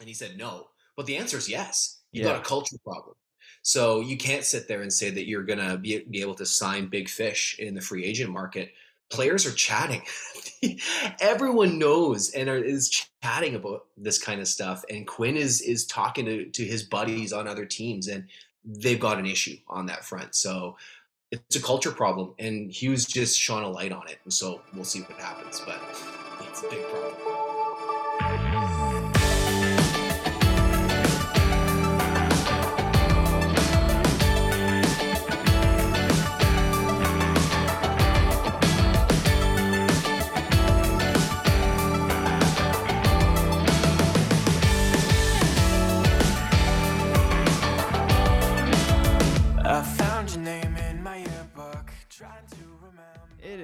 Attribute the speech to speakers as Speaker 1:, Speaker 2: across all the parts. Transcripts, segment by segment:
Speaker 1: And he said no. But the answer is yes. You
Speaker 2: Yeah.
Speaker 1: got a culture problem. So you can't sit there and say that you're gonna be, be able to sign big fish in the free agent market. Players are chatting. Everyone knows and are, is chatting about this kind of stuff. And Quinn is is talking to, to his buddies on other teams, and they've got an issue on that front. So it's a culture problem, and Hughes just shone a light on it. And so we'll see what happens, but it's a big problem.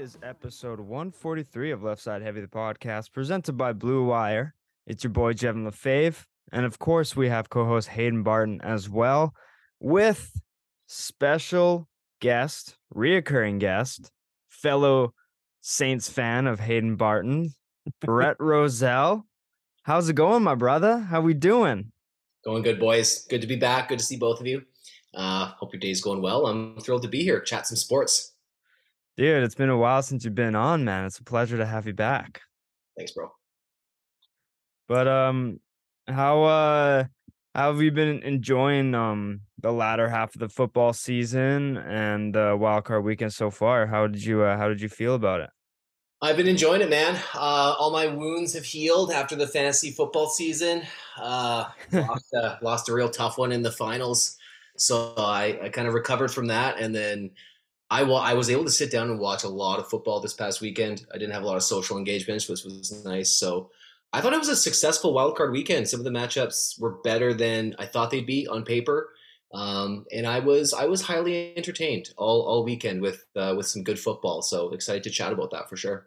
Speaker 2: Is episode 143 of Left Side Heavy, the podcast, presented by Blue Wire. It's your boy, Jevin LaFave. And of course, we have co host Hayden Barton as well, with special guest, reoccurring guest, fellow Saints fan of Hayden Barton, Brett Roselle. How's it going, my brother? How we doing?
Speaker 1: Going good, boys. Good to be back. Good to see both of you. Uh, hope your day's going well. I'm thrilled to be here. Chat some sports.
Speaker 2: Dude, it's been a while since you've been on, man. It's a pleasure to have you back.
Speaker 1: Thanks, bro.
Speaker 2: But um, how uh, how have you been enjoying um the latter half of the football season and the wild card weekend so far? How did you uh, how did you feel about it?
Speaker 1: I've been enjoying it, man. Uh, all my wounds have healed after the fantasy football season. Uh, lost, uh, lost a real tough one in the finals, so I, I kind of recovered from that, and then I wa- I was able to sit down and watch a lot of football this past weekend. I didn't have a lot of social engagements, which was nice. So I thought it was a successful wild card weekend. Some of the matchups were better than I thought they'd be on paper. Um, and I was I was highly entertained all, all weekend with uh, with some good football. So excited to chat about that for sure.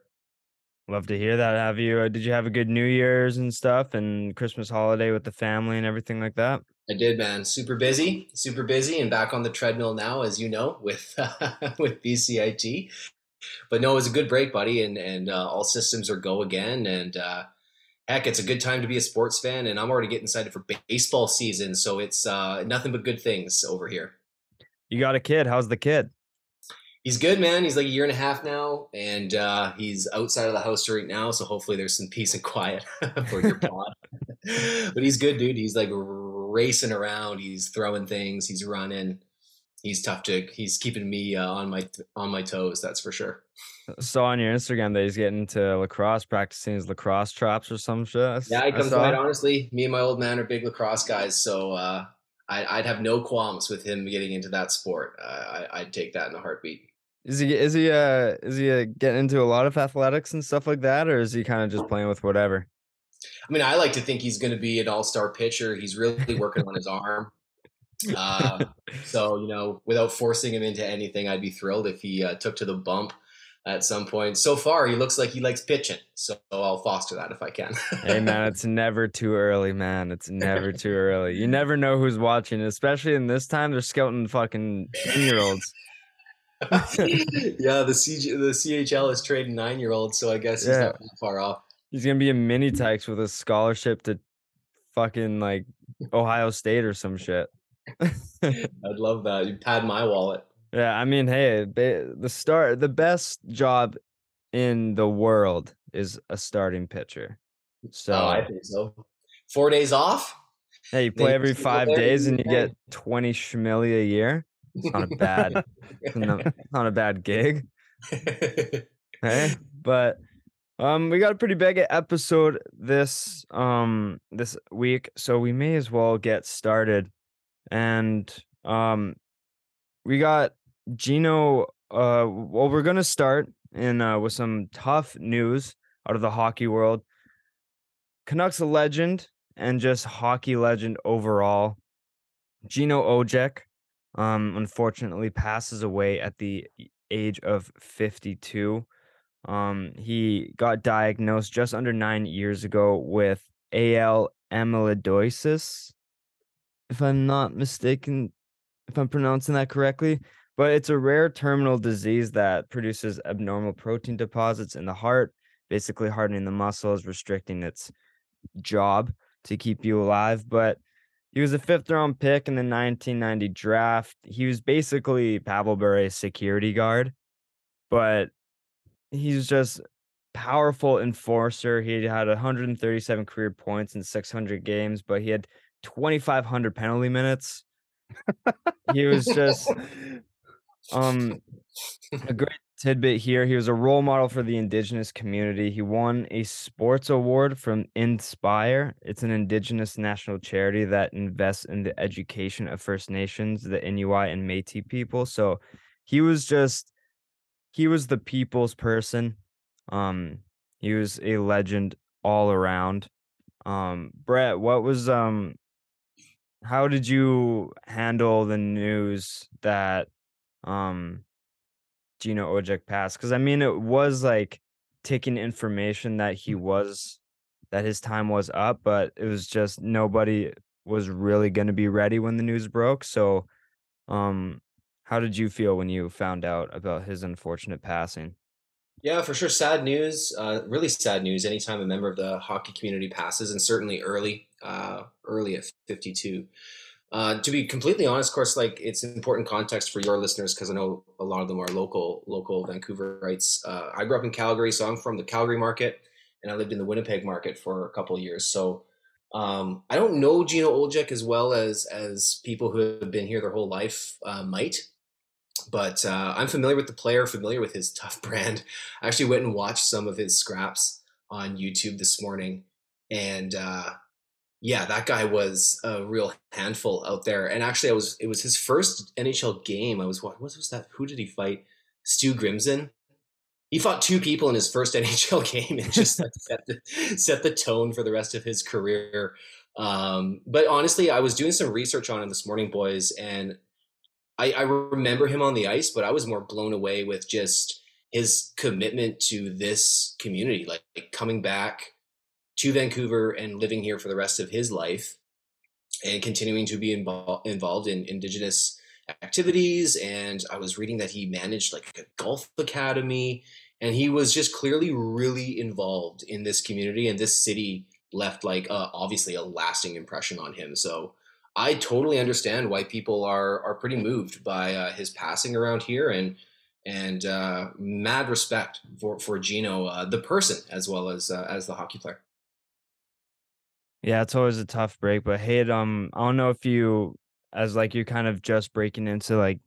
Speaker 2: Love to hear that. Have you? Uh, did you have a good New Year's and stuff, and Christmas holiday with the family and everything like that?
Speaker 1: I did, man. Super busy, super busy, and back on the treadmill now, as you know, with with BCIT. But no, it was a good break, buddy, and and uh, all systems are go again. And uh, heck, it's a good time to be a sports fan, and I'm already getting excited for baseball season. So it's uh, nothing but good things over here.
Speaker 2: You got a kid? How's the kid?
Speaker 1: He's good, man. He's like a year and a half now, and uh, he's outside of the house right now. So hopefully, there's some peace and quiet for your pod. but he's good, dude. He's like racing around. He's throwing things. He's running. He's tough to. He's keeping me uh, on my on my toes. That's for sure.
Speaker 2: Saw on your Instagram that he's getting to lacrosse, practicing his lacrosse chops or some shit.
Speaker 1: Yeah, he
Speaker 2: I
Speaker 1: comes
Speaker 2: saw.
Speaker 1: right. Honestly, me and my old man are big lacrosse guys, so uh, I, I'd have no qualms with him getting into that sport. Uh, I, I'd take that in a heartbeat.
Speaker 2: Is he is he uh is he uh, getting into a lot of athletics and stuff like that, or is he kind of just playing with whatever?
Speaker 1: I mean, I like to think he's going to be an all-star pitcher. He's really working on his arm. Uh, so you know, without forcing him into anything, I'd be thrilled if he uh, took to the bump at some point. So far, he looks like he likes pitching, so I'll foster that if I can.
Speaker 2: hey man, it's never too early, man. It's never too early. You never know who's watching, especially in this time. They're scouting fucking ten year olds.
Speaker 1: Yeah, the CG, the CHL is trading nine-year-olds, so I guess he's
Speaker 2: Yeah.
Speaker 1: not that far off.
Speaker 2: He's gonna be a mini tykes with a scholarship to fucking like Ohio State or some shit.
Speaker 1: I'd love that. You pad my wallet.
Speaker 2: Yeah, I mean, hey, ba- the start, the best job in the world is a starting pitcher. So
Speaker 1: oh, I think so. Four days off.
Speaker 2: hey, you play every five days and you get twenty schmilli a year. Not a bad- not, not a bad gig. hey but um we got a pretty big episode this um this week so we may as well get started. And um we got gino uh well we're gonna start in uh with some tough news out of the hockey world. Canucks a legend and just hockey legend overall. Gino Odjick um unfortunately passes away at the age of 52 um, he got diagnosed just under nine years ago with AL amyloidosis, if I'm not mistaken, if I'm pronouncing that correctly. But it's a rare terminal disease that produces abnormal protein deposits in the heart, basically hardening the muscles, restricting its job. to keep you alive. But he was a fifth round pick in the 1990 draft. He was basically Pavel Bure's security guard, but he's just powerful enforcer. He had 137 career points in 600 games, but he had 2,500 penalty minutes. he was just um a great tidbit here. He was a role model for the indigenous community. He won a sports award from Inspire. It's an indigenous national charity that invests in the education of First Nations, the Inuit and Métis people. So he was just he was the people's person. Um he was a legend all around. Um Brett, what was um how did you handle the news that um Gino Odjick passed? Because I mean, it was like taking information that he was that his time was up, but it was just nobody was really going to be ready when the news broke. So, um, how did you feel when you found out about his unfortunate passing?
Speaker 1: Yeah, for sure. Sad news. Uh, really sad news. Anytime a member of the hockey community passes, and certainly early, uh, early at 52. Uh, to be completely honest, of course, like it's important context for your listeners because I know a lot of them are local, local Vancouverites. Uh, I grew up in Calgary, so I'm from the Calgary market, and I lived in the Winnipeg market for a couple years. So um, I don't know Gino Odjick as well as as people who have been here their whole life uh, might but uh, I'm familiar with the player, familiar with his tough brand. I actually went and watched some of his scraps on YouTube this morning, and uh, yeah, that guy was a real handful out there. And actually, I was it was his first NHL game. I was what, was that? Who did he fight? Stu Grimson. He fought two people in his first NHL game and just like set, the, set the tone for the rest of his career. Um, but honestly, I was doing some research on him this morning, boys, and I, I remember him on the ice, but I was more blown away with just his commitment to this community, like, like coming back to Vancouver and living here for the rest of his life and continuing to be involved involved in indigenous activities and i was reading that he managed like a golf academy and he was just clearly really involved in this community and this city left like uh, obviously a lasting impression on him so I totally understand why people are are pretty moved by uh, his passing around here, and and uh, mad respect for for Gino, uh, the person as well as uh, as the hockey player.
Speaker 2: Yeah, it's always a tough break, but hey, um, I don't know if you, as like you're kind of just breaking into like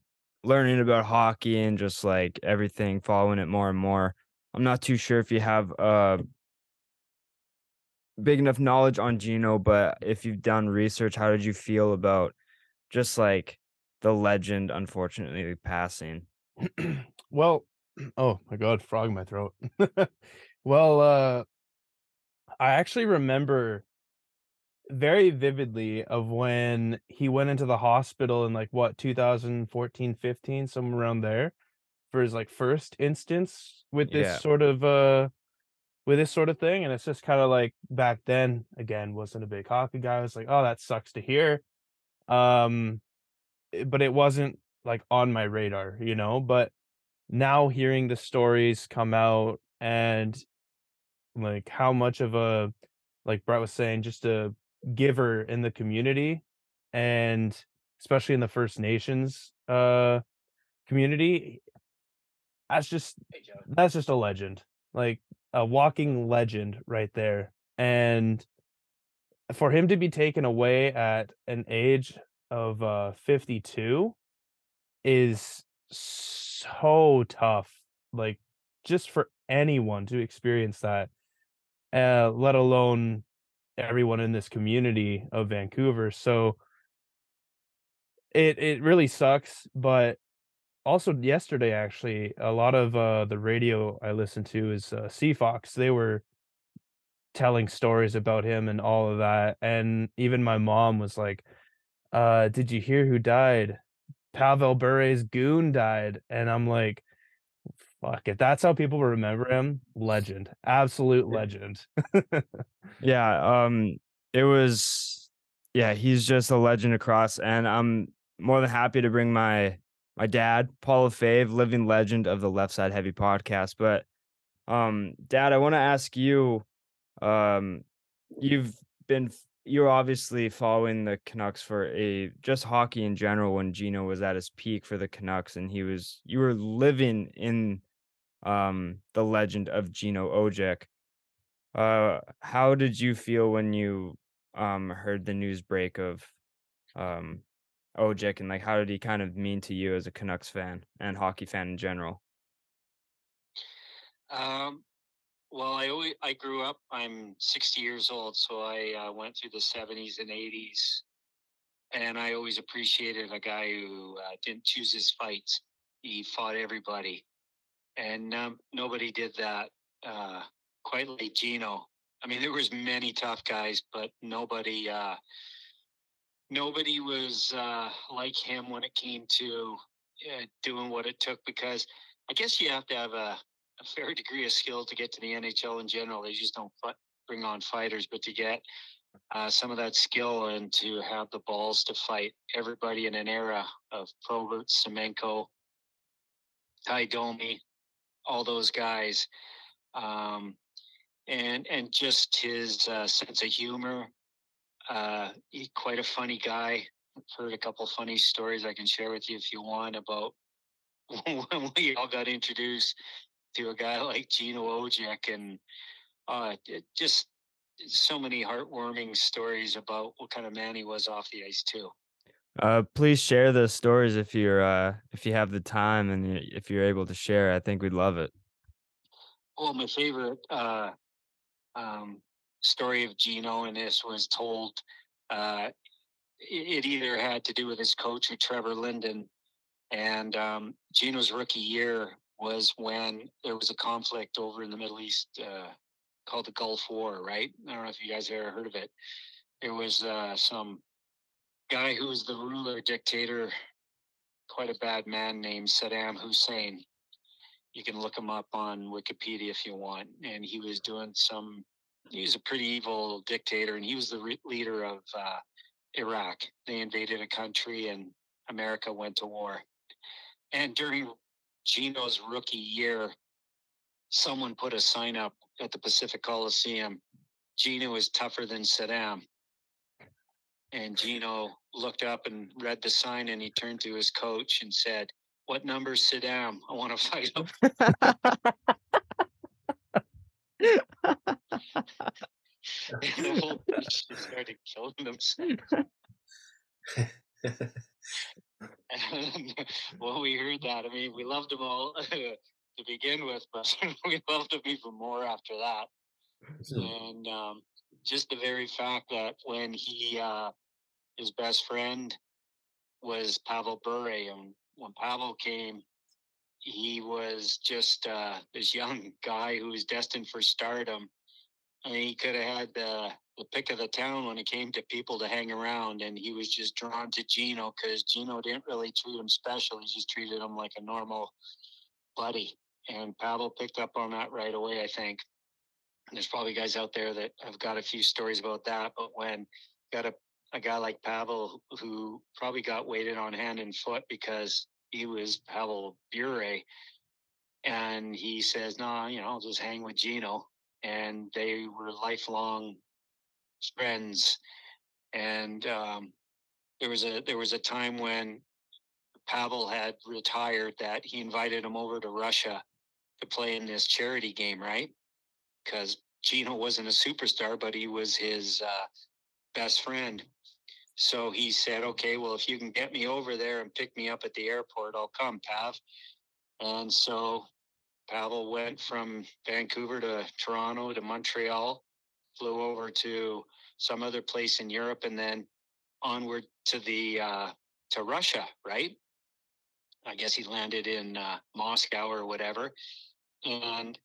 Speaker 2: learning about hockey and just like everything, following it more and more. I'm not too sure if you have uh big enough knowledge on Gino, but if you've done research, how did you feel about just like the legend unfortunately passing?
Speaker 3: well, oh my god, frog in my throat. well, uh I actually remember very vividly of when he went into the hospital in like what 2014 15 somewhere around there for his like first instance with this
Speaker 2: Yeah.
Speaker 3: sort of uh with this sort of thing. And it's just kind of like back then, again, wasn't a big hockey guy. I was like, oh, that sucks to hear. Um, eh, but it wasn't like on my radar, you know. But now hearing the stories come out and like how much of a like Brett was saying, just a giver in the community and especially in the First Nations uh community, that's just that's just a legend. Like a walking legend right there. And for him to be taken away at an age of uh 52 is so tough. Like just for anyone to experience that, uh, let alone everyone in this community of Vancouver. So it it really sucks, but also yesterday actually a lot of uh the radio I listened to is uh, Fox. They were telling stories about him and all of that. And even my mom was like, uh, did you hear who died? Pavel Bure's goon died. And I'm like, fuck, if that's how people remember him, legend. Absolute legend.
Speaker 2: Yeah, um, it was yeah, he's just a legend across, and I'm more than happy to bring my my dad, Paul Fave, living legend of the Left Side Heavy podcast. But um, Dad, I want to ask you, um, you've been you're obviously following the Canucks for a just hockey in general when Gino was at his peak for the Canucks and he was you were living in um the legend of Gino Odjick. Uh how did you feel when you um heard the news break of um Odjick and like how did he kind of mean to you as a Canucks fan and hockey fan in general?
Speaker 4: Um, well, I always I grew up. I'm 60 years old, so I uh, went through the 70s and 80s, and I always appreciated a guy who uh, didn't choose his fights. He fought everybody, and um, nobody did that uh, quite like Gino. I mean, there was many tough guys, but nobody uh, nobody was uh, like him when it came to uh, doing what it took. Because I guess you have to have a a fair degree of skill to get to the NHL in general. They just don't bring on fighters, but to get uh, some of that skill and to have the balls to fight everybody in an era of Probert, Semenko, Ty Domi, all those guys, um, and and just his uh, sense of humor. Uh, he, quite a funny guy. I've heard a couple funny stories I can share with you if you want about when we all got introduced to a guy like Gino Ojek and uh, just so many heartwarming stories about what kind of man he was off the ice too.
Speaker 2: Uh please share those stories if you're uh if you have the time and if you're able to share. I think we'd love it.
Speaker 4: Well, my favorite uh, um, story of Gino in this was told. Uh, it, it either had to do with his coach or Trevor Linden, and um, Gino's rookie year was when there was a conflict over in the Middle East uh, called the Gulf War. Right? I don't know if you guys ever heard of it. There was uh, some guy who was the ruler dictator, quite a bad man named Saddam Hussein. You can look him up on Wikipedia if you want. And he was doing some. He was a pretty evil dictator, and he was the re- leader of uh, Iraq. They invaded a country, and America went to war. And during Gino's rookie year, someone put a sign up at the Pacific Coliseum. Gino is tougher than Saddam. And Gino looked up and read the sign, and he turned to his coach and said, "What number's Saddam? I want to fight him." And the whole bunch started killing themselves. And when we heard that, I mean, we loved them all to begin with, but we loved them even more after that. And um, just the very fact that when he, uh, his best friend was Pavel Bure, and when Pavel came, he was just uh, this young guy who was destined for stardom. I mean, he could have had the, the pick of the town when it came to people to hang around, and he was just drawn to Gino because Gino didn't really treat him special. He just treated him like a normal buddy. And Pavel picked up on that right away, I think. And there's probably guys out there that have got a few stories about that. But when got a, a guy like Pavel who probably got weighted on hand and foot because he was Pavel Bure, and he says, "No, nah, you know, I'll just hang with Gino." And they were lifelong friends. And um, there was a there was a time when Pavel had retired that he invited him over to Russia to play in this charity game, right? Because Gino wasn't a superstar, but he was his uh, best friend. So he said, "Okay, well, if you can get me over there and pick me up at the airport, I'll come, Pav." And so Pavel went from Vancouver to Toronto to Montreal, flew over to some other place in Europe, and then onward to the uh, to Russia. Right? I guess he landed in uh, Moscow or whatever, and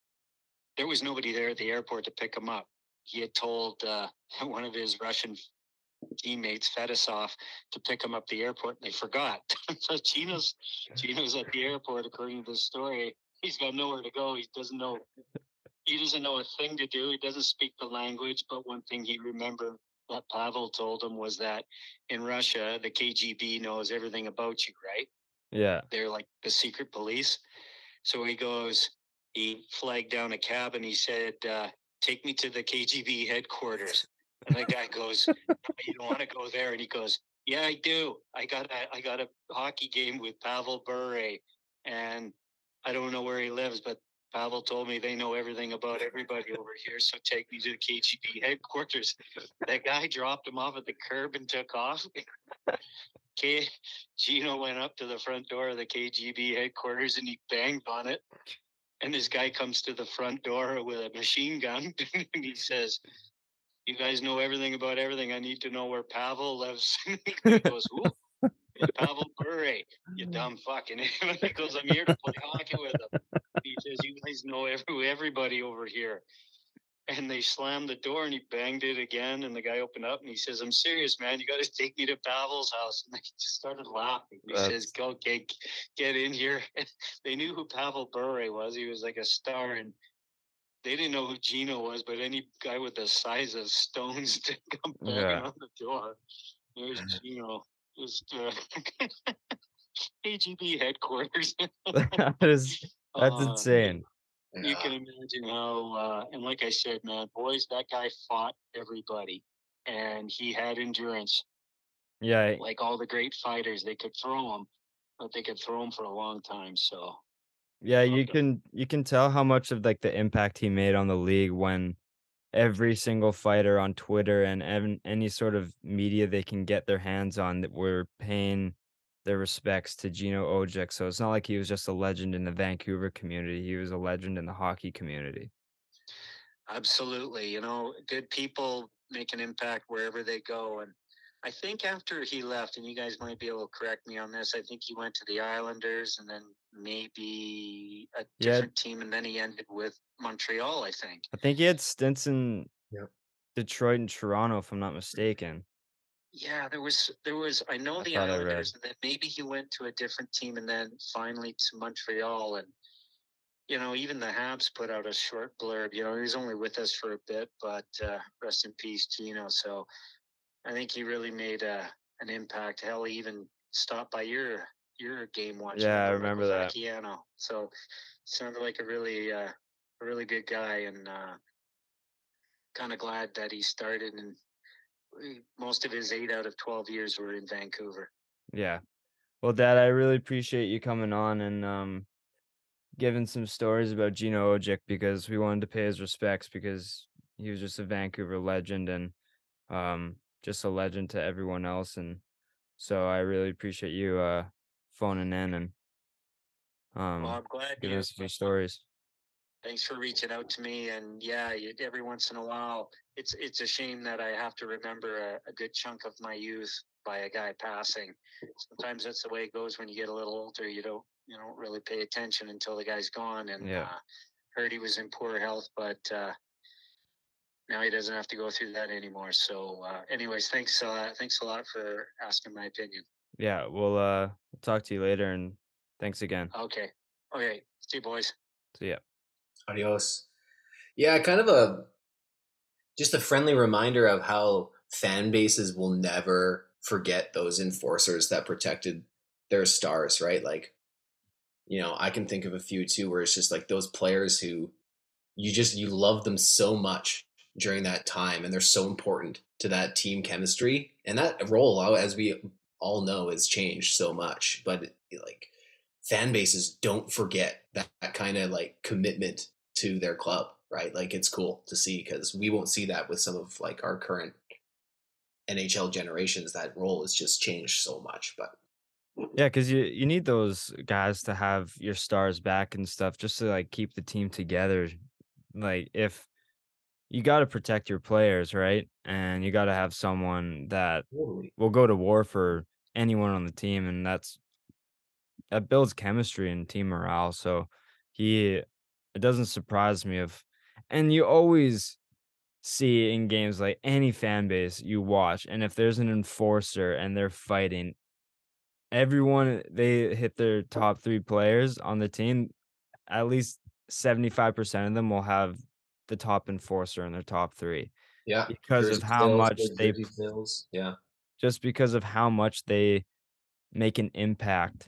Speaker 4: there was nobody there at the airport to pick him up. He had told uh, one of his Russian teammates Fedorov to pick him up the airport and they forgot. so Gino's Gino's at the airport according to the story. He's got nowhere to go. He doesn't know he doesn't know a thing to do. He doesn't speak the language, but one thing he remembered that Pavel told him was that in Russia the KGB knows everything about you, right?
Speaker 2: Yeah.
Speaker 4: They're like the secret police. So he goes, he flagged down a cab and he said, uh, take me to the KGB headquarters. And the guy goes, "You don't want to go there," and he goes, "Yeah, I do. I got a, I got a hockey game with Pavel Bure, and I don't know where he lives, but Pavel told me they know everything about everybody over here, so take me to the KGB headquarters." That guy dropped him off at the curb and took off. K- Gino went up to the front door of the KGB headquarters and he banged on it. And this guy comes to the front door with a machine gun and he says, You guys know everything about everything. I need to know where Pavel lives. he goes, Who? Pavel Bure, you dumb fucking. he goes, I'm here to play hockey with him. He says, You guys know every, everybody over here. And they slammed the door and he banged it again. And the guy opened up and he says, I'm serious, man. You got to take me to Pavel's house. And they just started laughing. He says, Go, okay, get in here. they knew who Pavel Bure was. He was like a star. And they didn't know who Gino was, but any guy with the size of stones to come banging
Speaker 2: Yeah.
Speaker 4: on the door. There's Gino. Just uh, KGB headquarters.
Speaker 2: that is that's
Speaker 4: Uh,
Speaker 2: insane.
Speaker 4: you can imagine how uh, and like i said man boys that guy fought everybody and he had endurance
Speaker 2: Yeah,
Speaker 4: like all the great fighters they could throw him but they could throw him for a long time so
Speaker 2: yeah, you can you can tell how much of like the impact he made on the league when every single fighter on Twitter and ev- any sort of media they can get their hands on that were paying their respects to Gino Odjick. So it's not like he was just a legend in the Vancouver community; he was a legend in the hockey community.
Speaker 4: absolutely you know good people make an impact wherever they go and i think after he left and you guys might be able to correct me on this i think he went to the islanders and then maybe a
Speaker 2: Yeah.
Speaker 4: different team and then he ended with montreal i think
Speaker 2: I think he had stints in
Speaker 1: Yep.
Speaker 2: Detroit and Toronto, if I'm not mistaken.
Speaker 4: Yeah, there was there was I know
Speaker 2: I
Speaker 4: the. Islanders, and then maybe he went to a different team, and then finally to Montreal, and you know even the Habs put out a short blurb. You know he was only with us for a bit, but uh, rest in peace, Gino. So I think he really made a an impact. Hell, he even stopped by your your game once.
Speaker 2: Yeah, I
Speaker 4: remember,
Speaker 2: that.
Speaker 4: Vecchiano. So sounded like a really uh, a really good guy, and uh, kind of glad that he started and. Most of his eight out of twelve years were in Vancouver.
Speaker 2: Yeah. Well, Dad, I really appreciate you coming on and um giving some stories about Gino Odjick because we wanted to pay his respects because he was just a Vancouver legend and um just a legend to everyone else and so I really appreciate you uh phoning in and um
Speaker 4: Well, I'm glad
Speaker 2: giving
Speaker 4: you.
Speaker 2: us some stories.
Speaker 4: Thanks for reaching out to me. And yeah, you, every once in a while, it's it's a shame that I have to remember a, a good chunk of my youth by a guy passing. Sometimes that's the way it goes when you get a little older. You don't you don't really pay attention until the guy's gone. And
Speaker 2: Yeah.
Speaker 4: uh, heard he was in poor health, but uh, now he doesn't have to go through that anymore. So, uh, anyways, thanks uh, thanks a lot for asking my opinion.
Speaker 2: Yeah, we'll uh talk to you later and thanks again.
Speaker 4: Okay, okay, see you boys.
Speaker 2: So yeah.
Speaker 1: Adios. Yeah, kind of a just a friendly reminder of how fan bases will never forget those enforcers that protected their stars, right? Like, you know, I can think of a few too where it's just like those players who you just you love them so much during that time and they're so important to that team chemistry and that role uh, as we all know has changed so much but like fan bases don't forget that, that kind of like commitment to their club right like it's cool to see because we won't see that with some of like our current nhl generations that role has just changed so much but
Speaker 2: Yeah, because you you need those guys to have your stars back and stuff just to like keep the team together. Like if you got to protect your players, right? And you got to have someone that will go to war for anyone on the team, and that's that builds chemistry and team morale. So he, it doesn't surprise me if, and you always see in games like any fan base you watch, and if there's an enforcer and they're fighting, everyone they hit their top three players on the team, at least 75% of them will have the top enforcer in their top three
Speaker 1: yeah
Speaker 2: because of how much they
Speaker 1: jersey yeah
Speaker 2: just because of how much they make an impact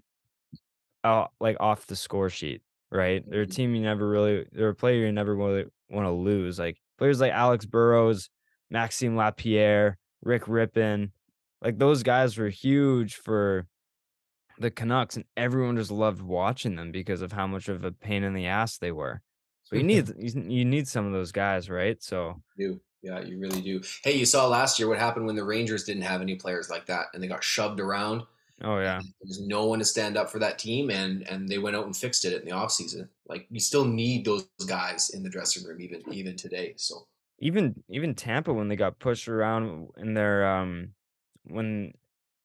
Speaker 2: uh, like off the score sheet, right? They're a
Speaker 1: Mhm.
Speaker 2: team you never really they're a player you never really want to lose. Like players like Alex Burrows, Maxime Lapierre, Rick Rypien. Like those guys were huge for the Canucks, and everyone just loved watching them because of how much of a pain in the ass they were. So you need you need some of those guys, right? So.
Speaker 1: Yeah, you really do. Hey, you saw last year what happened when the Rangers didn't have any players like that and they got shoved around.
Speaker 2: oh yeah,
Speaker 1: There's no one to stand up for that team and and they went out and fixed it in the offseason. Like you still need those guys in the dressing room even even today. So
Speaker 2: even even Tampa when they got pushed around in their um when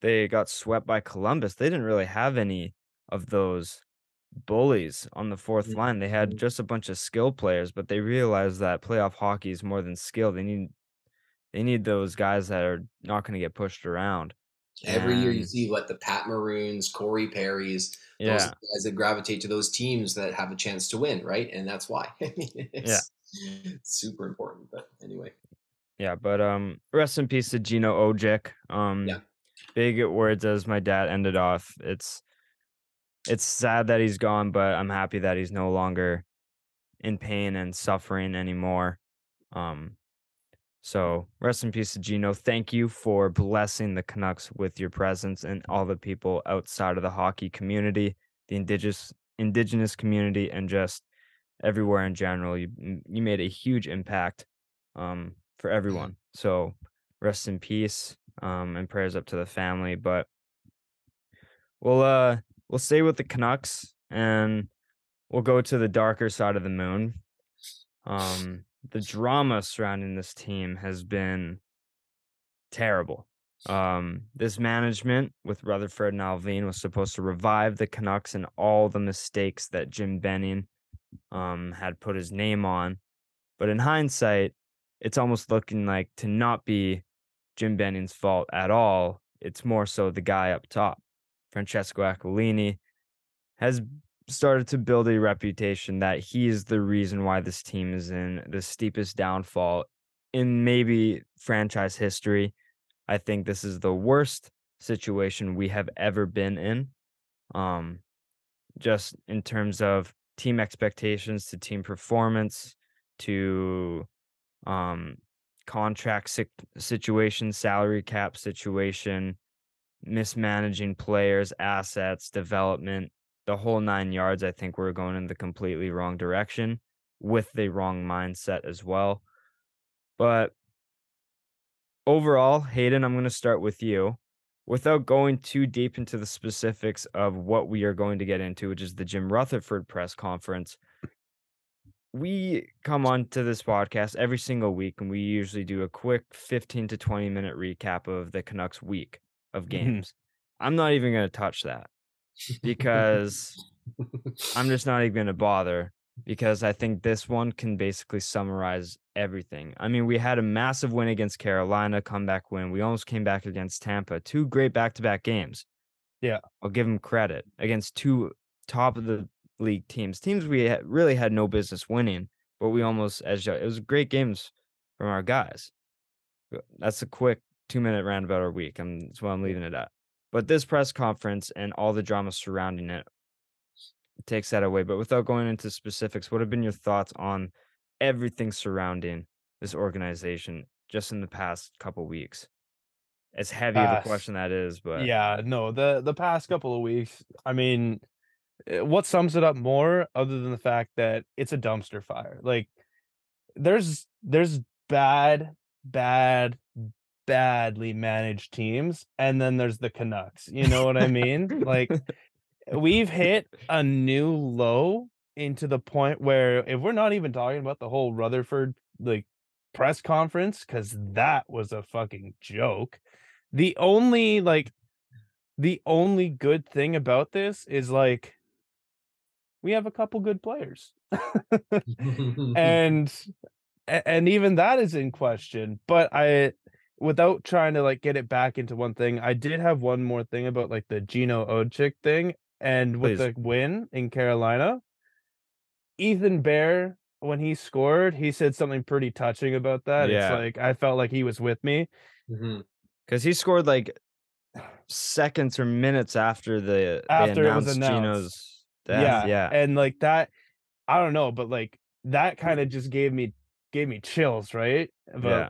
Speaker 2: they got swept by Columbus, they didn't really have any of those bullies on the fourth
Speaker 1: Mhm,
Speaker 2: line. They had just a bunch of skill players, but they realized that playoff hockey is more than skill. They need they need those guys that are not going to get pushed around.
Speaker 1: every year you see what the Pat Maroons, Corey Perry's, those
Speaker 2: yeah,
Speaker 1: guys that gravitate to those teams that have a chance to win, right? And that's why. I mean,
Speaker 2: yeah,
Speaker 1: it's super important. But anyway,
Speaker 2: yeah. But um, rest in peace to Gino Odjick.
Speaker 1: yeah.
Speaker 2: Um, big words as my dad ended off. It's it's sad that he's gone, but I'm happy that he's no longer in pain and suffering anymore. Um, so rest in peace to Gino. Thank you for blessing the Canucks with your presence and all the people outside of the hockey community, the indigenous indigenous community, and just everywhere in general. You you made a huge impact um, for everyone. So rest in peace um, and prayers up to the family. But we'll uh we'll stay with the Canucks and we'll go to the darker side of the moon. Um, the drama surrounding this team has been terrible. Um, this management with Rutherford and Allvin was supposed to revive the Canucks and all the mistakes that Jim Benning um, had put his name on. But in hindsight, it's almost looking like to not be Jim Benning's fault at all. It's more so the guy up top, Francesco Aquilini, has started to build a reputation that he is the reason why this team is in the steepest downfall in maybe franchise history. I think this is the worst situation we have ever been in. Um, just in terms of team expectations to team performance to um contract si- situation, salary cap situation, mismanaging players, assets, development, the whole nine yards. I think we're going in the completely wrong direction with the wrong mindset as well. But overall, Hayden, I'm going to start with you. Without going too deep into the specifics of what we are going to get into, which is the Jim Rutherford press conference, we come on to this podcast every single week and we usually do a quick 15 to 20 minute recap of the Canucks week of
Speaker 3: Mhm.
Speaker 2: games. I'm not even going to touch that because I'm just not even going to bother because I think this one can basically summarize everything. I mean, we had a massive win against Carolina, comeback win. We almost came back against Tampa, two great back to back games.
Speaker 3: Yeah.
Speaker 2: I'll give them credit against two top of the league teams, teams we had, really had no business winning, but we almost edged out. It was great games from our guys. That's a quick two minute roundabout our week. I'm, that's what I'm leaving it at. But this press conference and all the drama surrounding it takes that away. But without going into specifics, what have been your thoughts on everything surrounding this organization just in the past couple weeks? As heavy of a question that is, but
Speaker 3: yeah, no, the the past couple of weeks, I mean, eh, what sums it up more other than the fact that it's a dumpster fire? Like there's there's bad, bad, badly managed teams, and then there's the Canucks. You know what I mean? like we've hit a new low into the point where if we're not even talking about the whole Rutherford like press conference cuz that was a fucking joke. The only like the only good thing about this is like we have a couple good players. and and even that is in question, but I without trying to like get it back into one thing, I did have one more thing about like the Gino Odjick thing and with
Speaker 2: Please.
Speaker 3: the win in Carolina. Ethan Bear when he scored, he said something pretty touching about that.
Speaker 2: Yeah.
Speaker 3: It's like I felt like he was with me.
Speaker 1: Mm-hmm.
Speaker 2: Because he scored like seconds or minutes after the
Speaker 3: After it was
Speaker 2: announced. Gino's death. Yeah,
Speaker 3: And like that, I don't know, but like that mm. kind of just gave me gave me chills, right? About
Speaker 2: yeah,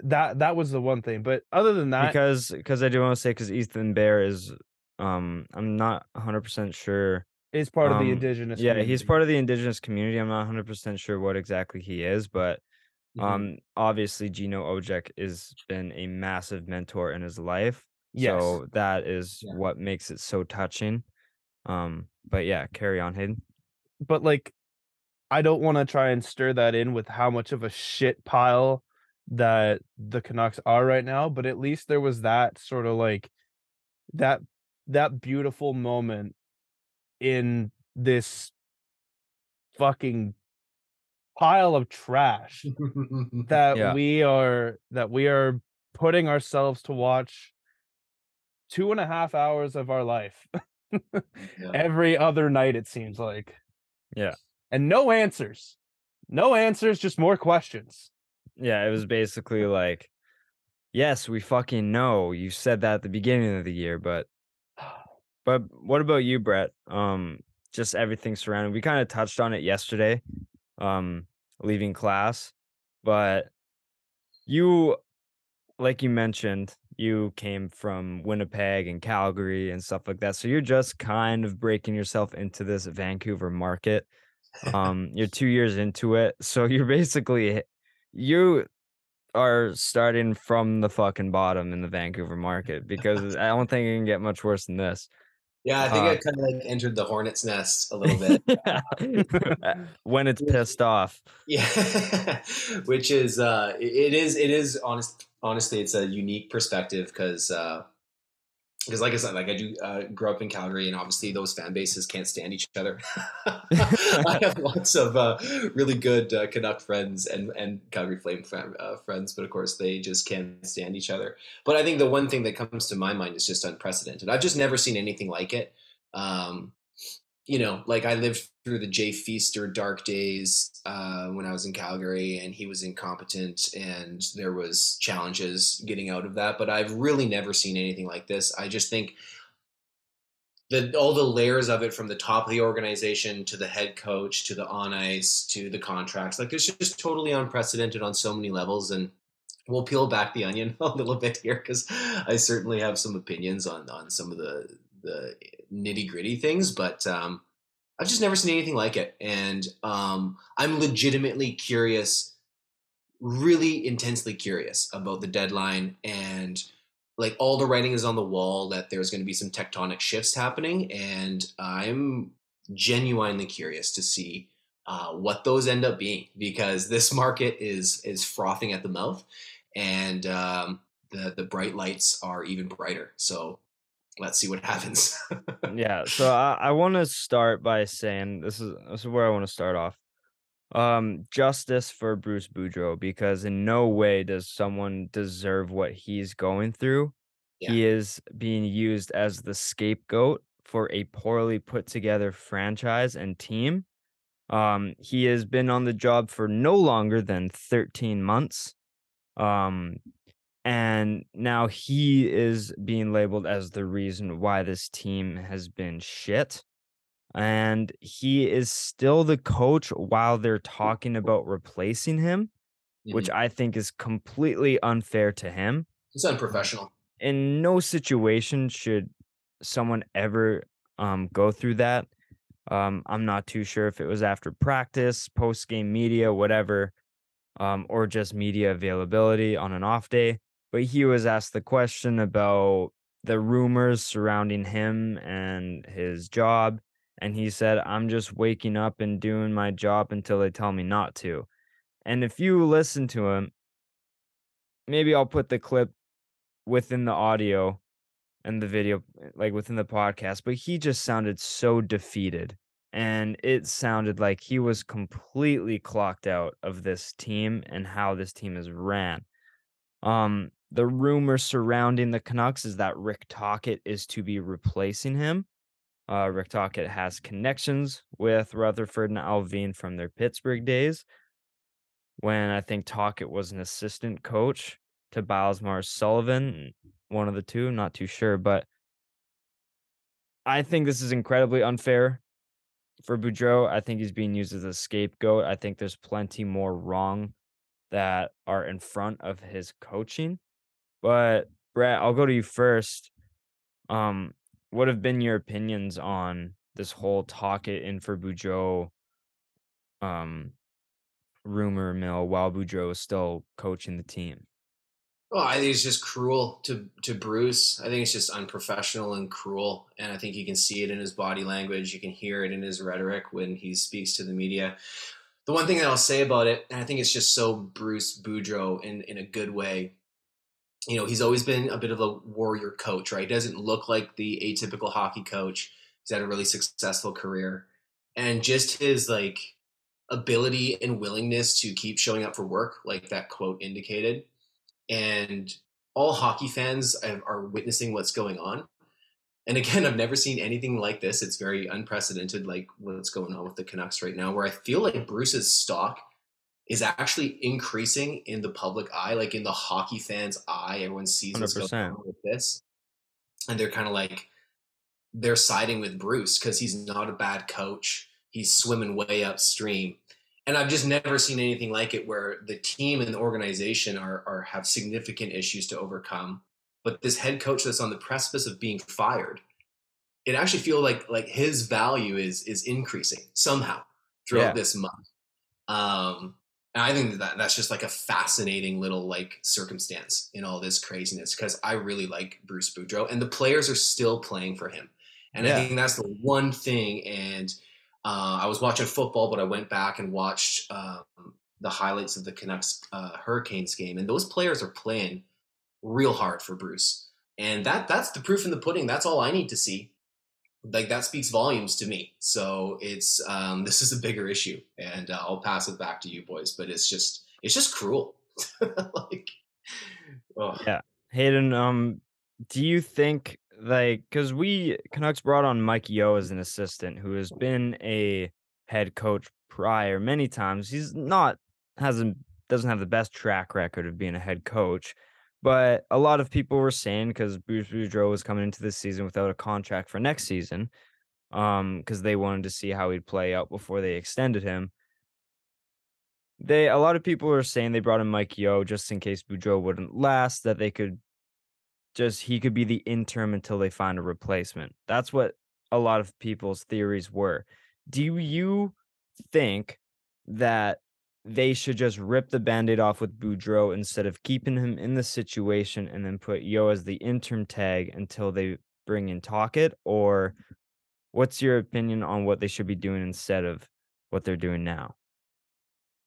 Speaker 3: that that was the one thing. But other than that,
Speaker 2: because because I do want to say because Ethan Bear is um I'm not 100 percent sure.
Speaker 3: is part of the
Speaker 2: um,
Speaker 3: indigenous.
Speaker 2: Yeah, he's part of the indigenous community. I'm not 100 percent sure what exactly he is, but
Speaker 1: Mhm.
Speaker 2: um obviously Gino Odjick has been a massive mentor in his life.
Speaker 3: Yes.
Speaker 2: So that is
Speaker 1: Yeah.
Speaker 2: what makes it so touching. Um, but yeah, carry on, Hayden.
Speaker 3: but like I don't want to try and stir that in with how much of a shit pile that the Canucks are right now, but at least there was that sort of like that that beautiful moment in this fucking pile of trash that
Speaker 2: Yeah.
Speaker 3: we are that we are putting ourselves to watch two and a half hours of our life every other night it seems like
Speaker 2: Yeah.
Speaker 3: and no answers no answers just more questions
Speaker 2: Yeah, it was basically like, yes, we fucking know. You said that at the beginning of the year, but but what about you, Brett? Um, just everything surrounding. We kind of touched on it yesterday, um, leaving class, but you, like you mentioned, you came from Winnipeg and Calgary and stuff like that. So you're just kind of breaking yourself into this Vancouver market. Um, you're two years into it, so you're basically you are starting from the fucking bottom in the Vancouver market because I don't think it can get much worse than this.
Speaker 1: Yeah, I think
Speaker 2: Uh,
Speaker 1: I kind of like entered the hornet's nest a little bit.
Speaker 2: when it's pissed off.
Speaker 1: Yeah, which is uh, it- is it is honest honestly it's a unique perspective because because like I said like I do uh, grow up in Calgary and obviously those fan bases can't stand each other. I have lots of uh, really good uh, Canuck friends and and Calgary Flame fan, uh, friends, but of course they just can't stand each other. But I think the one thing that comes to my mind is just unprecedented. I've just never seen anything like it. Um, you know, like I lived through the Jay Feaster dark days uh, when I was in Calgary, and he was incompetent, and there was challenges getting out of that. But I've really never seen anything like this. I just think that all the layers of it, from the top of the organization to the head coach to the on ice to the contracts, like it's just totally unprecedented on so many levels. And we'll peel back the onion a little bit here because I certainly have some opinions on on some of the the nitty gritty things, but um, I've just never seen anything like it, and um, I'm legitimately curious, really intensely curious about the deadline and like all the writing is on the wall that there's going to be some tectonic shifts happening, and I'm genuinely curious to see uh, what those end up being because this market is is frothing at the mouth, and um, the the bright lights are even brighter. So let's see what happens.
Speaker 2: Yeah, so I, I want to start by saying this is this is where I want to start off. Um, justice for Bruce Boudreau because in no way does someone deserve what he's going through.
Speaker 1: Yeah.
Speaker 2: He is being used as the scapegoat for a poorly put together franchise and team. Um, he has been on the job for no longer than 13 months. Um, and now he is being labeled as the reason why this team has been shit. And he is still the coach while they're talking about replacing him, which
Speaker 1: Mhm.
Speaker 2: I think is completely unfair to him.
Speaker 1: it's unprofessional.
Speaker 2: In no situation should someone ever um, go through that. Um, I'm not too sure if it was after practice, post game media, whatever, um, or just media availability on an off day. But he was asked the question about the rumors surrounding him and his job. And he said, I'm just waking up and doing my job until they tell me not to. And if you listen to him, maybe I'll put the clip within the audio and the video, like within the podcast, but he just sounded so defeated. And it sounded like he was completely clocked out of this team and how this team is ran. Um, the rumor surrounding the Canucks is that Rick Tocchet is to be replacing him. Uh, Rick Tocchet has connections with Rutherford and Allvin from their Pittsburgh days, when I think Tocchet was an assistant coach to Bylsma or Sullivan, one of the two, I'm not too sure, but I think this is incredibly unfair for Boudreau. I think he's being used as a scapegoat. I think there's plenty more wrong that are in front of his coaching. But Brett, I'll go to you first. Um, what have been your opinions on this whole Tocchet in for Boudreau um rumor mill while Boudreau is still coaching the team?
Speaker 1: Well, I think it's just cruel to to Bruce. I think it's just unprofessional and cruel, and I think you can see it in his body language. You can hear it in his rhetoric when he speaks to the media. The one thing that I'll say about it, and I think it's just so Bruce Boudreau in in a good way. You know, he's always been a bit of a warrior coach, right? He doesn't look like the atypical hockey coach. He's had a really successful career, and just his like ability and willingness to keep showing up for work, like that quote indicated and all hockey fans are witnessing what's going on. And again, I've never seen anything like this. It's very unprecedented, like what's going on with the Canucks right now, where I feel like Bruce's stock is actually increasing in the public eye, like in the hockey fans' eye. Everyone sees what's
Speaker 2: 100%.
Speaker 1: going on with this. And they're kind of like, they're siding with Bruce because he's not a bad coach. He's swimming way upstream and I've just never seen anything like it where the team and the organization are, are have significant issues to overcome. But this head coach that's on the precipice of being fired, it actually feels like like his value is is increasing somehow throughout
Speaker 2: Yeah.
Speaker 1: this month. Um, and I think that that's just like a fascinating little like circumstance in all this craziness because I really like Bruce Boudreau and the players are still playing for him. And
Speaker 2: Yeah.
Speaker 1: I think that's the one thing. And uh, I was watching football, but I went back and watched um, the highlights of the Canucks uh, Hurricanes game, and those players are playing real hard for Bruce. And that that's the proof in the pudding. That's all I need to see. Like that speaks volumes to me. So it's um, this is a bigger issue, and uh, I'll pass it back to you boys. But it's just it's just cruel. like, oh.
Speaker 2: Yeah. Hayden, um, do you think like because we Canucks brought on Mike Yeo as an assistant who has been a head coach prior many times. He's not hasn't doesn't have the best track record of being a head coach, but a lot of people were saying because Bruce Boudreau was coming into this season without a contract for next season, um, because they wanted to see how he'd play out before they extended him. They a lot of people were saying they brought in Mike Yeo just in case Boudreau wouldn't last, that they could just he could be the interim until they find a replacement. That's what a lot of people's theories were. Do you think that they should just rip the band-aid off with Boudreau instead of keeping him in the situation and then put Yeo as the interim tag until they bring in Tocchet? Or what's your opinion on what they should be doing instead of what they're doing now?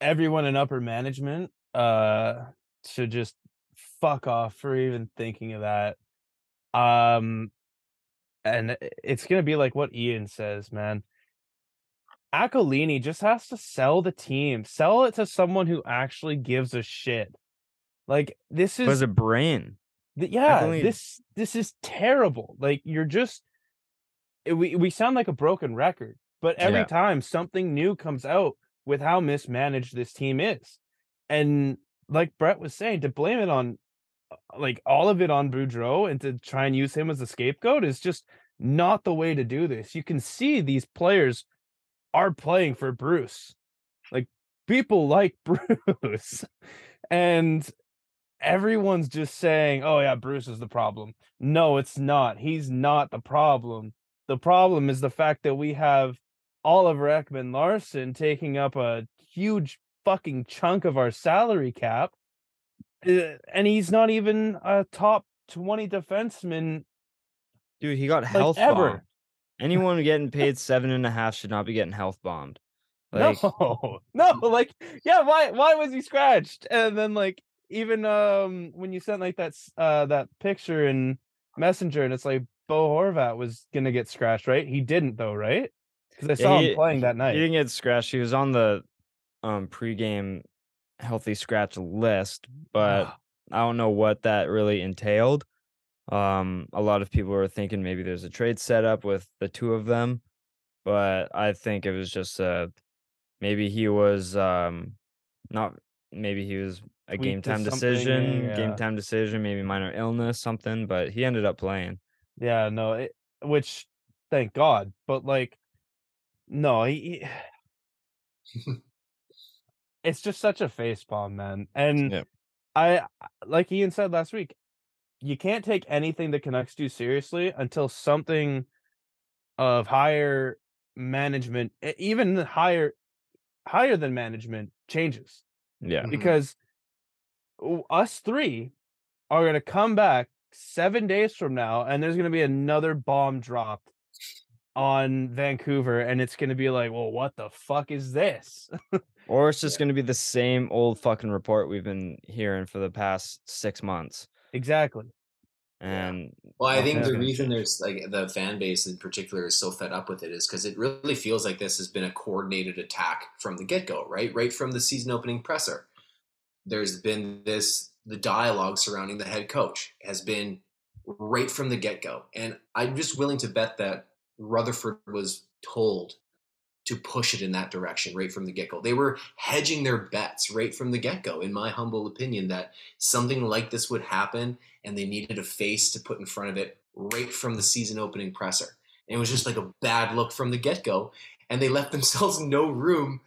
Speaker 3: everyone in upper management uh should just fuck off for even thinking of that um and it's gonna be like what ian says man Aquilini just has to sell the team sell it to someone who actually gives a shit like this
Speaker 2: Was
Speaker 3: is
Speaker 2: a brain.
Speaker 3: th- yeah this this is terrible like you're just eh, we we sound like a broken record but every
Speaker 2: Yeah.
Speaker 3: time something new comes out with how mismanaged this team is and like brett was saying to blame it on uh, like all of it on boudreau and to try and use him as a scapegoat is just not the way to do this you can see these players are playing for bruce like people like bruce and everyone's just saying, "Oh yeah, Bruce is the problem." No, it's not. He's not the problem. The problem is the fact that we have Oliver Ekman-Larsson taking up a huge fucking chunk of our salary cap, uh, and he's not even a top twenty defenseman.
Speaker 2: Dude, he got health
Speaker 3: ever.
Speaker 2: bombed. Anyone getting paid seven and a half should not be getting health bombed. Like,
Speaker 3: no, no, like yeah, why why was he scratched? And then like even um when you sent like that uh that picture in Messenger and it's like Bo Horvat was gonna get scratched, right? He didn't though, right? Because I
Speaker 2: Yeah,
Speaker 3: saw
Speaker 2: he-
Speaker 3: him playing that night.
Speaker 2: he didn't get scratched. He was on the um pregame healthy scratch list, but I don't know what that really entailed. Um, a lot of people were thinking maybe there's a trade set up with the two of them, but I think it was just uh maybe he was um not maybe he was a game time decision,
Speaker 3: yeah.
Speaker 2: game time decision, maybe minor illness, something, but he ended up playing.
Speaker 3: Yeah, no, it, which thank God, but like no, he, he- it's just such a face palm, man. And
Speaker 2: Yep.
Speaker 3: I like Ian said last week, you can't take anything the Canucks do seriously until something of higher management, even higher higher than management changes.
Speaker 2: Yeah.
Speaker 1: Mhm.
Speaker 3: Because us three are going to come back 7 days from now and there's going to be another bomb dropped on Vancouver and it's going to be like, "Well, what the fuck is this?"
Speaker 2: Or it's just gonna be the same old fucking report we've been hearing for the past six months.
Speaker 3: Exactly.
Speaker 2: And
Speaker 1: Well, I think the reason there's like the fan base in particular is so fed up with it is because it really feels like this has been a coordinated attack from the get go, right? Right from the season opening presser. There's been this, the dialogue surrounding the head coach has been right from the get go. And I'm just willing to bet that Rutherford was told to push it in that direction right from the get go. They were hedging their bets right from the get go, in my humble opinion, that something like this would happen and they needed a face to put in front of it right from the season opening presser. And it was just like a bad look from the get go, and they left themselves no room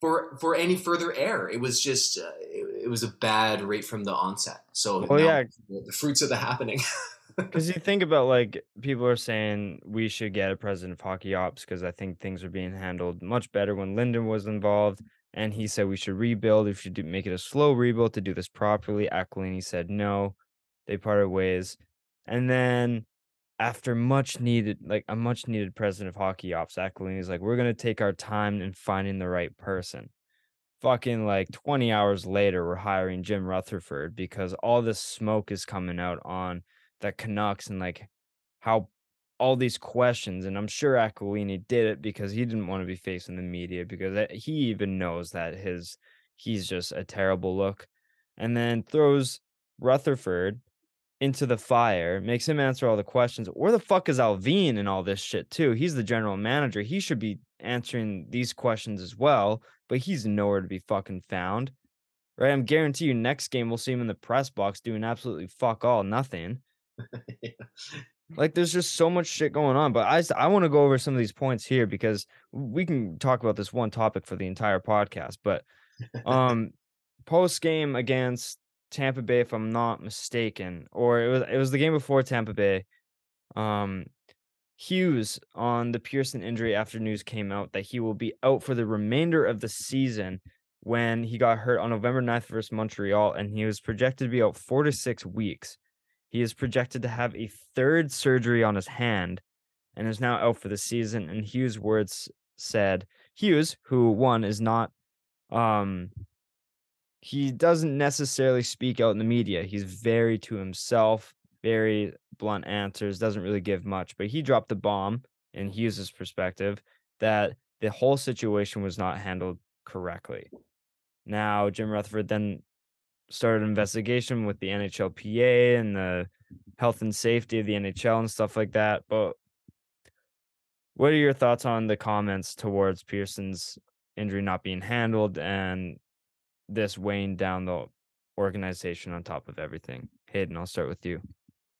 Speaker 1: for for any further error. It was just uh, it, it was a bad right from the onset. So
Speaker 2: yeah.
Speaker 1: the fruits of the happening.
Speaker 2: Because you think about like people are saying we should get a president of hockey ops because I think things are being handled much better when Linden was involved. And he said we should rebuild. We should do, make it a slow rebuild to do this properly. Aquilini said no. They parted ways. And then after much needed, like a much needed president of hockey ops, Aquilini's like, we're gonna take our time in finding the right person. Fucking like 20 hours later, we're hiring Jim Rutherford because all this smoke is coming out on the Canucks and like how all these questions, and I'm sure Aquilini did it because he didn't want to be facing the media because he even knows that his he's just a terrible look, and then throws Rutherford into the fire, makes him answer all the questions. Where the fuck is Allvin and all this shit too? He's the general manager. He should be answering these questions as well, but he's nowhere to be fucking found. Right? I'm guarantee you next game we'll see him in the press box doing absolutely fuck all nothing. Like there's just so much shit going on, but I I want to go over some of these points here because we can talk about this one topic for the entire podcast. But um, post game against Tampa Bay, if I'm not mistaken, or it was it was the game before Tampa Bay. Um, Hughes on the Pearson injury after news came out that he will be out for the remainder of the season when he got hurt on November 9th versus Montreal, and he was projected to be out four to six weeks. He is projected to have a third surgery on his hand and is now out for the season. And Hughes' words said, Hughes, who one is not, um, he doesn't necessarily speak out in the media. He's very to himself, very blunt answers, doesn't really give much. But he dropped the bomb in Hughes' perspective that the whole situation was not handled correctly. Now, Jim Rutherford then started an investigation with the NHLPA and the health and safety of the NHL and stuff like that. But what are your thoughts on the comments towards Pearson's injury not being handled and this weighing down the organization on top of everything? Hayden, I'll start with you.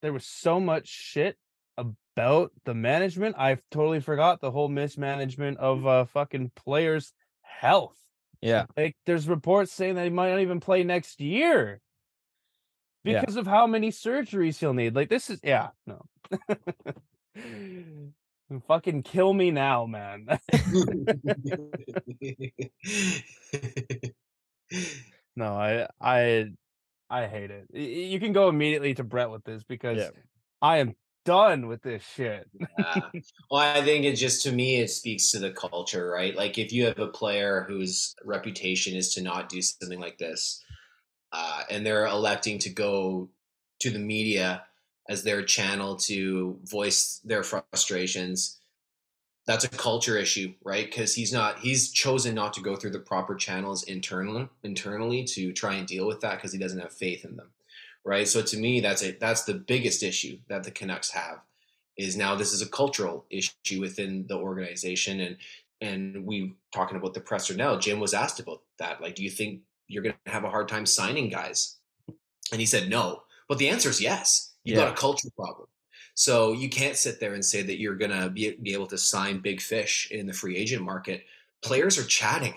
Speaker 3: there was so much shit about the management. I totally forgot the whole mismanagement of uh fucking players' health.
Speaker 2: Yeah.
Speaker 3: Like there's reports saying that he might not even play next year
Speaker 2: Yeah.
Speaker 3: because of how many surgeries he'll need. Like this is yeah, no. fucking kill me now, man. no, I I I hate it. You can go immediately to Brett with this because
Speaker 2: Yeah.
Speaker 3: I am done with this shit.
Speaker 1: Yeah. Well, I think it just to me it speaks to the culture, right? Like if you have a player whose reputation is to not do something like this, uh, and they're electing to go to the media as their channel to voice their frustrations, that's a culture issue, right? Because he's not he's chosen not to go through the proper channels internally internally to try and deal with that because he doesn't have faith in them, right? So to me, that's a that's the biggest issue that the Canucks have is now this is a cultural issue within the organization and and we talking about the presser now jim was asked about that like do you think you're going to have a hard time signing guys and he said no but the answer is yes you
Speaker 2: Yeah.
Speaker 1: got a culture problem so you can't sit there and say that you're going to be, be able to sign big fish in the free agent market players are chatting.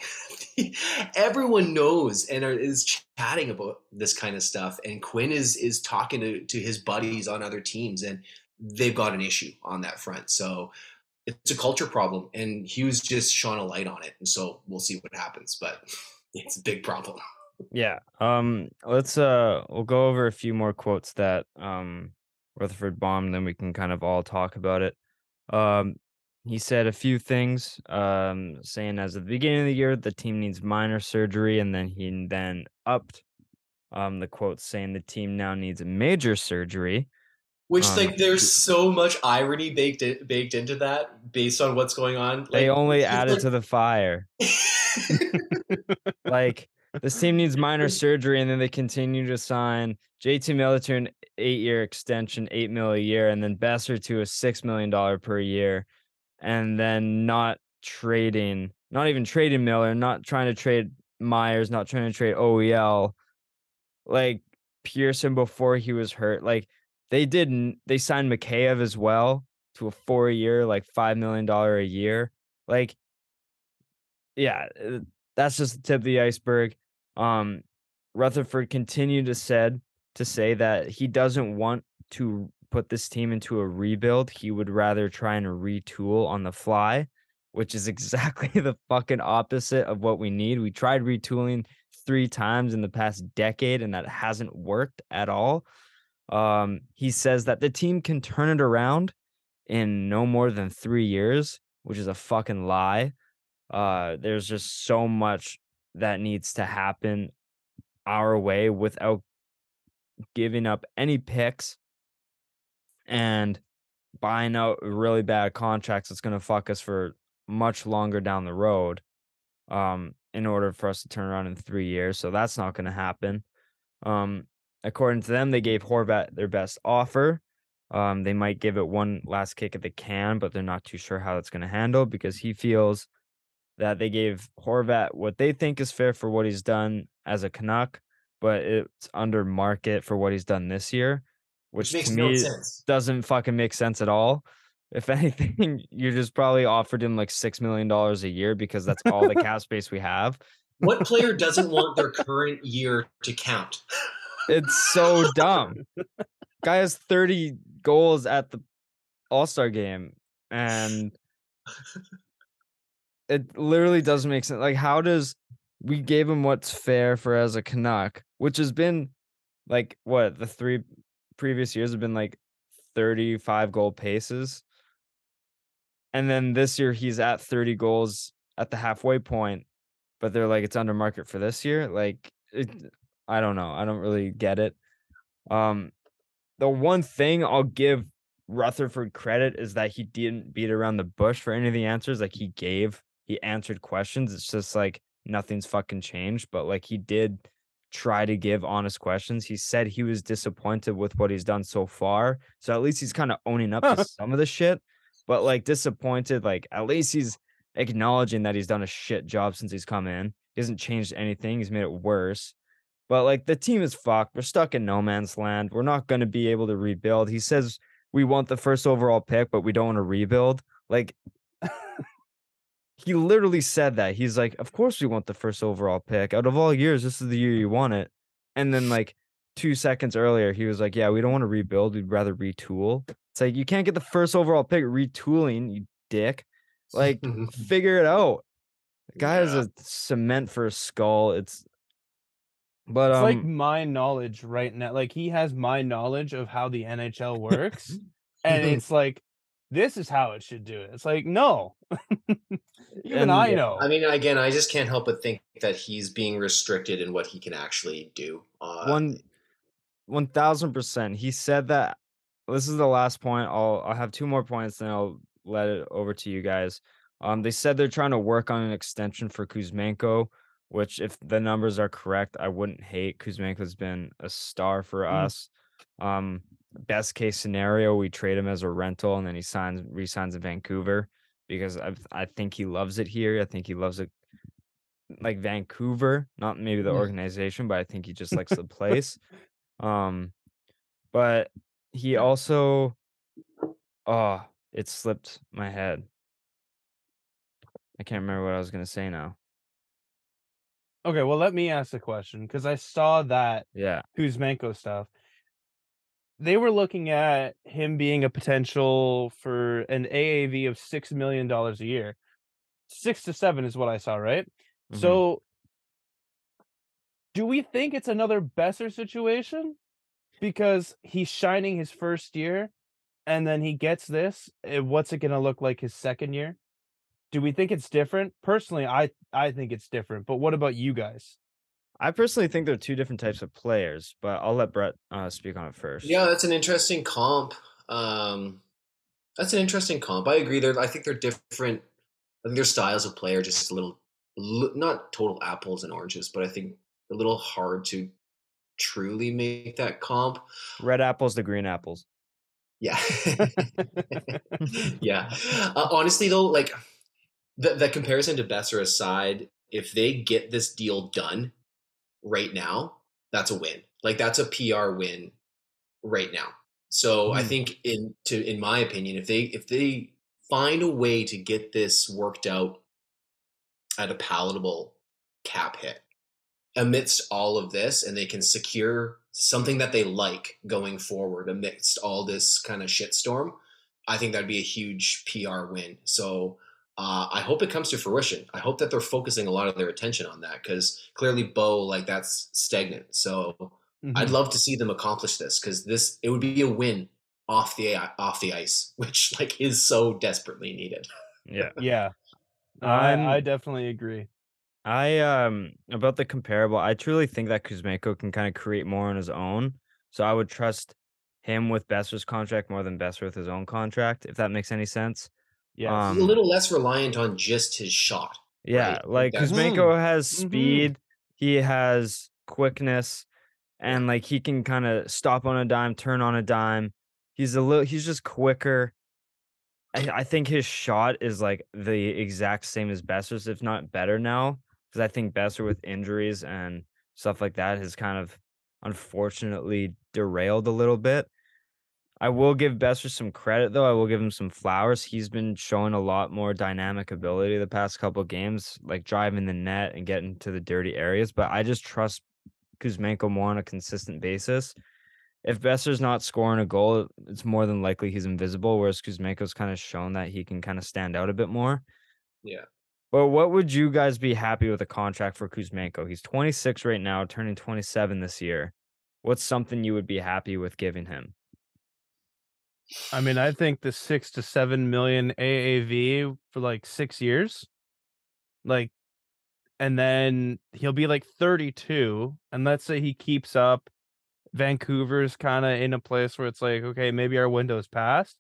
Speaker 1: Everyone knows and are, is chatting about this kind of stuff. And Quinn is is talking to, to his buddies on other teams, and they've got an issue on that front. So it's a culture problem, and Hughes just shone a light on it. And so we'll see what happens, but it's a big problem.
Speaker 2: Yeah. Um. Let's uh. We'll go over a few more quotes that um Rutherford bombed, then we can kind of all talk about it. Um. He said a few things. Um. Saying as at the beginning of the year, the team needs minor surgery, and then he then upped. Um. The quote saying the team now needs major surgery.
Speaker 1: Which
Speaker 2: Um,
Speaker 1: like there's so much irony baked in, baked into that based on what's going on. Like,
Speaker 2: They only added to the fire. like this team needs minor surgery, and then they continue to sign JT Miller to an eight-year extension, eight mil a year, and then Boeser to a six million dollar per year, and then not trading, not even trading Miller, not trying to trade Myers, not trying to trade OEL, like Pearson before he was hurt. Like they didn't, they signed Mikheyev as well to a four-year, like five million dollar a year. Like yeah, uh, that's just the tip of the iceberg. Um, Rutherford continued to said to say that he doesn't want to put this team into a rebuild. He would rather try and retool on the fly, which is exactly the fucking opposite of what we need. We tried retooling three times in the past decade, and that hasn't worked at all. Um, he says that the team can turn it around in no more than three years, which is a fucking lie uh there's just so much that needs to happen our way without giving up any picks and buying out really bad contracts that's going to fuck us for much longer down the road um in order for us to turn around in 3 years so that's not going to happen. Um according to them they gave Horvat their best offer. Um they might give it one last kick at the can but they're not too sure how that's going to handle because he feels that they gave Horvat what they think is fair for what he's done as a Canuck, but it's under market for what he's done this year, which, to me
Speaker 1: sense.
Speaker 2: doesn't fucking make sense at all. If anything, you just probably offered him like six million dollars a year because that's all the cap space we have.
Speaker 1: What player doesn't want their current year to count?
Speaker 2: It's so dumb. Guy has 30 goals at the All Star game, and it literally doesn't make sense. Like, how does we gave him what's fair for as a Canuck, which has been like what the three previous years have been like 35 goal paces. And then this year he's at 30 goals at the halfway point, but they're like it's under market for this year. Like it, I don't know. I don't really get it. Um the one thing I'll give Rutherford credit is that he didn't beat around the bush for any of the answers. Like he gave, he answered questions. It's just like nothing's fucking changed, but like he did try to give honest questions. He said he was disappointed with what he's done so far. So at least he's kind of owning up to some of the shit, but like disappointed, like at least he's acknowledging that he's done a shit job since he's come in. He hasn't changed anything. He's made it worse. But like the team is fucked. We're stuck in no man's land. We're not going to be able to rebuild. He says we want the first overall pick, but we don't want to rebuild. Like he literally said that. He's like, Of course we want the first overall pick. Out of all years, this is the year you want it. And then like two seconds earlier, he was like, Yeah, we don't want to rebuild. We'd rather retool. It's like you can't get the first overall pick retooling, you dick. Like figure it out. The guy has a cement for a skull. It's but
Speaker 3: It's
Speaker 2: um
Speaker 3: like my knowledge right now. Like he has my knowledge of how the NHL works, and it's like this is how it should do it. It's like no, even
Speaker 2: And-
Speaker 3: I know.
Speaker 1: I mean, again, I just can't help but think that he's being restricted in what he can actually do. Uh,
Speaker 2: one one thousand percent. He said that this is the last point. I'll I'll have two more points, then I'll let it over to you guys. Um, they said they're trying to work on an extension for Kuzmenko, which, if the numbers are correct, I wouldn't hate. Kuzmenko's been a star for
Speaker 3: Mm.
Speaker 2: us. Um, best case scenario, we trade him as a rental, and then he signs resigns in Vancouver because I I think he loves it here. I think he loves it like Vancouver, not maybe the
Speaker 1: Mm.
Speaker 2: organization, but I think he just likes the place. Um, but he also, oh, it slipped my head. I can't remember what I was gonna say now.
Speaker 3: Okay, well, let me ask a question because I saw that
Speaker 2: Yeah.
Speaker 3: Kuzmenko stuff. They were looking at him being a potential for an AAV of six million dollars a year. Six to seven is what I saw, right?
Speaker 2: Mhm.
Speaker 3: So, do we think it's another Boeser situation because he's shining his first year, and then he gets this? eh, What's it going to look like his second year? Do we think it's different? Personally, I I think it's different. But what about you guys?
Speaker 2: I personally think they're two different types of players, but I'll let Brett uh, speak on it first.
Speaker 1: Yeah, that's an interesting comp. Um, that's an interesting comp. I agree. They're, I think they're different. I think their styles of play are just a little, not total apples and oranges, but I think a little hard to truly make that comp.
Speaker 2: Red apples to green apples.
Speaker 1: Yeah. yeah. Uh, honestly, though, like the, the comparison to Boeser aside, if they get this deal done right now, that's a win. Like that's a PR win right now. So I
Speaker 3: Mhm.
Speaker 1: think in to in my opinion, if they if they find a way to get this worked out at a palatable cap hit amidst all of this and they can secure something that they like going forward amidst all this kind of shitstorm, I think that'd be a huge PR win. So uh, I hope it comes to fruition. I hope that they're focusing a lot of their attention on that because clearly Bo like that's stagnant. So I'd
Speaker 3: Mhm.
Speaker 1: love to see them accomplish this because this it would be a win off the off the ice, which like is so desperately needed.
Speaker 2: Yeah.
Speaker 3: yeah,
Speaker 2: I'm-
Speaker 3: I, I definitely agree.
Speaker 2: I um about the comparable, I truly think that Kuzmenko can kind of create more on his own. So I would trust him with Boeser's contract more than Boeser with his own contract, if that makes any sense.
Speaker 3: Yes.
Speaker 2: Um,
Speaker 1: a little less reliant on just his shot.
Speaker 2: Yeah,
Speaker 1: Right,
Speaker 2: like
Speaker 1: that's-
Speaker 2: Kuzmenko has
Speaker 3: Mhm.
Speaker 2: speed, he has quickness, and like he can kind of stop on a dime, turn on a dime. He's a little he's just quicker. I, I think his shot is like the exact same as Boeser's, if not better now. Because I think Boeser with injuries and stuff like that has kind of unfortunately derailed a little bit. I will give Boeser some credit though. I will give him some flowers. He's been showing a lot more dynamic ability the past couple games, like driving the net and getting to the dirty areas. But I just trust Kuzmenko more on a consistent basis. If Boeser's not scoring a goal, it's more than likely he's invisible. Whereas Kuzmenko's kind of shown that he can kind of stand out a bit more.
Speaker 1: Yeah.
Speaker 2: But what would you guys be happy with a contract for Kuzmenko? He's 26 right now, turning 27 this year. What's something you would be happy with giving him?
Speaker 3: I mean, I think the six to seven million AAV for like six years, like, and then he'll be like 32. And let's say he keeps up. Vancouver's kind of in a place where it's like, okay, maybe our window's passed.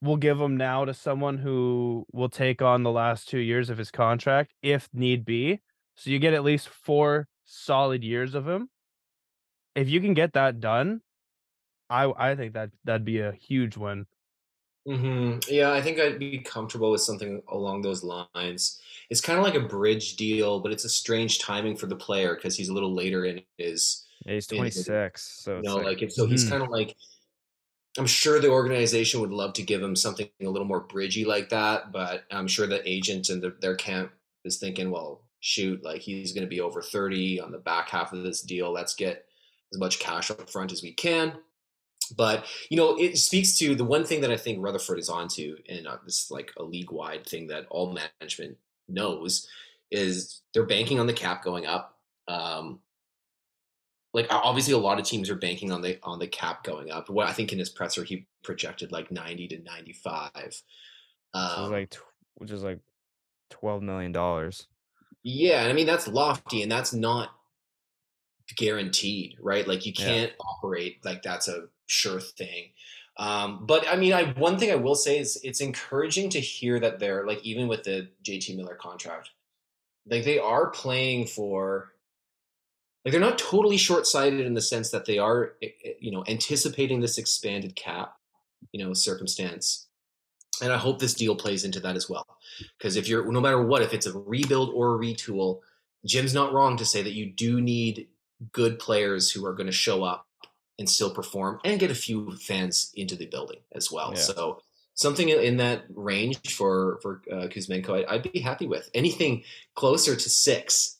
Speaker 3: We'll give him now to someone who will take on the last two years of his contract if need be. So you get at least four solid years of him. If you can get that done, I I think that that'd be a huge win.
Speaker 1: hmm Yeah, I think I'd be comfortable with something along those lines. It's kind of like a bridge deal, but it's a strange timing for the player because he's a little later in his,
Speaker 2: Yeah, he's 26, so
Speaker 1: you know,
Speaker 2: like,
Speaker 1: like so, he's
Speaker 3: Mhm.
Speaker 1: kind of like. I'm sure the organization would love to give him something a little more bridgy like that, but I'm sure the agent and the, their camp is thinking, well, shoot, like he's going to be over 30 on the back half of this deal. Let's get as much cash up front as we can. But you know, it speaks to the one thing that I think Rutherford is onto, and uh, this is like a league wide thing that all management knows, is they're banking on the cap going up. Um, like obviously, a lot of teams are banking on the on the cap going up. What I think in his presser, he projected like ninety to ninety five.
Speaker 2: which is
Speaker 1: Um,
Speaker 2: like which is like 12 million dollars.
Speaker 1: yeah, I mean that's lofty, and that's not guaranteed, right? Like you can't operate like that's a sure thing. Um, but I mean, I one thing I will say is it's encouraging to hear that they're like even with the JT Miller contract, like they are playing for. Like they're not totally short-sighted in the sense that they are, eh, eh, you know, anticipating this expanded cap, you know, circumstance, and I hope this deal plays into that as well. Because if you're, no matter what, if it's a rebuild or a retool, Jim's not wrong to say that you do need good players who are going to show up and still perform and get a few fans into the building as well.
Speaker 2: Yeah.
Speaker 1: So something in that range for for uh, Kuzmenko, I'd, I'd be happy with anything closer to six.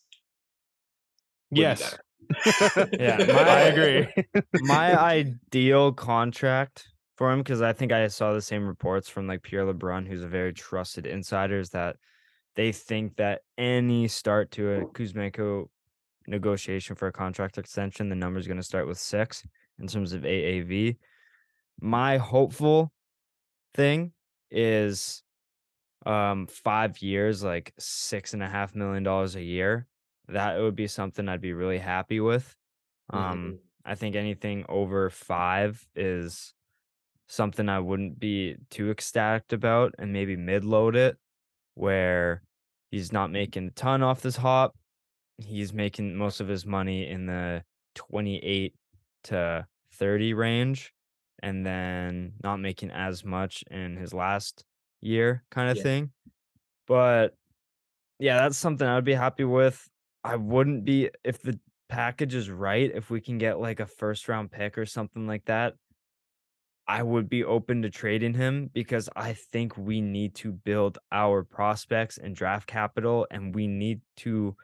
Speaker 3: Yes,
Speaker 1: better.
Speaker 2: Yeah,
Speaker 3: I agree.
Speaker 2: my ideal contract for him because I think I saw the same reports from like Pierre LeBrun, who's a very trusted insider, is that they think that any start to a Kuzmenko negotiation for a contract extension, the number is going to start with six in terms of AAV. My hopeful thing is um five years, like six and a half million dollars a year. That would be something I'd be really happy with. Um,
Speaker 1: Mhm.
Speaker 2: I think anything over five is something I wouldn't be too ecstatic about, and maybe mid load it where he's not making a ton off this hop. He's making most of his money in the 28 to 30 range, and then not making as much in his last year, kind of
Speaker 1: Yeah.
Speaker 2: thing. But yeah, that's something I'd be happy with. I wouldn't be if the package is right, if we can get like a first round pick or something like that, I would be open to trading him because I think we need to build our prospects and draft capital and we need to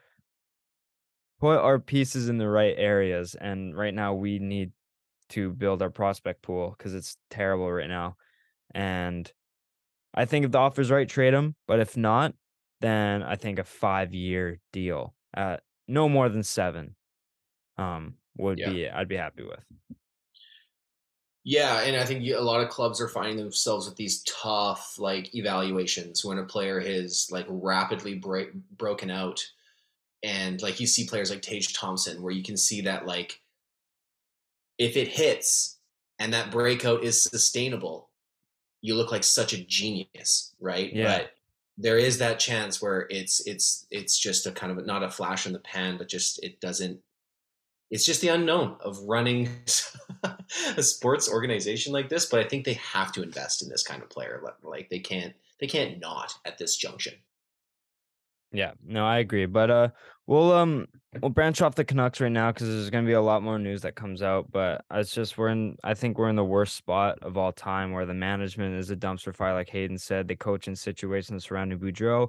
Speaker 2: put our pieces in the right areas. And right now we need to build our prospect pool because it's terrible right now. And I think if the offer's right, trade him. But if not, then I think a five year deal at no more than seven um would
Speaker 1: Yeah.
Speaker 2: be I'd be happy with.
Speaker 1: Yeah, and I think a lot of clubs are finding themselves with these tough like evaluations when a player has like rapidly break, broken out, and like you see players like Tage Thompson, where you can see that like if it hits and that breakout is sustainable, you look like such a genius, right?
Speaker 2: Yeah.
Speaker 1: But there is that chance where it's it's it's just a kind of not a flash in the pan, but just it doesn't. It's just the unknown of running a sports organization like this. But I think they have to invest in this kind of player. Like- Like they can't they can't not at this junction.
Speaker 2: Yeah, no, I agree. But uh we'll um we'll branch off the Canucks right now because there's gonna be a lot more news that comes out. But it's just we're in I think we're in the worst spot of all time where the management is a dumpster fire, like Hayden said, the coaching situation surrounding Boudreau.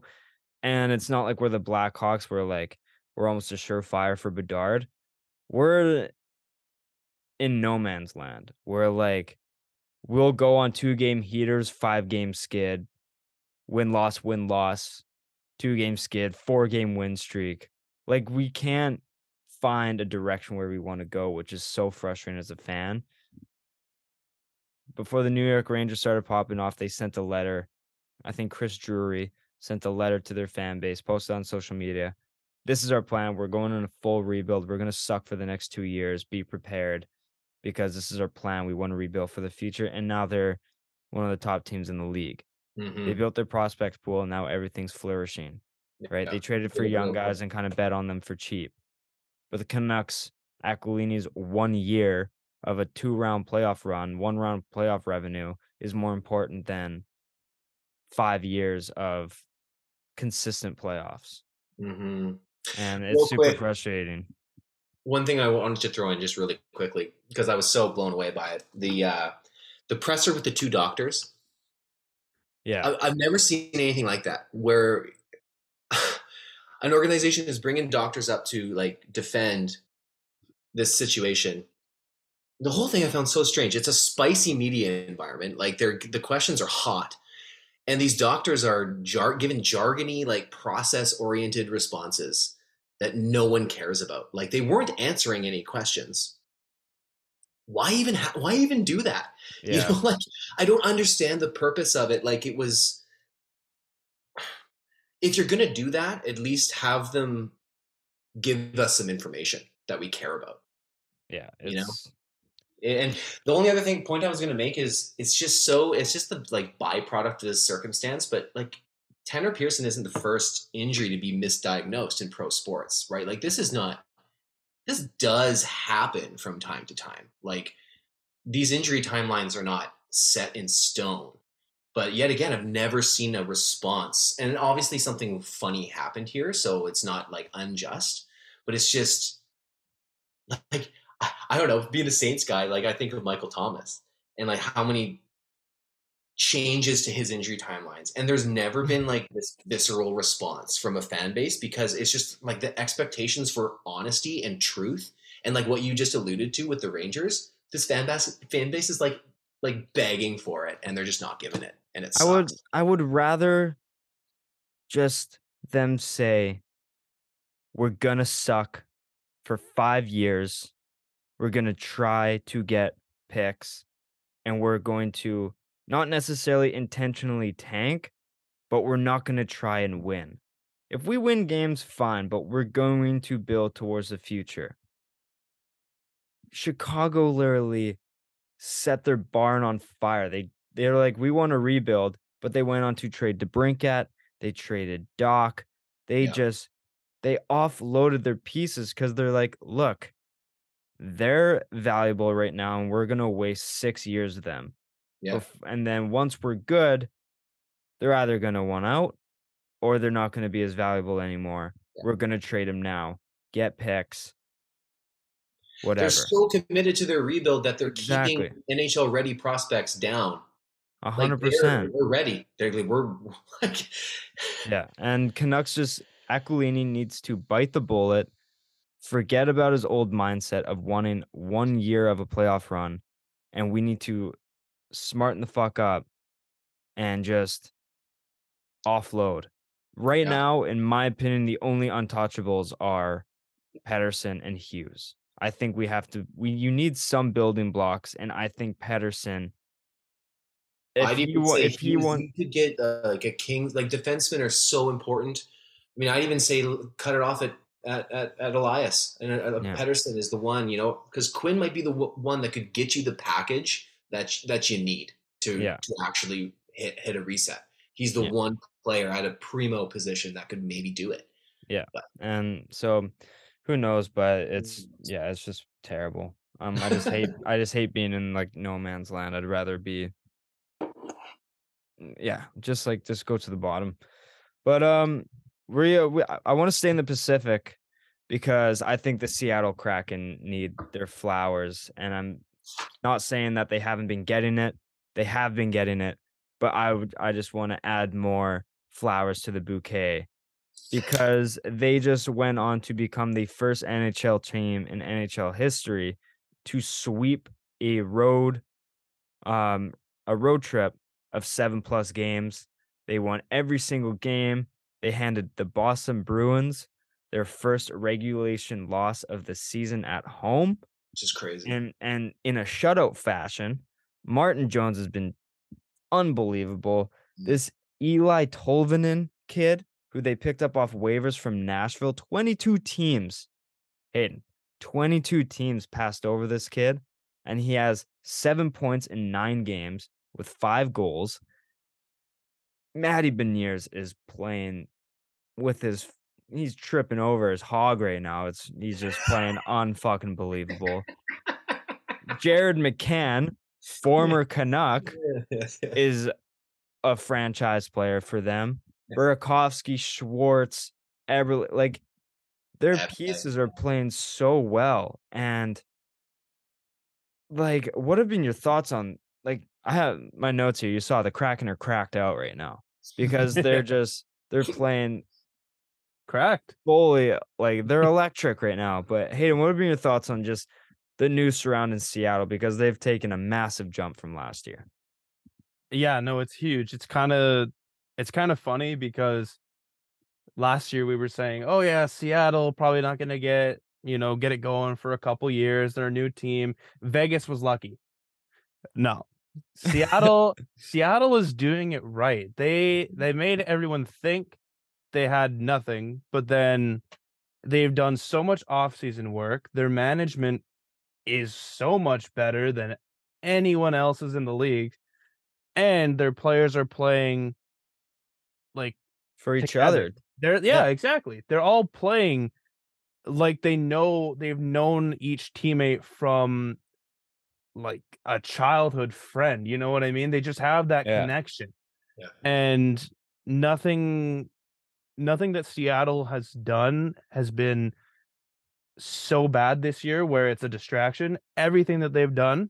Speaker 2: And it's not like we're the Blackhawks where like we're almost a surefire for Bedard. We're in no man's land. We're like we'll go on two game heaters, five game skid, win loss, win loss, two game skid, four game win streak. Like we can't find a direction where we want to go, which is so frustrating as a fan. Before the New York Rangers started popping off, they sent a letter. I think Chris Drury sent a letter to their fan base, posted on social media. This is our plan. We're going on a full rebuild. We're going to suck for the next two years. Be prepared because this is our plan. We want to rebuild for the future. And now they're one of the top teams in the league. They
Speaker 1: Mhm.
Speaker 2: built their prospect pool and now everything's flourishing. Right?
Speaker 1: Yeah.
Speaker 2: They traded for young guys and kind of bet on them for cheap. But the Canucks, Aquilini's one year of a two round playoff run, one round playoff revenue is more important than five years of consistent playoffs.
Speaker 1: Mhm.
Speaker 2: And it's
Speaker 1: Real
Speaker 2: super
Speaker 1: quick.
Speaker 2: frustrating.
Speaker 1: One thing I wanted to throw in just really quickly because I was so blown away by it the uh, the presser with the two doctors.
Speaker 2: Yeah.
Speaker 1: I, I've never seen anything like that where an organization is bringing doctors up to like defend this situation. The whole thing I found so strange. It's a spicy media environment. Like they're the questions are hot, and these doctors are jar- given jargony, like process oriented responses that no one cares about. Like they weren't answering any questions. Why even ha- why even do that? You know, like I don't understand the purpose of it. Like it was if you're gonna do that, at least have them give us some information that we care about.
Speaker 2: Yeah.
Speaker 1: you know? And the only other thing point I was gonna make is it's just so it's just the like byproduct of this circumstance, but like Tanner Pearson isn't the first injury to be misdiagnosed in pro sports, right? Like this is not this does happen from time to time. Like these injury timelines are not set in stone. But yet again, I've never seen a response. And obviously something funny happened here, so it's not like unjust, but it's just like I, don't know, being a Saints guy, like I think of Michael Thomas and like how many changes to his injury timelines and there's never mm-hmm. been like this visceral response from a fan base because it's just like the expectations for honesty and truth and like what you just alluded to with the Rangers this fan base fan base is like like begging for it and they're just not giving it and it's
Speaker 2: I would I would rather just them say we're gonna suck for five years. We're gonna try to get picks and we're going to not necessarily intentionally tank, but we're not gonna try and win. If we win games, fine, but we're going to build towards the future. Chicago literally set their barn on fire. They they're like, we want to rebuild, but they went on to trade DeBrincat. They traded Dach. They
Speaker 1: Yeah.
Speaker 2: just they offloaded their pieces because they're like, look, they're valuable right now, and we're gonna waste six years of them.
Speaker 1: Yeah
Speaker 2: And then once we're good, they're either gonna want out or they're not gonna be as valuable anymore.
Speaker 1: Yeah.
Speaker 2: We're gonna trade them now, get picks, whatever.
Speaker 1: they're so committed to their rebuild that they're
Speaker 2: Exactly.
Speaker 1: keeping NHL ready prospects down
Speaker 2: A
Speaker 1: Like,
Speaker 2: hundred
Speaker 1: they're-
Speaker 2: percent.
Speaker 1: We're ready. They're like, we're like,
Speaker 2: Yeah, and Canucks just Aquilini needs to bite the bullet, forget about his old mindset of wanting one year of a playoff run, and we need to smarten the fuck up and just offload. Right
Speaker 1: Yeah.
Speaker 2: now, in my opinion, the only untouchables are Pettersson and Hughes. I think we have to we you need some building blocks, and I think Pettersson. If
Speaker 1: I'd even say
Speaker 2: if
Speaker 1: you,
Speaker 2: want
Speaker 1: you could get uh, like a king. Like defensemen are so important. I mean, I'd even say cut it off at at, at, at Elias and uh, uh,
Speaker 2: Yeah.
Speaker 1: Pettersson is the one. You know, because Quinn might be the w- one that could get you the package that that you need to
Speaker 2: Yeah.
Speaker 1: to actually hit hit a reset. He's the
Speaker 2: Yeah.
Speaker 1: one player at a primo position that could maybe do it. Yeah.
Speaker 2: And so who knows but it's yeah it's just terrible um i just hate i just hate being in like no man's land i'd rather be Mm, yeah just like just go to the bottom but um we, uh, we i want to stay in the pacific because i think the seattle kraken need their flowers and i'm not saying that they haven't been getting it they have been getting it but i would i just want to add more flowers to the bouquet because they just went on to become the first NHL team in NHL history to sweep a road um a road trip of 7 plus games. They won every single game. They handed the Boston Bruins their first regulation loss of the season at home
Speaker 1: Which is crazy.
Speaker 2: and and in a shutout fashion. Martin Jones has been unbelievable.
Speaker 1: Mm.
Speaker 2: This Eeli Tolvanen kid, who they picked up off waivers from Nashville, 22 teams, Hayden, 22 teams passed over this kid, and he has seven points in nine games with five goals. Matty Beniers is playing with his he's tripping over his hog right now. It's he's just playing unfucking believable. Jared McCann, former Canuck, is a franchise player for them.
Speaker 1: Yeah.
Speaker 2: Burakovsky, Schwartz, Eberle, like their
Speaker 1: but-
Speaker 2: pieces are playing so well. And like, what have been your thoughts on like I have my notes here. You saw the Kraken are cracked out right now because they're just they're playing
Speaker 3: Correct.
Speaker 2: fully uh, like they're electric right now. But Hayden, what have been your thoughts on just the news surrounding Seattle because they've taken a massive jump from last year?
Speaker 3: Yeah, no, it's huge. It's kind of it's kind of funny because last year we were saying, "Oh yeah, Seattle probably not going to get, you know, get it going for a couple years. They're a new team." Vegas was lucky. No. Seattle Seattle is doing it right. They they made everyone think they had nothing, but then they've done so much off-season work. Their management is so much better than anyone else's in the league and their players are playing like
Speaker 2: For each
Speaker 3: Together.
Speaker 2: other.
Speaker 3: they're yeah, exactly they're all playing like they know they've known each teammate from like a childhood friend you know what i mean they just have that
Speaker 2: Yeah.
Speaker 3: connection
Speaker 1: Yeah.
Speaker 3: and nothing nothing that seattle has done has been so bad this year where it's a distraction everything that they've done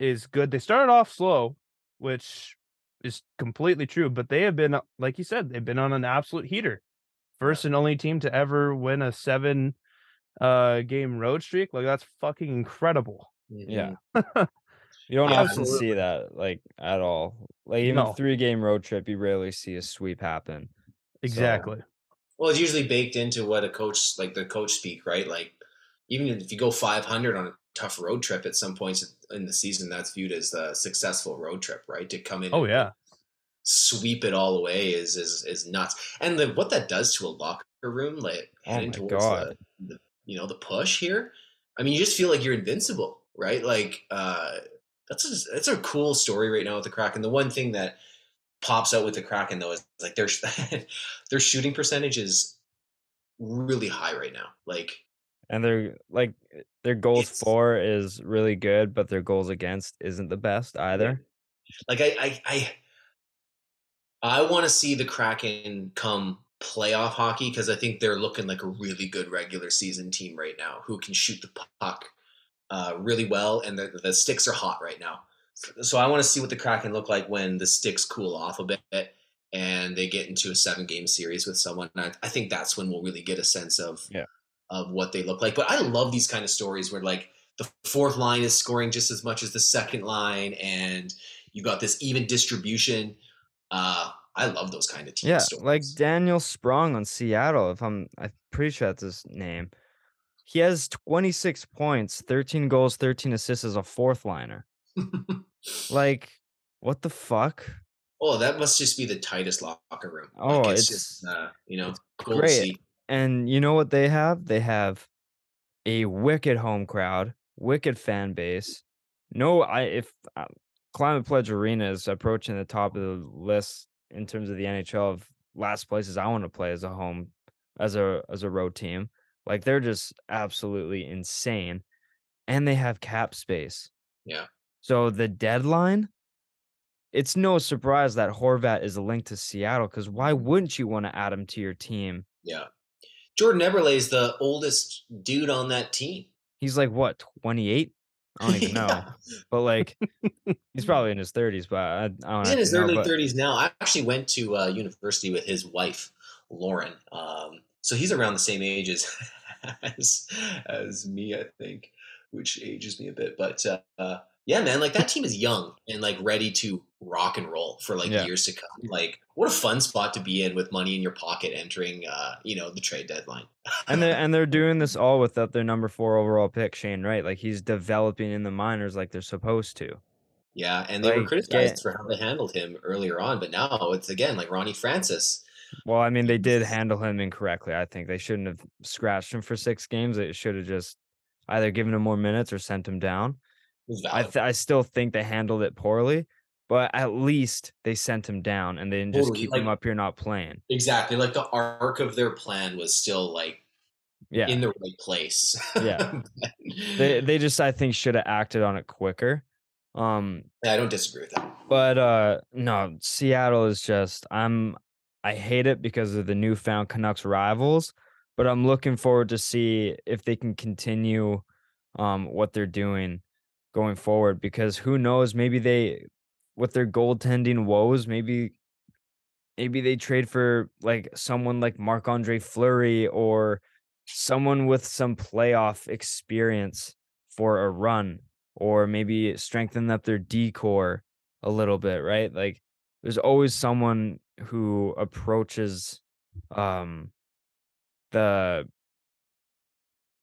Speaker 3: is good they started off slow which is completely true. But they have been, like you said, they've been on an absolute heater. First and only team to ever win a seven uh game road streak. Like that's fucking incredible.
Speaker 2: Yeah. You don't often see that like at all. Like even
Speaker 3: No.
Speaker 2: a three game road trip, you rarely see a sweep happen.
Speaker 3: Exactly.
Speaker 1: Well, it's usually baked into what a coach like the coach speak, right? Like even if you go 500 on a tough road trip at some points in the season, that's viewed as a successful road trip, right? To come in,
Speaker 3: Oh yeah.
Speaker 1: sweep it all away is is is nuts. And the, what that does to a locker room, like
Speaker 2: Oh
Speaker 1: heading towards
Speaker 2: God.
Speaker 1: The, the you know the push here. I mean, you just feel like you're invincible, right? Like uh, that's a, that's a cool story right now with the Kraken. The one thing that pops out with the Kraken though is like their their shooting percentage is really high right now. Like
Speaker 2: And their like their goals for is really good, but their goals against isn't the best either.
Speaker 1: like I I I, I want to see the Kraken come playoff hockey because I think they're looking like a really good regular season team right now who can shoot the puck uh, really well and the, the sticks are hot right now. So I want to see what the Kraken look like when the sticks cool off a bit and they get into a seven game series with someone. I, I think that's when we'll really get a sense of
Speaker 2: Yeah.
Speaker 1: of what they look like. But I love these kind of stories where like the fourth line is scoring just as much as the second line and you got this even distribution. Uh, I love those kind of team
Speaker 2: Yeah,
Speaker 1: stories.
Speaker 2: like Daniel Sprong on Seattle. If I'm, I'm pretty sure that's his name. He has 26 points, 13 goals, 13 assists as a fourth liner. Like, what the fuck?
Speaker 1: oh, that must just be the tightest locker room.
Speaker 2: Oh,
Speaker 1: like, it's,
Speaker 2: it's-
Speaker 1: just uh, you know
Speaker 2: great.
Speaker 1: seat.
Speaker 2: And you know what they have? They have a wicked home crowd, wicked fan base. No, I if uh, Climate Pledge Arena is approaching the top of the list in terms of the NHL of last places I want to play as a home, as a as a road team. Like they're just absolutely insane, and they have cap space.
Speaker 1: Yeah.
Speaker 2: So the deadline. It's no surprise that Horvat is linked to Seattle because why wouldn't you want to add him to your team?
Speaker 1: Yeah. Jordan Eberle is the oldest dude on that team.
Speaker 2: He's like what, 28? I don't even know. But like he's probably in his 30s, but I, I don't
Speaker 1: He's in his
Speaker 2: know,
Speaker 1: early
Speaker 2: but-
Speaker 1: 30s now. I actually went to uh, university with his wife, Lauren. Um, so he's around the same age as, as as me, I think, which ages me a bit. But uh, uh, yeah, man, like that team is young and like ready to rock and roll for like
Speaker 2: Yeah.
Speaker 1: years to come. Like, what a fun spot to be in with money in your pocket entering, uh, you know, the trade deadline.
Speaker 2: and they're and they're doing this all without their number four overall pick, Shane Wright. Like he's developing in the minors like they're supposed to.
Speaker 1: Yeah, and they were criticized
Speaker 2: get-
Speaker 1: for how they handled him earlier on, but now it's again like Ronnie Francis.
Speaker 2: Well, I mean, they did handle him incorrectly. I think they shouldn't have scratched him for six games. They should have just either given him more minutes or sent him down. I th- I still think they handled it poorly, but at least they sent him down and they didn't just
Speaker 1: Totally,
Speaker 2: keep him up here not playing.
Speaker 1: Exactly. Like the arc of their plan was still like
Speaker 2: Yeah.
Speaker 1: in the right place.
Speaker 2: Yeah. they they just I think should have acted on it quicker. Um
Speaker 1: Yeah, I don't disagree with that.
Speaker 2: but uh no, Seattle is just I'm I hate it because of the newfound Canucks rivals, but I'm looking forward to see if they can continue um what they're doing going forward because who knows maybe they with their goaltending woes maybe maybe they trade for like someone like Marc-Andre Fleury or someone with some playoff experience for a run or maybe strengthen up their decor a little bit, right? Like there's always someone who approaches um the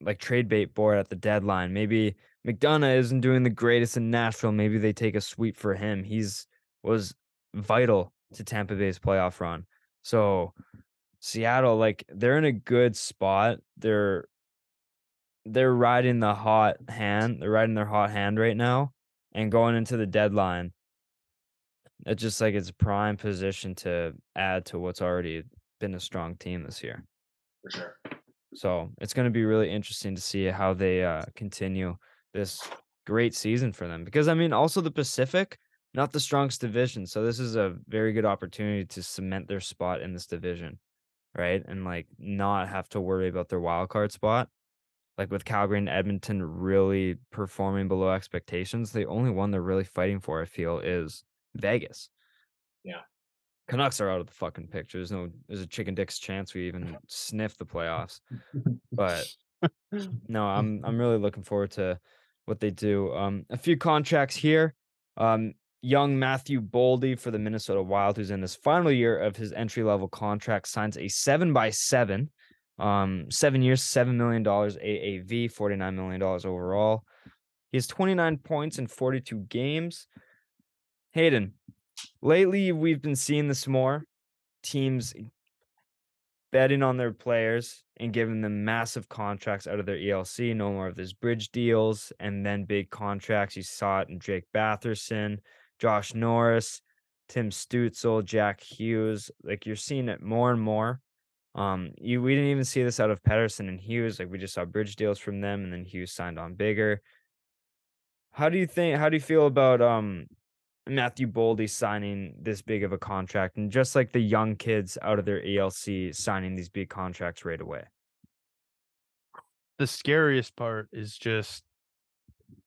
Speaker 2: like trade bait board at the deadline. Maybe McDonagh isn't doing the greatest in Nashville. Maybe they take a sweep for him. He's was vital to Tampa Bay's playoff run. So Seattle, like they're in a good spot. They're they're riding the hot hand. They're riding their hot hand right now, and going into the deadline. It's just like it's prime position to add to what's already been a strong team this year.
Speaker 1: For sure.
Speaker 2: So it's going to be really interesting to see how they uh, continue this great season for them. Because I mean, also the Pacific, not the strongest division. So this is a very good opportunity to cement their spot in this division, right? And like not have to worry about their wild card spot. Like with Calgary and Edmonton really performing below expectations, the only one they're really fighting for, I feel, is Vegas.
Speaker 1: Yeah.
Speaker 2: Canucks are out of the fucking picture. There's no there's a chicken dick's chance we even sniff the playoffs. But no, hmm. I'm I'm really looking forward to what they do. Um, a few contracts here. Um, young Matthew Boldy for the Minnesota Wild, who's in his final year of his entry level contract, signs a seven by seven, um, seven years, seven million dollars AAV, forty nine million dollars overall. He has twenty nine points in forty two games. Hayden, lately we've been seeing this more teams betting on their players and giving them massive contracts out of their ELC, no more of these bridge deals and then big contracts. You saw it in Drake Batherson, Josh Norris, Tim Stützle, Jack Hughes. Like you're seeing it more and more. Um, you we didn't even see this out of Pettersson and Hughes. Like we just saw bridge deals from them, and then Hughes signed on bigger. How do you think? How do you feel about um Matthew Boldy signing this big of a contract and just like the young kids out of their ELC signing these big contracts right away.
Speaker 3: The scariest part is just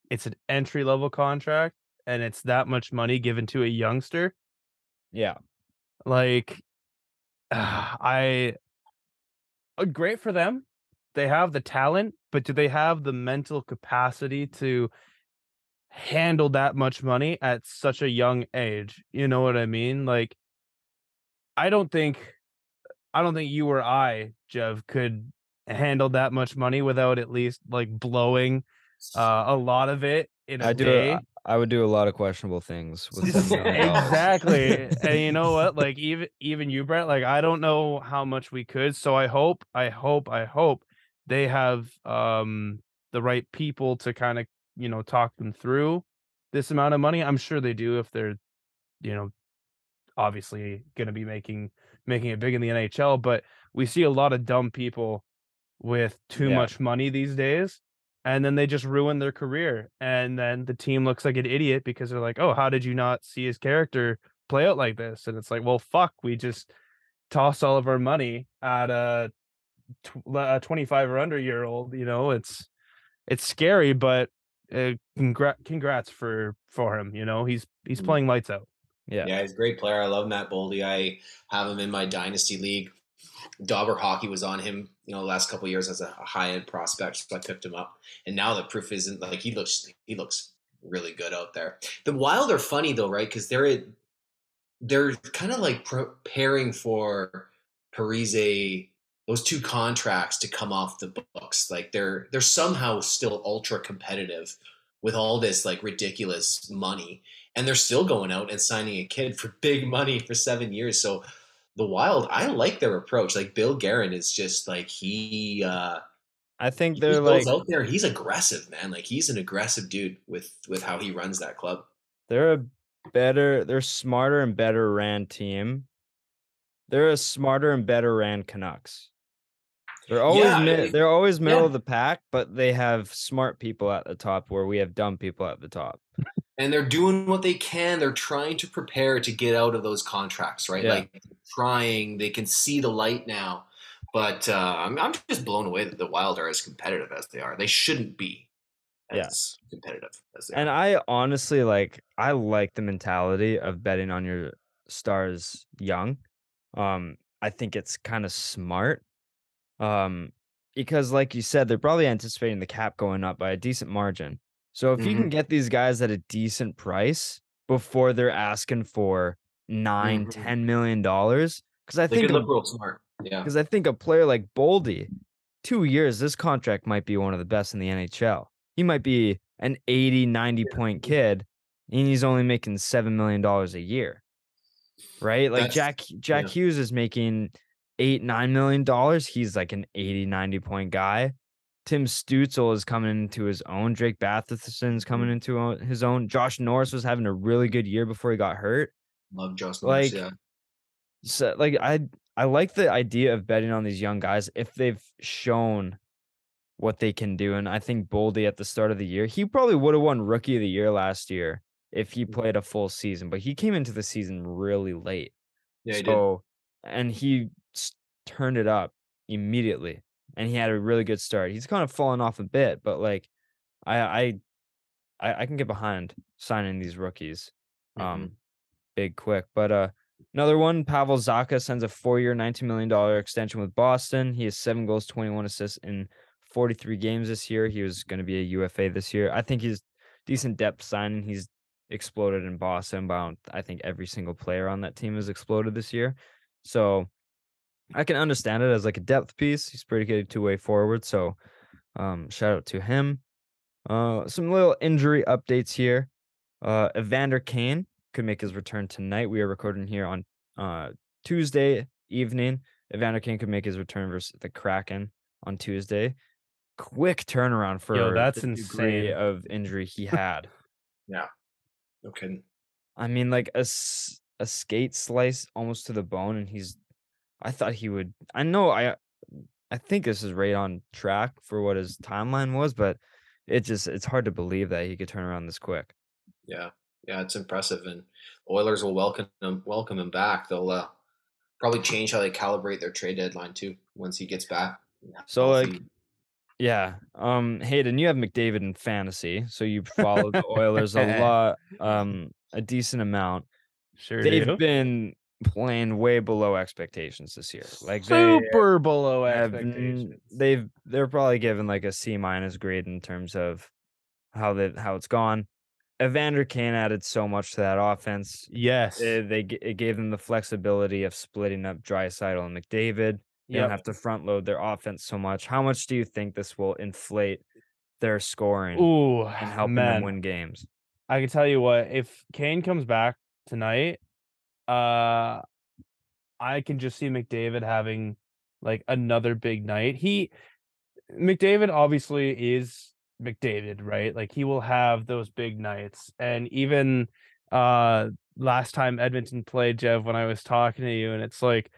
Speaker 3: it's an entry level contract and it's that much money given to a youngster.
Speaker 2: Yeah.
Speaker 3: Like uh, I uh, great for them. They have the talent, but do they have the mental capacity to handle that much money at such a young age? You know what I mean? Like I don't think I don't think you or I, Jev, could handle that much money without at least like blowing uh, a lot of it in a
Speaker 2: I do
Speaker 3: day.
Speaker 2: I, I would do a lot of questionable things with
Speaker 3: exactly. and you know what? Like even even you, Brett, like I don't know how much we could. So I hope, I hope, I hope they have um the right people to kind of, you know, talk them through this amount of money. I'm sure they do if they're, you know, obviously gonna be making making it big in the NHL, but we see a lot of dumb people with too
Speaker 2: Yeah.
Speaker 3: much money these days and then they just ruin their career and then the team looks like an idiot because they're like oh how did you not see his character play out like this and it's like well fuck we just toss all of our money at a, tw- a 25 or under year old you know it's it's scary but uh, congrats congrats for for him you know he's he's
Speaker 1: Mhm.
Speaker 3: playing lights out
Speaker 2: Yeah.
Speaker 1: Yeah, he's a great player. I love Matt Boldy. I have him in my dynasty league. Dobber Hockey was on him, you know, the last couple years as a high end prospect, so I picked him up. And now the proof isn't like he looks. He looks really good out there. The Wild are funny though, right? Because they're they're kind of like preparing for Parise those two contracts to come off the books. Like they're they're somehow still ultra competitive with all this like ridiculous money and they're still going out and signing a kid for big money for seven years. So the Wild, I like their approach. Like Bill Guerin is just like he uh
Speaker 2: I think
Speaker 1: he
Speaker 2: they're like
Speaker 1: out there. He's aggressive, man. Like he's an aggressive dude with with how he runs that club.
Speaker 2: they're a better they're smarter and better ran team. They're a smarter and better ran Canucks. They're always
Speaker 1: Yeah,
Speaker 2: mi-
Speaker 1: I-
Speaker 2: they're always middle
Speaker 1: yeah.
Speaker 2: of the pack, but they have smart people at the top where we have dumb people at the top.
Speaker 1: And they're doing what they can. They're trying to prepare to get out of those contracts, right?
Speaker 2: Yeah.
Speaker 1: Like trying. They can see the light now. But uh, I'm, I'm just blown away that the Wild are as competitive as they are. They shouldn't be
Speaker 2: Yeah.
Speaker 1: as competitive as they
Speaker 2: And
Speaker 1: are.
Speaker 2: I honestly like I like the mentality of betting on your stars young. Um I think it's kind of smart. Um because like you said they're probably anticipating the cap going up by a decent margin. So if you can get these guys at a decent price before they're asking for nine,
Speaker 1: Mhm.
Speaker 2: ten million dollars cuz I
Speaker 1: They
Speaker 2: think a-
Speaker 1: real smart. Yeah.
Speaker 2: because I think a player like Boldy, two years, this contract might be one of the best in the NHL. He might be an 80, 90 point kid, and he's only making $7 million a year. Right? Like
Speaker 1: That's-
Speaker 2: Jack Jack
Speaker 1: yeah.
Speaker 2: Hughes is making eight, nine million dollars. He's like an 80, 90 point guy. Tim Stützle is coming into his own. Drake Batherson's coming mm. into his own. Josh Norris was having a really good year before he got hurt
Speaker 1: Love Josh Norris.
Speaker 2: like,
Speaker 1: yeah.
Speaker 2: so like I I like the idea of betting on these young guys if they've shown what they can do. And I think Boldy at the start of the year, he probably would have won rookie of the year last year if he mm. played a full season, but he came into the season really late.
Speaker 1: Yeah, he did.
Speaker 2: so and he turned it up immediately and he had a really good start. He's kind of fallen off a bit, but like I I I, I can get behind signing these rookies um
Speaker 1: Mhm.
Speaker 2: big quick. But uh Another one, Pavel Zacha sends a four-year, $19 million extension with Boston. He has seven goals, 21 assists in 43 games this year. He was going to be a UFA this year. I think he's decent depth signing. He's exploded in Boston. But I think every single player on that team has exploded this year. So I can understand it as like a depth piece. He's pretty good two-way forward. So um, shout out to him. Uh, some little injury updates here. Uh, Evander Kane could make his return tonight. We are recording here on uh, Tuesday evening. Evander Kane could make his return versus the Kraken on Tuesday. Quick turnaround for
Speaker 3: Yo, that's
Speaker 2: the
Speaker 3: insane.
Speaker 2: of injury he had.
Speaker 1: No kidding.
Speaker 2: I mean, like a a skate slice almost to the bone, and he's. I thought he would. I know. I. I think this is right on track for what his timeline was, but it just it's hard to believe that he could turn around this quick.
Speaker 1: Yeah, yeah, it's impressive, and Oilers will welcome him welcome him back. They'll uh, probably change how they calibrate their trade deadline too once he gets back.
Speaker 2: So, like,
Speaker 1: Healthy.
Speaker 2: Yeah. Um, Hayden, you have McDavid in fantasy, so you follow the Oilers a lot, um, a decent amount.
Speaker 3: Sure
Speaker 2: They've
Speaker 3: do.
Speaker 2: been playing way below expectations this year. Like they
Speaker 3: Super below
Speaker 2: have
Speaker 3: expectations.
Speaker 2: they've they're probably given like a C minus grade in terms of how that how it's gone. Evander Kane added so much to that offense.
Speaker 3: yes.
Speaker 2: Uh, they it gave them the flexibility of splitting up Draisaitl and McDavid. They don't have to front load their offense so much. How much do you think this will inflate their scoring
Speaker 3: Ooh,
Speaker 2: and helping
Speaker 3: man.
Speaker 2: them win games?
Speaker 3: I can tell you what, if Kane comes back tonight, uh I can just see McDavid having like another big night. He McDavid obviously is McDavid, right? Like he will have those big nights. And even uh last time Edmonton played Jeff when I was talking to you and it's like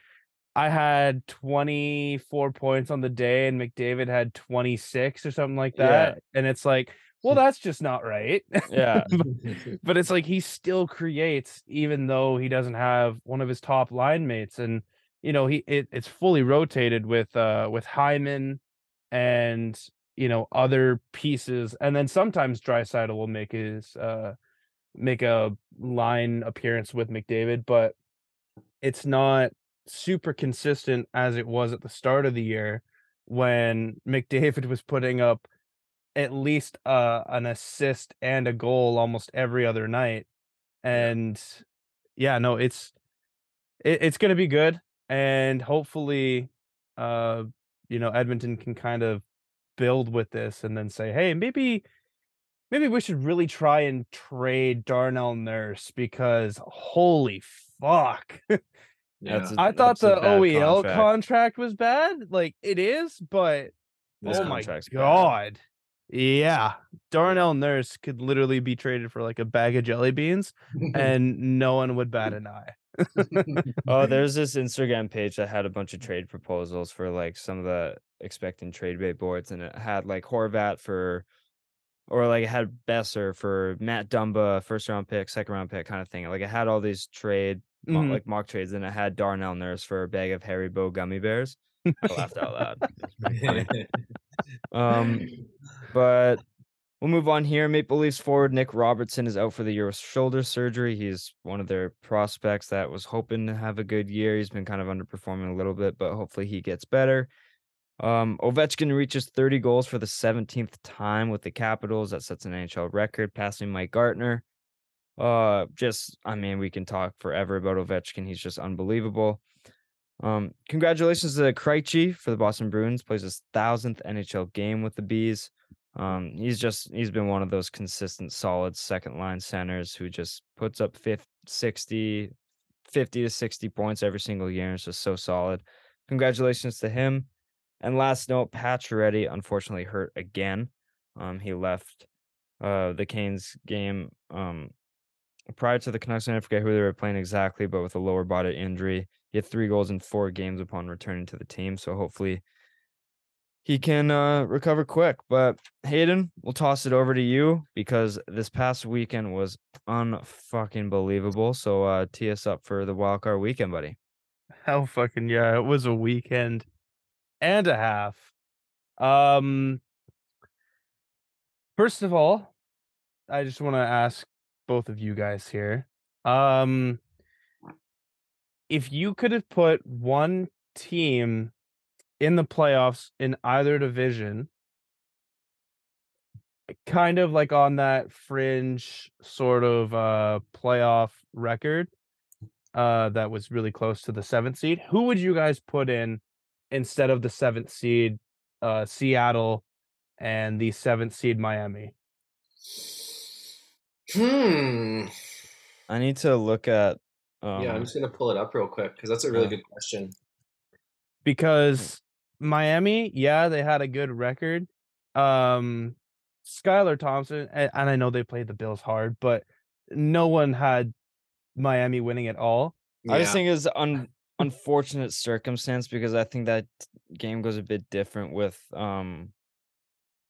Speaker 3: I had 24 points on the day and McDavid had 26 or something like
Speaker 2: Yeah.
Speaker 3: that. And it's like, well, that's just not right.
Speaker 2: Yeah.
Speaker 3: but it's like he still creates even though he doesn't have one of his top line mates and you know he it, it's fully rotated with uh with Hyman and you know other pieces and then sometimes Draisaitl will make his uh make a line appearance with McDavid but it's not super consistent as it was at the start of the year when McDavid was putting up at least uh, an assist and a goal almost every other night. And yeah, no, it's it, it's going to be good and hopefully uh you know Edmonton can kind of build with this and then say, "Hey, maybe maybe we should really try and trade Darnell Nurse because holy fuck."
Speaker 2: That's
Speaker 1: Yeah.
Speaker 2: a-
Speaker 3: I thought
Speaker 2: that's
Speaker 3: the OEL
Speaker 2: contract.
Speaker 3: contract was bad. Like it is, but
Speaker 2: This
Speaker 3: oh my
Speaker 2: contract's bad.
Speaker 3: god. Yeah. Darnell Nurse could literally be traded for like a bag of jelly beans and no one would bat an eye.
Speaker 2: Oh, there's this Instagram page that had a bunch of trade proposals for like some of the expecting trade bait boards, and it had like Horvat for, or like it had Boeser for Matt Dumba, first round pick, second round pick kind of thing. Like it had all these trade,
Speaker 3: Mhm.
Speaker 2: like mock trades, and it had Darnell Nurse for a bag of Haribo gummy bears. I laughed out loud. It's pretty funny. Um, but we'll move on here. Maple Leafs forward Nick Robertson is out for the year with shoulder surgery. He's one of their prospects that was hoping to have a good year. He's been kind of underperforming a little bit, but hopefully he gets better. Um, Ovechkin reaches 30 goals for the 17th time with the Capitals. That sets an NHL record, passing Mike Gartner. Uh, just I mean, we can talk forever about Ovechkin. He's just unbelievable. Um, congratulations to Krejci for the Boston Bruins. Plays his thousandth NHL game with the Bees. Um, he's just he's been one of those consistent, solid second line centers who just puts up 50, 60, 50 to 60 points every single year. It's just so solid. Congratulations to him. And last note, Pacioretty unfortunately hurt again. Um, he left uh the Canes game um prior to the Canucks. I forget who they were playing exactly, but with a lower body injury, he had three goals in four games upon returning to the team. So hopefully he can uh, recover quick. But Hayden, we'll toss it over to you because this past weekend was unfucking believable. So uh, tee us up for the wildcard weekend, buddy.
Speaker 3: Hell fucking yeah. It was a weekend and a half. Um first of all, I just want to ask both of you guys here. Um if you could have put one team in the playoffs in either division, kind of like on that fringe sort of uh playoff record, uh that was really close to the seventh seed, who would you guys put in instead of the seventh seed uh Seattle and the seventh seed Miami?
Speaker 1: Hmm.
Speaker 2: I need to look at. Um,
Speaker 1: yeah, I'm just gonna pull it up real quick because that's a really
Speaker 2: yeah.
Speaker 1: good question.
Speaker 3: because Miami, yeah, they had a good record. Um Skylar Thompson, and, and I know they played the Bills hard, but no one had Miami winning at all.
Speaker 2: I just think it's un unfortunate circumstance because I think that game goes a bit different with um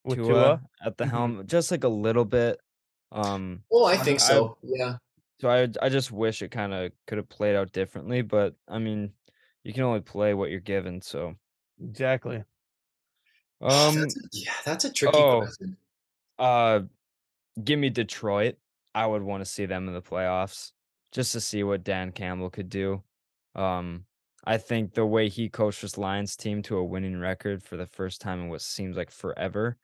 Speaker 3: With
Speaker 2: Tua,
Speaker 3: Tua?
Speaker 2: at the
Speaker 3: Mhm.
Speaker 2: helm, just like a little bit. Um,
Speaker 1: Well, I
Speaker 2: I-
Speaker 1: think
Speaker 2: I-
Speaker 1: so. yeah.
Speaker 2: So I I just wish it kind of could have played out differently, but I mean, you can only play what you're given. So,
Speaker 3: Exactly.
Speaker 2: um,
Speaker 1: that's a, yeah, that's a tricky
Speaker 2: oh.
Speaker 1: question.
Speaker 2: uh, give me Detroit. I would want to see them in the playoffs just to see what Dan Campbell could do. Um, I think the way he coached this Lions team to a winning record for the first time in what seems like forever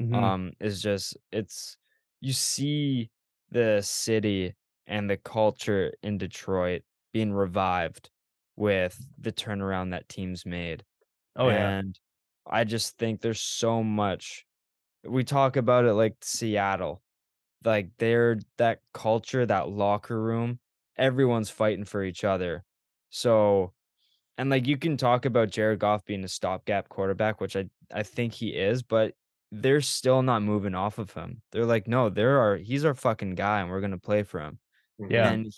Speaker 3: Mhm.
Speaker 2: um is just it's you see the city and the culture in Detroit being revived with mm-hmm. the turnaround that teams made.
Speaker 3: oh yeah.
Speaker 2: And I just think there's so much we talk about it like Seattle. Like they're that culture, that locker room, everyone's fighting for each other. So and like you can talk about Jared Goff being a stopgap quarterback, which I I think he is, but they're still not moving off of him. They're like, no, there are he's our fucking guy and we're gonna play for him.
Speaker 3: Yeah.
Speaker 2: And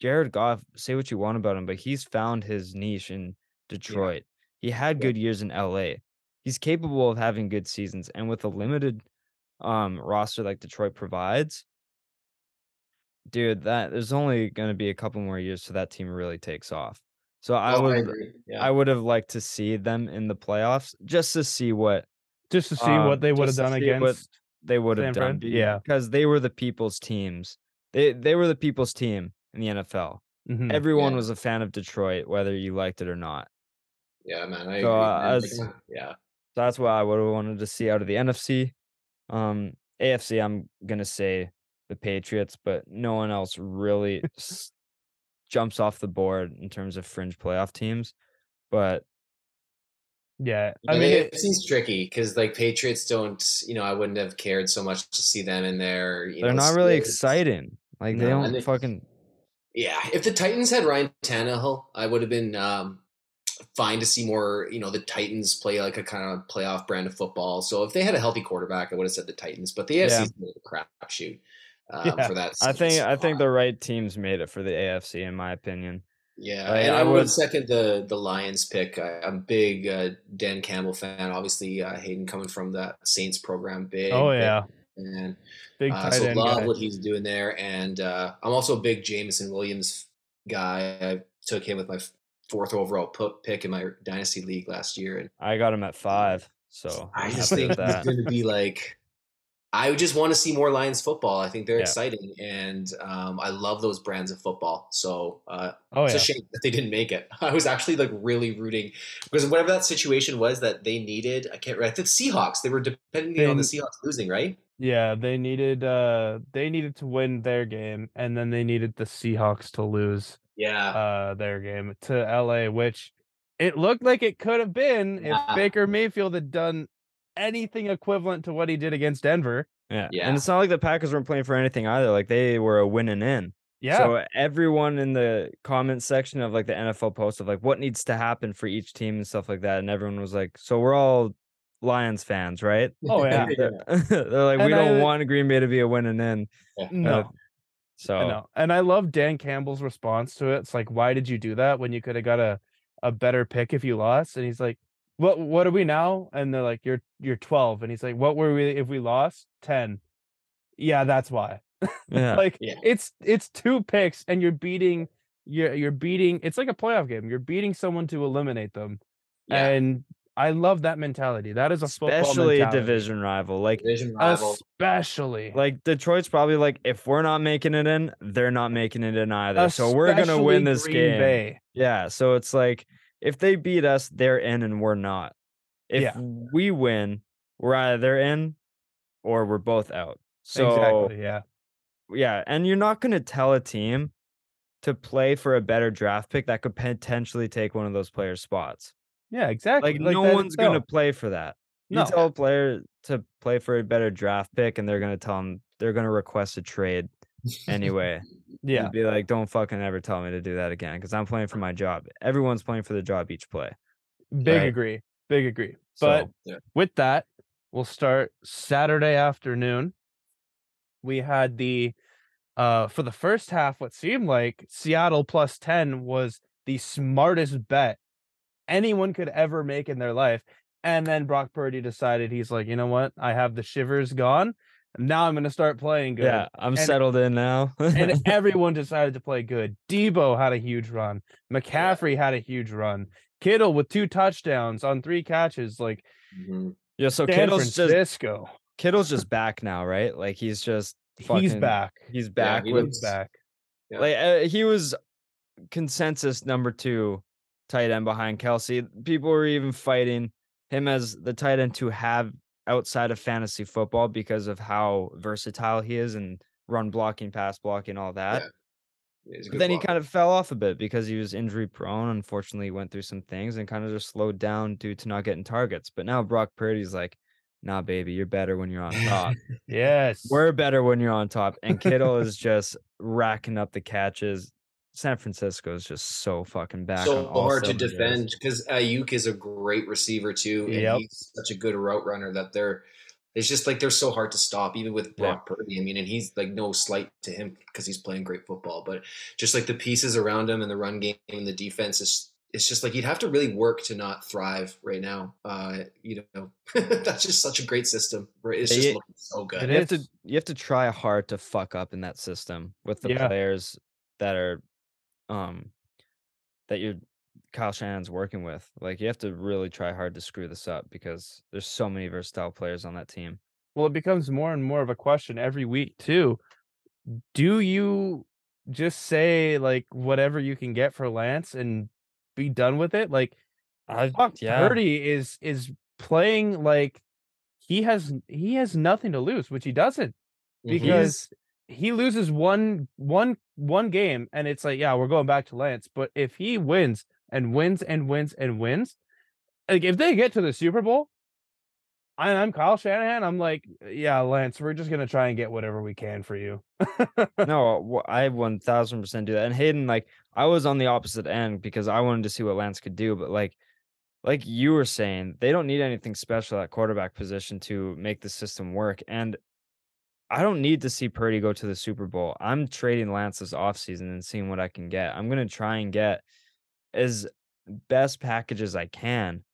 Speaker 2: Jared Goff, say what you want about him, but he's found his niche in Detroit. He had good years in LA. He's capable of having good seasons, and with a limited um roster like Detroit provides, dude, that there's only going to be a couple more years till that team really takes off. So I
Speaker 1: Oh,
Speaker 2: would
Speaker 1: agree. Yeah.
Speaker 2: I would have liked to see them in the playoffs just to see what
Speaker 3: Just to see
Speaker 2: um,
Speaker 3: what they would have done against
Speaker 2: they would have done.
Speaker 3: Yeah.
Speaker 2: because they were the people's teams. They they were the people's team in the NFL.
Speaker 3: Mhm.
Speaker 2: Everyone
Speaker 1: Yeah.
Speaker 2: was a fan of Detroit, whether you liked it or not.
Speaker 1: yeah, man. I
Speaker 2: So, uh,
Speaker 1: yeah.
Speaker 2: So that's what I would have wanted to see out of the NFC. Um, AFC, I'm gonna say the Patriots, but no one else really s- jumps off the board in terms of fringe playoff teams. But
Speaker 3: Yeah.
Speaker 1: I
Speaker 3: I
Speaker 1: mean,
Speaker 3: mean,
Speaker 1: it
Speaker 3: it,
Speaker 1: seems tricky because like Patriots don't, you know, I wouldn't have cared so much to see them in there. You
Speaker 2: they're
Speaker 1: know,
Speaker 2: not really
Speaker 1: Steelers.
Speaker 2: exciting. Like they
Speaker 3: No,
Speaker 2: don't
Speaker 1: and they-
Speaker 2: fucking.
Speaker 1: Yeah, if the Titans had Ryan Tannehill, I would have been um, fine to see more. You know, the Titans play like a kind of playoff brand of football. So if they had a healthy quarterback, I would have said the Titans. But the AFC
Speaker 2: Yeah.
Speaker 1: a crapshoot um,
Speaker 3: Yeah.
Speaker 1: for that.
Speaker 2: I think I think the right teams made it for the AFC, in my opinion.
Speaker 1: Yeah,
Speaker 2: Like,
Speaker 1: and
Speaker 2: I
Speaker 1: I, would
Speaker 2: would-
Speaker 1: second the the Lions pick. I, I'm a big uh, Dan Campbell fan. Obviously, uh, Hayden coming from that Saints program, big.
Speaker 3: oh yeah,
Speaker 1: and
Speaker 3: big
Speaker 1: Uh, so love
Speaker 3: guy.
Speaker 1: what he's doing there, and uh, I'm also a big Jameson Williams guy. I took him with my fourth overall pu- pick in my dynasty league last year, and
Speaker 2: I got him at five, so
Speaker 1: I just think he's going to be like. I just want to see more Lions football. I think they're
Speaker 2: Yeah.
Speaker 1: exciting, and um, I love those brands of football. So uh,
Speaker 3: Oh
Speaker 1: it's
Speaker 3: yeah.
Speaker 1: a shame that they didn't make it. I was actually like really rooting because whatever that situation was that they needed, I can't remember. The Seahawks, they were depending on the Seahawks losing, right?
Speaker 3: Yeah, they needed uh they needed to win their game and then they needed the Seahawks to lose
Speaker 1: Yeah.
Speaker 3: uh their game to LA, which it looked like it could have been
Speaker 1: Yeah.
Speaker 3: if Baker Mayfield had done anything equivalent to what he did against Denver.
Speaker 2: Yeah.
Speaker 1: Yeah.
Speaker 2: And it's not like the Packers weren't playing for anything either. Like they were a winning in.
Speaker 3: Yeah.
Speaker 2: So everyone in the comment section of like the NFL post of like what needs to happen for each team and stuff like that. And everyone was like, so we're all Lions fans, right?
Speaker 3: Oh, yeah.
Speaker 2: They're, they're like, we
Speaker 3: And
Speaker 2: don't
Speaker 3: I-
Speaker 2: want Green Bay to be a winning in.
Speaker 3: Uh, no.
Speaker 2: So
Speaker 3: I know. And I love Dan Campbell's response to it. It's like, why did you do that when you could have got a, a better pick if you lost? And he's like, What what are we now? And they're like, You're you're 12. And he's like, What were we if we lost? 10. Yeah, that's why.
Speaker 2: yeah.
Speaker 3: like
Speaker 1: Yeah.
Speaker 3: it's it's two picks and you're beating you're you're beating it's like a playoff game. You're beating someone to eliminate them.
Speaker 1: Yeah.
Speaker 3: And I love that mentality. That is a
Speaker 2: especially a division rival. Like
Speaker 1: Division rival.
Speaker 3: Especially.
Speaker 2: like Detroit's probably like if we're not making it in, they're not making it in either. So we're gonna win this
Speaker 3: Green
Speaker 2: game.
Speaker 3: Bay.
Speaker 2: Yeah. So it's like if they beat us, they're in and we're not. If
Speaker 3: Yeah.
Speaker 2: we win, we're either in or we're both out. So
Speaker 3: exactly. Yeah.
Speaker 2: yeah, and you're not gonna tell a team to play for a better draft pick that could potentially take one of those players' spots.
Speaker 3: Yeah. Exactly.
Speaker 2: Like, no
Speaker 3: that-
Speaker 2: one's gonna play for that. You
Speaker 3: No.
Speaker 2: tell a player to play for a better draft pick, and they're gonna tell them they're gonna request a trade anyway.
Speaker 3: Yeah.
Speaker 2: Be like, don't fucking ever tell me to do that again because I'm playing for my job. Everyone's playing for the job each play.
Speaker 3: Big
Speaker 2: right.
Speaker 3: agree. Big agree. But
Speaker 2: So,
Speaker 1: yeah.
Speaker 3: with that, we'll start Saturday afternoon. We had the uh for the first half, what seemed like Seattle plus 10 was the smartest bet anyone could ever make in their life. And then Brock Purdy decided he's like, you know what? I have the shivers gone. Now I'm gonna start playing good.
Speaker 2: yeah, I'm
Speaker 3: And-
Speaker 2: settled in now.
Speaker 3: and everyone decided to play good. Deebo had a huge run. McCaffrey had a huge run. Kittle with two touchdowns on three catches. Like
Speaker 1: Mhm.
Speaker 2: yeah, so
Speaker 3: San
Speaker 2: Kittle's just Kittle's just back now, right? Like he's just
Speaker 3: he's back.
Speaker 2: He's back
Speaker 1: he
Speaker 2: with
Speaker 3: He's back.
Speaker 1: Yeah.
Speaker 2: like uh, he was consensus number two tight end behind Kelce. People were even fighting him as the tight end to have outside of fantasy football because of how versatile he is and run blocking, pass blocking, all that.
Speaker 1: A
Speaker 2: But then he kind of fell off a bit because he was injury prone. Unfortunately, he went through some things and kind of just slowed down due to not getting targets. But now Brock Purdy's like, nah, baby, you're better when you're on top.
Speaker 3: Yes.
Speaker 2: We're better when you're on top. And Kittle is just racking up the catches. San Francisco is just so fucking back. on
Speaker 1: so
Speaker 2: all
Speaker 1: hard to defend because Aiyuk is a great receiver too, and
Speaker 3: Yep.
Speaker 1: he's such a good route runner that they're. It's just like they're so hard to stop, even with
Speaker 2: Yeah.
Speaker 1: Brock Purdy. I mean, and he's like no slight to him because he's playing great football, but just like the pieces around him and the run game and the defense is. It's just like you'd have to really work to not thrive right now. Uh, you know, that's just such a great system. right? It's just
Speaker 2: you-
Speaker 1: looking so good.
Speaker 3: It
Speaker 2: You have to you have to try hard to fuck up in that system with the
Speaker 3: Yeah.
Speaker 2: players that are um that you're Kyle Shanahan's working with. Like you have to really try hard to screw this up because there's so many versatile players on that team.
Speaker 3: Well, it becomes more and more of a question every week too. Do you just say like whatever you can get for Lance and be done with it? Like
Speaker 2: I yeah.
Speaker 3: Purdy is is playing like he has he has nothing to lose, which he doesn't
Speaker 1: Mhm.
Speaker 3: because he loses one one one game and it's like yeah we're going back to Lance, but if he wins and wins and wins and wins, like if they get to the Super Bowl, I'm Kyle Shanahan. I'm like yeah Lance, we're just gonna try and get whatever we can for you.
Speaker 2: no, uh, wh- I one thousand percent do that. And Hayden, like, I was on the opposite end because I wanted to see what Lance could do. But like, like you were saying, they don't need anything special at quarterback position to make the system work. And I don't need to see Purdy go to the Super Bowl. I'm trading Lance this offseason and seeing what I can get. I'm gonna try and get as best package as I can.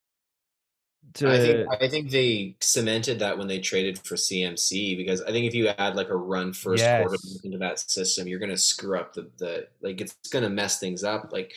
Speaker 2: To
Speaker 1: I think I think they cemented that when they traded for CMC because I think if you add like a run first
Speaker 3: Yes.
Speaker 1: quarterback into that system, you're gonna screw up the the like it's gonna mess things up. Like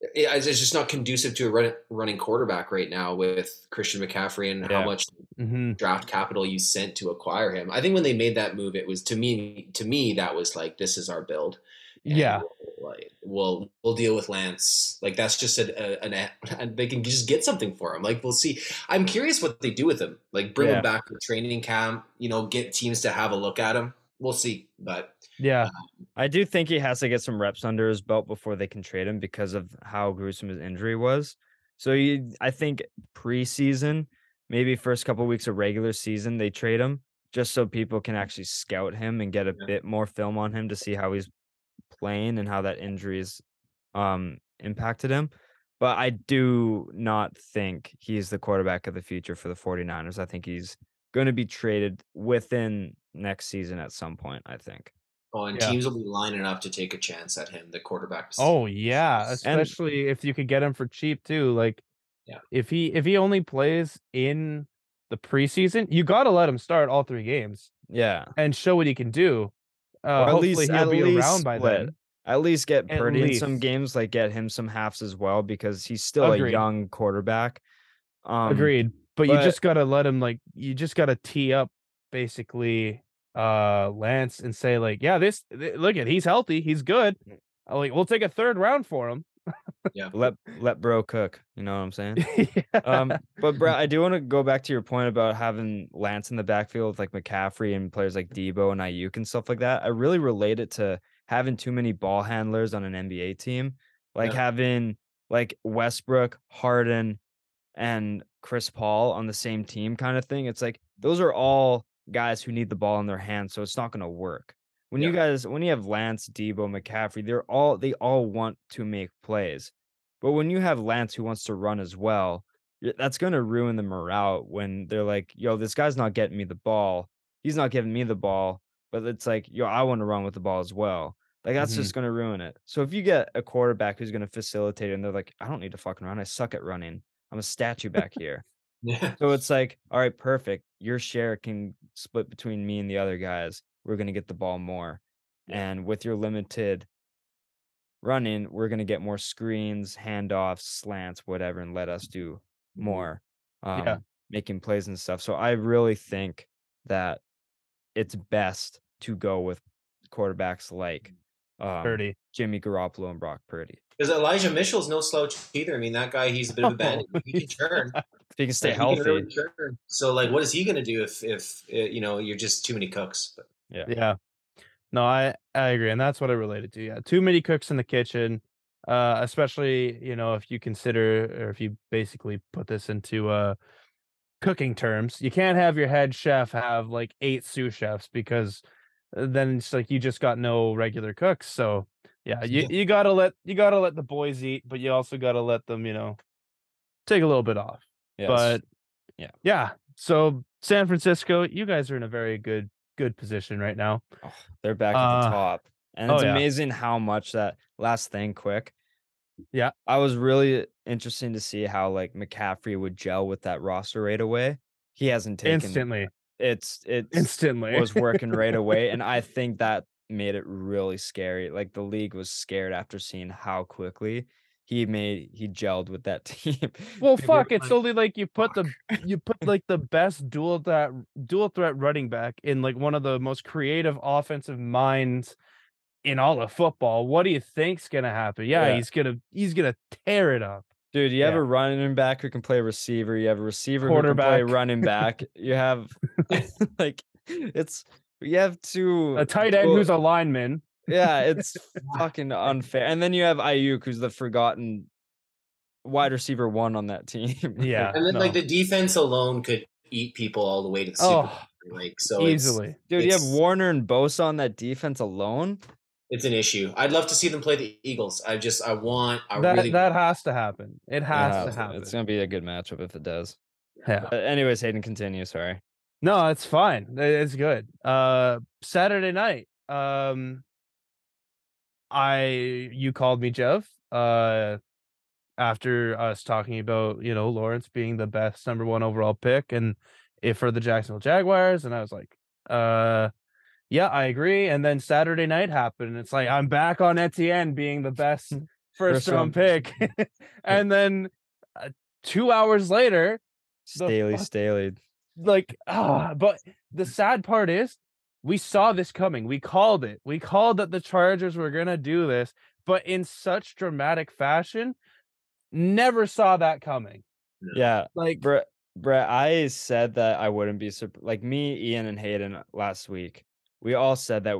Speaker 1: it's just not conducive to a run, running quarterback right now with Christian McCaffrey and
Speaker 2: Yeah.
Speaker 1: how much
Speaker 3: hmm
Speaker 1: draft capital you sent to acquire him. I think when they made that move, it was to me to me that was like this is our build.
Speaker 3: Yeah.
Speaker 1: we'll, we'll we'll deal with Lance. Like that's just a, a, an and they can just get something for him. Like we'll see. I'm curious what they do with him. Like bring
Speaker 2: Yeah.
Speaker 1: him back to training camp. You know, get teams to have a look at him. We'll see. But
Speaker 3: Yeah.
Speaker 2: I do think he has to get some reps under his belt before they can trade him because of how gruesome his injury was. So you, I think preseason, maybe first couple weeks of regular season, they trade him just so people can actually scout him and get a
Speaker 1: Yeah.
Speaker 2: bit more film on him to see how he's playing and how that injuries um impacted him. But I do not think he's the quarterback of the future for the 49ers. I think he's going to be traded within next season at some point, I think.
Speaker 1: oh, and
Speaker 3: Yeah.
Speaker 1: teams will be lining up to take a chance at him, the quarterback.
Speaker 3: Oh yeah,
Speaker 1: position.
Speaker 3: especially if you could get him for cheap too. Like,
Speaker 1: Yeah.
Speaker 3: if he if he only plays in the preseason, you got to let him start all three games
Speaker 2: Yeah.
Speaker 3: and show what he can do. Uh,
Speaker 2: at
Speaker 3: hopefully
Speaker 2: least-
Speaker 3: he'll
Speaker 2: at
Speaker 3: be
Speaker 2: least
Speaker 3: around by
Speaker 2: split.
Speaker 3: then.
Speaker 2: At least get
Speaker 3: At
Speaker 2: Purdy in some games, like get him some halves as well, because he's still
Speaker 3: Agreed.
Speaker 2: a young quarterback. Um,
Speaker 3: Agreed. But, you just gotta let him like you just gotta tee up basically uh Lance and say like, yeah, this th- look at he's healthy, he's good. Uh, Like we'll take a third round for him.
Speaker 2: yeah, Let let bro cook. You know what I'm saying?
Speaker 3: Yeah.
Speaker 2: Um, but Brett, I do want to go back to your point about having Lance in the backfield with like McCaffrey and players like Deebo and Aiyuk and stuff like that. I really relate it to having too many ball handlers on an NBA team, like
Speaker 1: Yeah.
Speaker 2: having like Westbrook, Harden, and Chris Paul on the same team, kind of thing. It's like those are all guys who need the ball in their hands, so it's not going to work. When you guys, when you have Lance, Deebo, McCaffrey, they're all they all want to make plays. But when you have Lance who wants to run as well, that's going to ruin the morale when they're like, yo, this guy's not getting me the ball. He's not giving me the ball. But it's like, yo, I want to run with the ball as well. Like, that's
Speaker 3: Mhm.
Speaker 2: just going to ruin it. So if you get a quarterback who's going to facilitate and they're like, I don't need to fucking run. I suck at running. I'm a statue back here.
Speaker 1: Yeah.
Speaker 2: So it's like, all right, perfect. Your share can split between me and the other guys. We're going to get the ball more.
Speaker 1: Yeah.
Speaker 2: And with your limited running, we're going to get more screens, handoffs, slants, whatever, and let us do more um,
Speaker 3: Yeah.
Speaker 2: making plays and stuff. So I really think that it's best to go with quarterbacks like um,
Speaker 3: Purdy.
Speaker 2: Jimmy Garoppolo and Brock Purdy.
Speaker 1: Because Elijah Mitchell's no slouch either. I mean, that guy, he's a bit of a bandit. He can churn.
Speaker 2: He can stay
Speaker 1: Like, he can
Speaker 2: healthy.
Speaker 1: really churn. So, like, what is he going to do if, if uh, you know, you're just too many cooks? But
Speaker 2: Yeah.
Speaker 3: Yeah. No, I I agree, and that's what I related to. Yeah, too many cooks in the kitchen, uh, especially you know if you consider or if you basically put this into uh cooking terms, you can't have your head chef have like eight sous chefs because then it's like you just got no regular cooks. So yeah, you you gotta let you gotta let the boys eat, but you also gotta let them you know take a little bit off.
Speaker 2: Yes.
Speaker 3: But
Speaker 2: yeah.
Speaker 3: yeah. So San Francisco, you guys are in a very good good position right now.
Speaker 2: Oh, they're back at the
Speaker 3: Uh,
Speaker 2: top. And
Speaker 3: oh,
Speaker 2: it's
Speaker 3: yeah.
Speaker 2: amazing how much that last thing quick.
Speaker 3: Yeah.
Speaker 2: I was really interesting to see how like McCaffrey would gel with that roster right away. He hasn't taken
Speaker 3: Instantly.
Speaker 2: It's it
Speaker 3: Instantly.
Speaker 2: was working right away. And I think that made it really scary. Like the league was scared after seeing how quickly he made he gelled with that team.
Speaker 3: Well,
Speaker 2: People
Speaker 3: fuck! It's
Speaker 2: like,
Speaker 3: only like you put the you put like the best dual that dual threat running back in like one of the most creative offensive minds in all of football. What do you think's gonna happen? Yeah,
Speaker 2: Yeah.
Speaker 3: he's gonna he's gonna tear it up.
Speaker 2: Dude, you have a running back who can play receiver. You have a receiver who can play running back. You have like it's you have two
Speaker 3: A tight end
Speaker 2: dual-
Speaker 3: who's a lineman.
Speaker 2: yeah, it's fucking unfair. And then you have Aiyuk, who's the forgotten wide receiver one on that team.
Speaker 3: Yeah,
Speaker 1: and then,
Speaker 3: no.
Speaker 1: like, the defense alone could eat people all the way to the Super oh, Bowl.
Speaker 3: Oh,
Speaker 1: Like, so it's,
Speaker 3: easily.
Speaker 2: Dude, you have Warner and Bosa on that defense alone.
Speaker 1: It's an issue. I'd love to see them play the Eagles. I just, I want, I
Speaker 3: That
Speaker 1: really,
Speaker 3: that has to happen. It
Speaker 2: It
Speaker 3: has
Speaker 2: has
Speaker 3: to
Speaker 2: to.
Speaker 3: happen.
Speaker 2: It's gonna be a good matchup if it does.
Speaker 3: yeah.
Speaker 2: But anyways, Hayden, continue. Sorry.
Speaker 3: No, it's fine. It's good. Uh Saturday night. Um I you called me Jeff uh after us talking about, you know, Lawrence being the best number 1 overall pick and if for the Jacksonville Jaguars and I was like, uh yeah, I agree. And then Saturday night happened it's like I'm back on Etienne being the best first,
Speaker 2: First
Speaker 3: round
Speaker 2: round.
Speaker 3: pick. and then uh, 2 hours later
Speaker 2: Staley,
Speaker 3: fuck-
Speaker 2: Staley.
Speaker 3: like ah but the sad part is we saw this coming we called it we called that the chargers were gonna do this but in such dramatic fashion never saw that coming
Speaker 2: Yeah,
Speaker 3: like
Speaker 2: Brett, Brett, I said that I wouldn't be surprised. Like me, Ian, and Hayden last week, we all said that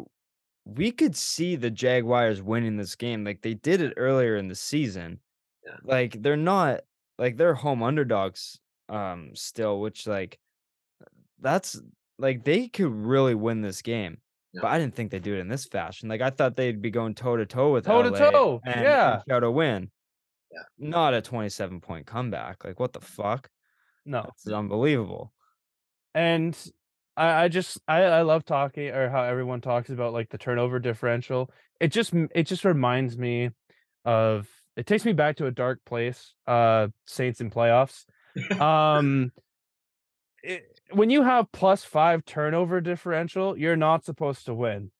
Speaker 2: we could see the Jaguars winning this game. Like they did it earlier in the season.
Speaker 1: Yeah.
Speaker 2: Like they're not like they're home underdogs um still, which like that's like they could really win this game.
Speaker 1: Yeah.
Speaker 2: But I didn't think they'd do it in this fashion. Like I thought they'd be going toe to toe with
Speaker 3: Toe to toe, yeah.
Speaker 2: shout a win.
Speaker 1: Yeah.
Speaker 2: Not a 27 point comeback. Like what the fuck?
Speaker 3: no
Speaker 2: It's unbelievable.
Speaker 3: and I, I just I, I love talking or how everyone talks about like the turnover differential. It just it just reminds me of it takes me back to a dark place uh saints in playoffs. Um it, when you have plus five turnover differential you're not supposed to win.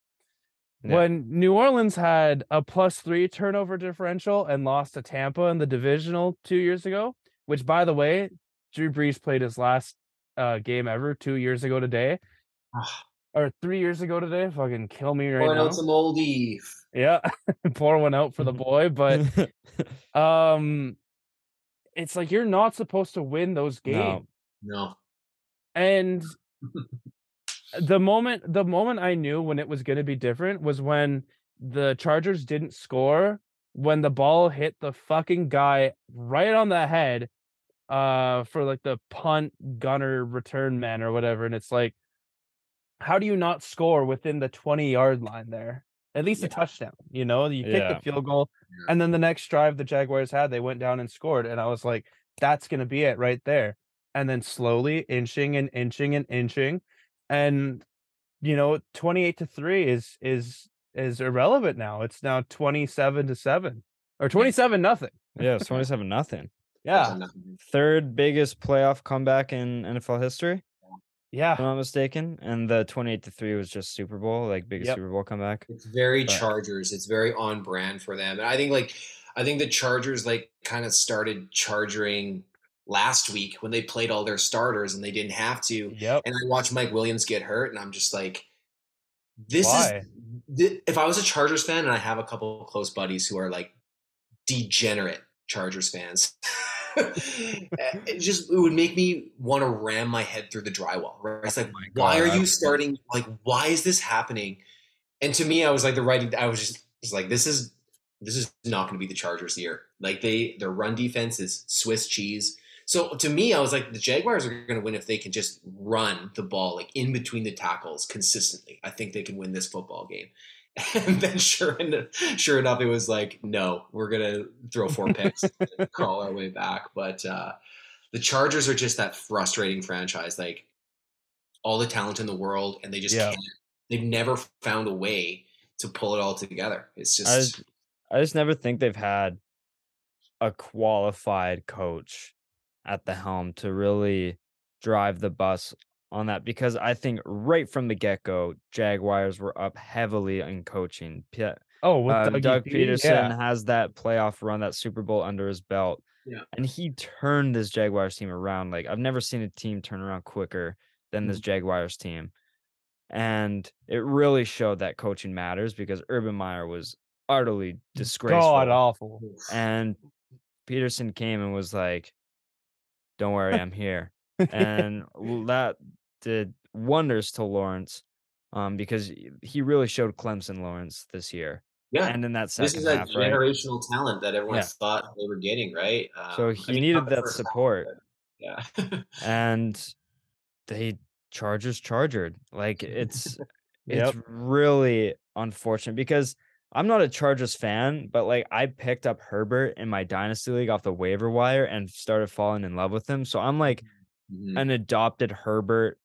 Speaker 2: Yeah.
Speaker 3: when new orleans had a plus three turnover differential and lost to tampa in the divisional two years ago which by the way Drew Brees played his last uh, game ever two years ago today,
Speaker 1: Ah.
Speaker 3: or three years ago today. Fucking kill me right
Speaker 1: Pouring
Speaker 3: now.
Speaker 1: out some oldie.
Speaker 3: Yeah, pour one out for the boy, but um, it's like you're not supposed to win those games.
Speaker 2: no,
Speaker 1: No.
Speaker 3: And the moment the moment I knew when it was going to be different was when the Chargers didn't score when the ball hit the fucking guy right on the head uh for like the punt gunner return man or whatever and it's like how do you not score within the 20 yard line there? At least a touchdown you know? You kick
Speaker 2: Yeah.
Speaker 3: the field goal
Speaker 1: Yeah.
Speaker 3: and then the next drive the Jaguars had they went down and scored and I was like that's going to be it right there. And then slowly inching and inching and inching and you know 28 to 3 is is is irrelevant now. It's now 27 to 7 or 27 nothing.
Speaker 2: Yeah, it's twenty-seven nothing.
Speaker 3: Yeah
Speaker 2: Third biggest playoff comeback in NFL history,
Speaker 3: yeah
Speaker 2: if I'm not mistaken. And the twenty-eight to three was just Super Bowl, like biggest
Speaker 3: Yep.
Speaker 2: Super Bowl comeback.
Speaker 1: It's very
Speaker 2: But-
Speaker 1: Chargers. It's very on brand for them. And I think like I think the Chargers like kind of started charging last week when they played all their starters and they didn't have to.
Speaker 3: yep
Speaker 1: And I watched Mike Williams get hurt and I'm just like this
Speaker 3: Why?
Speaker 1: is thi- if I was a Chargers fan and I have a couple of close buddies who are like degenerate Chargers fans. Uh, it just it would make me want to ram my head through the drywall. Right? It's like, oh
Speaker 2: my
Speaker 1: why are you starting? Like, why is this happening? And to me, I was like the right. I was just, just like, this is this is not going to be the Chargers year. Like they their run defense is Swiss cheese. So to me, I was like, the Jaguars are going to win if they can just run the ball like in between the tackles consistently. I think they can win this football game. And then sure enough, sure enough, it was like, no, we're gonna throw four picks and crawl our way back. But uh, the Chargers are just that frustrating franchise. Like all the talent in the world, and they just
Speaker 3: Yeah.
Speaker 1: can't. They've never found a way to pull it all together. It's just
Speaker 2: I just never think they've had a qualified coach at the helm to really drive the bus on that because I think right from the get go, Jaguars were up heavily in coaching.
Speaker 3: Oh with
Speaker 2: um, Doug
Speaker 3: P?
Speaker 2: Pederson
Speaker 3: yeah.
Speaker 2: has that playoff run, that Super Bowl under his belt.
Speaker 1: Yeah.
Speaker 2: And he turned this Jaguars team around. Like I've never seen a team turn around quicker than this Jaguars team. And it really showed that coaching matters because Urban Meyer was utterly disgraceful.
Speaker 3: god awful
Speaker 2: And Pederson came and was like, Don't worry, I'm here. and that did wonders to Lawrence. Um, because he really showed Clemson Lawrence this year.
Speaker 1: yeah.
Speaker 2: And in that sense,
Speaker 1: This
Speaker 2: second
Speaker 1: is that
Speaker 2: half, right?
Speaker 1: generational talent that everyone
Speaker 2: Yeah.
Speaker 1: thought they were getting, right?
Speaker 2: So
Speaker 1: Um,
Speaker 2: he
Speaker 1: I mean,
Speaker 2: needed that
Speaker 1: first half,
Speaker 2: support.
Speaker 1: Yeah.
Speaker 2: and they Chargers chargered. Like it's
Speaker 3: Yep.
Speaker 2: it's really unfortunate because I'm not a Chargers fan, but like I picked up Herbert in my dynasty league off the waiver wire and started falling in love with him. So I'm like
Speaker 1: Mhm.
Speaker 2: an adopted Herbert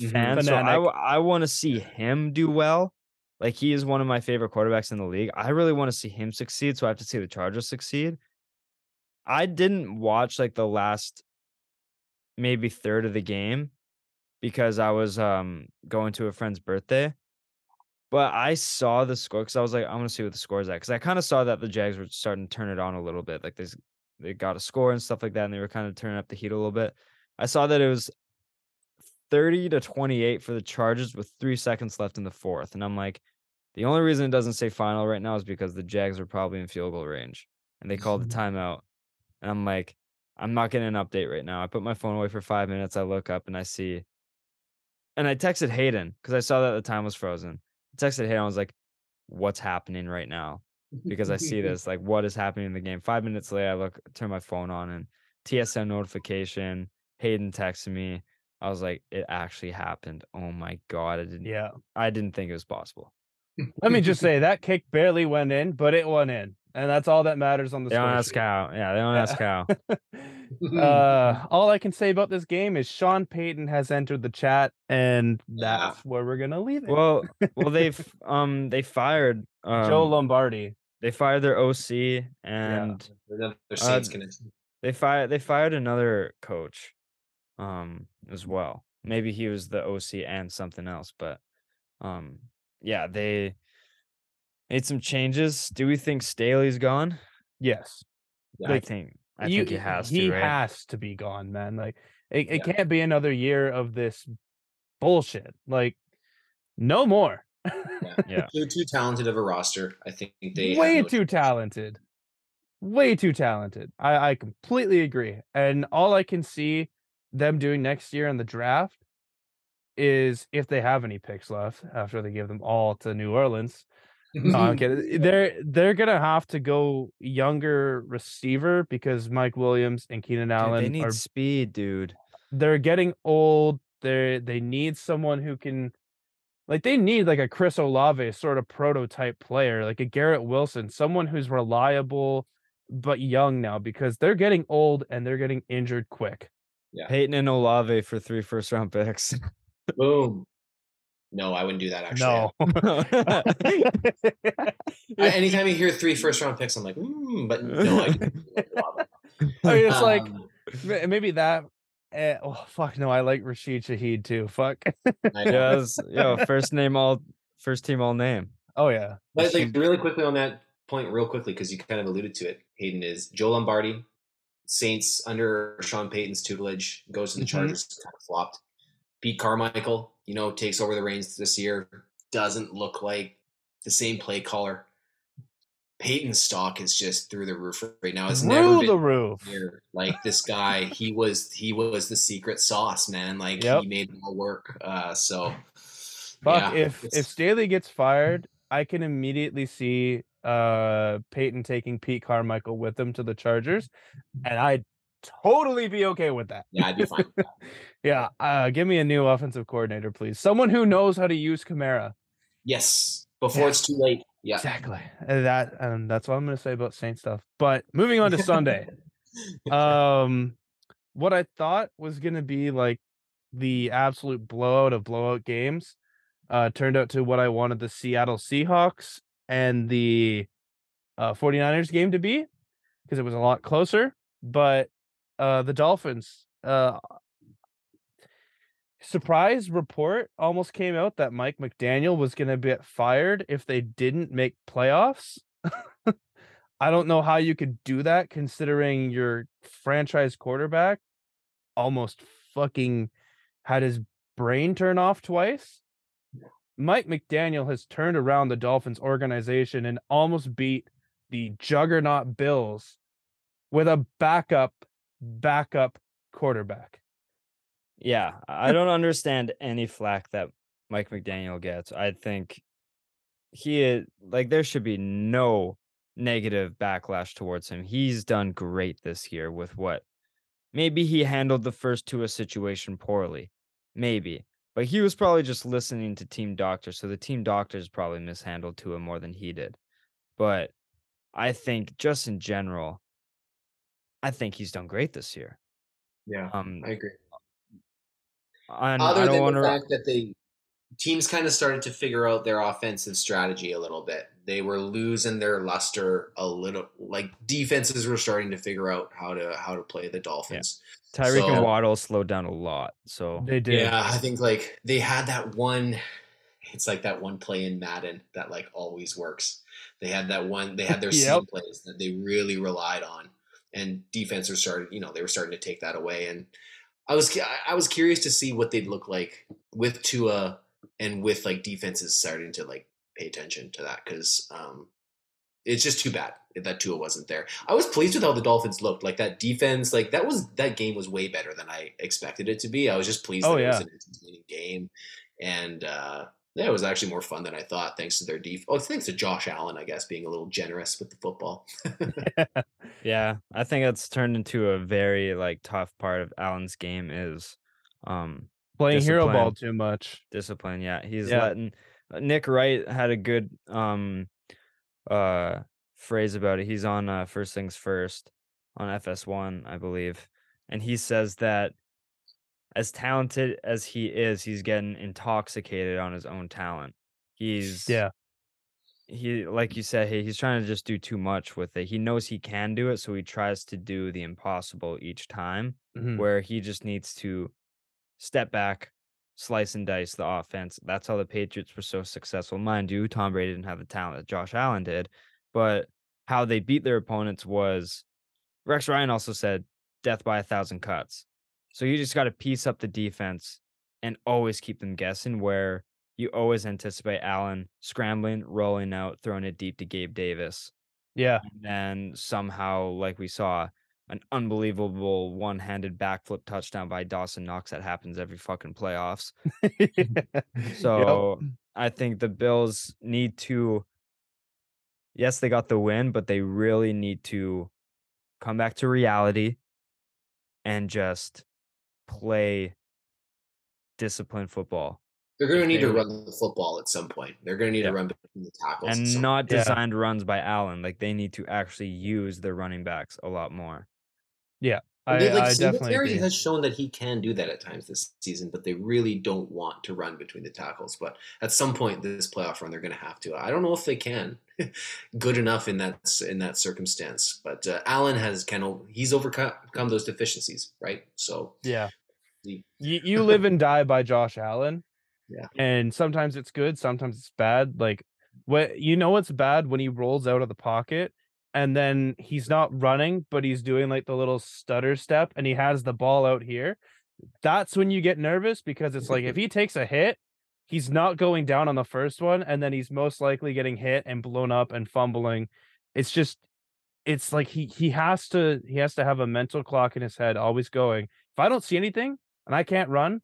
Speaker 2: Fan. So I,
Speaker 3: Fanatic.
Speaker 2: w- I want to see him do well. Like he is one of my favorite quarterbacks in the league. I really want to see him succeed. So I have to see the Chargers succeed. I didn't watch like the last maybe third of the game because I was um going to a friend's birthday. But I saw the score because I was like, I want to see what the score is at. Because I kind of saw that the Jags were starting to turn it on a little bit. Like they they got a score and stuff like that, and they were kind of turning up the heat a little bit. I saw that it was 30 to 28 for the Chargers with three seconds left in the fourth. And I'm like, the only reason it doesn't say final right now is because the Jags are probably in field goal range. And they called the mm-hmm. timeout. And I'm like, I'm not getting an update right now. I put my phone away for five minutes. I look up and I see. And I texted Hayden because I saw that the time was frozen. I texted Hayden. I was like, what's happening right now? Because I see this. Like, what is happening in the game? Five minutes later, I look, turn my phone on and TSN notification. Hayden texted me. I was like, it actually happened. Oh my god, I didn't.
Speaker 3: yeah
Speaker 2: I didn't think it was possible.
Speaker 3: let me just say that kick barely went in but it went in and that's all that matters on the
Speaker 2: They don't ask
Speaker 3: sheet.
Speaker 2: how. Yeah, they don't
Speaker 3: Yeah.
Speaker 2: ask how.
Speaker 3: uh all i can say about this game is sean payton has entered the chat and
Speaker 1: Yeah.
Speaker 3: that's where we're gonna leave it
Speaker 2: Well, well, they've um they fired um,
Speaker 3: joe lombardi
Speaker 2: they fired their OC and
Speaker 1: Another Saints
Speaker 2: Uh,
Speaker 1: connection.
Speaker 2: they fired they fired another coach um as well. Maybe he was the OC and something else, but um yeah, they made some changes. Do we think Staley's gone?
Speaker 3: yes
Speaker 1: Yeah.
Speaker 2: I think I
Speaker 3: you,
Speaker 2: think he has
Speaker 3: he
Speaker 2: to, right?
Speaker 3: has to be gone, man. Like it, it
Speaker 1: Yeah.
Speaker 3: can't be another year of this bullshit. Like no more.
Speaker 2: Yeah.
Speaker 1: Too, too talented of a roster. I think they
Speaker 3: way
Speaker 1: no
Speaker 3: too talented way too talented i i completely agree and all i can see them doing next year in the draft is if they have any picks left after they give them all to new orleans no, I'm kidding. They're they're gonna have to go younger receiver because Mike Williams and Keenan
Speaker 2: Dude,
Speaker 3: Allen
Speaker 2: they need
Speaker 3: are
Speaker 2: speed, dude.
Speaker 3: they're getting old. They they need someone who can like they need like a Chris Olave sort of prototype player, like a Garrett Wilson, someone who's reliable but young now because they're getting old and they're getting injured quick.
Speaker 2: Payton and Olave for three first round picks.
Speaker 1: Boom. No, I wouldn't do that actually.
Speaker 3: No.
Speaker 1: I, anytime you hear three first round picks, I'm like, mm, but no, I.
Speaker 3: I mean, it's like
Speaker 1: Um,
Speaker 3: ma- maybe that. eh, oh fuck no, I like Rashid Shaheed too. Fuck.
Speaker 1: I know.
Speaker 2: yeah, yo, first name all first team all name.
Speaker 3: oh yeah.
Speaker 1: But like really quickly on that point, real quickly, because you kind of alluded to it, Hayden is Joe Lombardi, Saints under Sean Payton's tutelage, goes to the
Speaker 3: Mhm.
Speaker 1: Chargers, kind of flopped. Pete Carmichael, you know, takes over the reins this year, doesn't look like the same play caller. Payton's stock is just through the roof right now. It's never
Speaker 3: Through
Speaker 1: been
Speaker 3: the roof.
Speaker 1: here. Like this guy, he was he was the secret sauce, man. Like
Speaker 3: Yep.
Speaker 1: he made it all work. Uh, so
Speaker 3: Fuck
Speaker 1: yeah,
Speaker 3: if if Staley gets fired, I can immediately see uh Payton taking Pete Carmichael with him to the Chargers, and I'd totally be okay with that.
Speaker 1: yeah, I'd be fine. With that.
Speaker 3: Yeah, uh, give me a new offensive coordinator, please. Someone who knows how to use Kamara.
Speaker 1: Yes, before
Speaker 3: Yeah.
Speaker 1: it's too late. Yeah.
Speaker 3: Exactly. And that and that's what I'm gonna say about Saint stuff. But moving on to Sunday. um what I thought was gonna be like the absolute blowout of blowout games uh turned out to what I wanted the Seattle Seahawks and the uh 49ers game to be because it was a lot closer. But uh the Dolphins uh surprise report almost came out that Mike McDaniel was going to get fired if they didn't make playoffs. I don't know how you could do that considering your franchise quarterback almost fucking had his brain turn off twice. Mike McDaniel has turned around the Dolphins organization and almost beat the juggernaut Bills with a backup backup quarterback.
Speaker 2: Yeah, I don't understand any flack that Mike McDaniel gets. I think he is- like there should be no negative backlash towards him. He's done great this year with what maybe he handled the first Tua situation poorly. Maybe. But he was probably just listening to team doctors, so the team doctors probably mishandled Tua more than he did. But I think just in general, I think he's done great this year.
Speaker 1: Yeah,
Speaker 2: Um
Speaker 1: I agree.
Speaker 2: and
Speaker 1: Other
Speaker 2: I don't
Speaker 1: than
Speaker 2: want
Speaker 1: the
Speaker 2: to
Speaker 1: fact that they teams kind of started to figure out their offensive strategy a little bit. They were losing their luster a little. Like defenses were starting to figure out how to how to play the Dolphins.
Speaker 2: Tyreek
Speaker 1: So-
Speaker 2: and Waddle slowed down a lot. So
Speaker 3: They did.
Speaker 1: Yeah, I think like they had that one. It's like that one play in Madden that like always works. They had that one. They had their
Speaker 3: Yep.
Speaker 1: seam plays that they really relied on, and defenses started. You know, they were starting to take that away. And I was I- I was curious to see what they'd look like with Tua and with like defenses starting to like pay attention to that because um, it's just too bad that Tua wasn't there. I was pleased with how the Dolphins looked. Like that defense, like that was that game was way better than I expected it to be. I was just pleased
Speaker 3: Oh,
Speaker 1: that it was an entertaining game, and uh, yeah, it was actually more fun than I thought. Thanks to their def. Oh, thanks to Josh Allen, I guess, being a little generous with the football.
Speaker 2: yeah, I think it's turned into a very like tough part of Allen's game is um
Speaker 3: Playing hero ball too much.
Speaker 2: discipline. Yeah, he's
Speaker 3: Yeah.
Speaker 2: letting uh, Nick Wright had a good um uh phrase about it. He's on uh, First Things First on FS1, I believe, and he says that as talented as he is, he's getting intoxicated on his own talent. He's
Speaker 3: Yeah.
Speaker 2: he like you said, hey, he's trying to just do too much with it. He knows he can do it, so he tries to do the impossible each time
Speaker 3: Mhm.
Speaker 2: where he just needs to step back, slice and dice the offense. That's how the Patriots were so successful. Mind you, Tom Brady didn't have the talent that Josh Allen did, but how they beat their opponents was Rex Ryan also said death by a thousand cuts. So you just got to piece up the defense and always keep them guessing where you always anticipate Allen scrambling, rolling out, throwing it deep to Gabe Davis.
Speaker 3: Yeah.
Speaker 2: And then somehow, like we saw, an unbelievable one-handed backflip touchdown by Dawson Knox that happens every fucking playoffs.
Speaker 3: Yep.
Speaker 2: So I think the Bills need to. Yes, they got the win, but they really need to come back to reality and just play disciplined football
Speaker 1: They're going to need to run the football at some point. They're going to need
Speaker 2: Yeah.
Speaker 1: to run between the tackles.
Speaker 2: and
Speaker 1: some
Speaker 2: not
Speaker 3: Yeah.
Speaker 2: designed runs by Allen. Like they need to actually use the running backs a lot more.
Speaker 3: I,
Speaker 1: They- like
Speaker 3: I definitely
Speaker 1: has shown that he can do that at times this season, but they really don't want to run between the tackles. But at some point this playoff run, they're going to have to. I don't know if they can good enough in that in that circumstance. But uh, Allen has kind of he's overcome those deficiencies, right? So
Speaker 3: Yeah. You, you live and die by Josh Allen.
Speaker 1: Yeah.
Speaker 3: And sometimes it's good, sometimes it's bad. Like what you know what's bad when he rolls out of the pocket and then he's not running, but he's doing like the little stutter step and he has the ball out here. That's when you get nervous because it's like if he takes a hit, he's not going down on the first one, and then he's most likely getting hit and blown up and fumbling. It's just it's like he he has to he has to have a mental clock in his head always going. If I don't see anything and I can't run,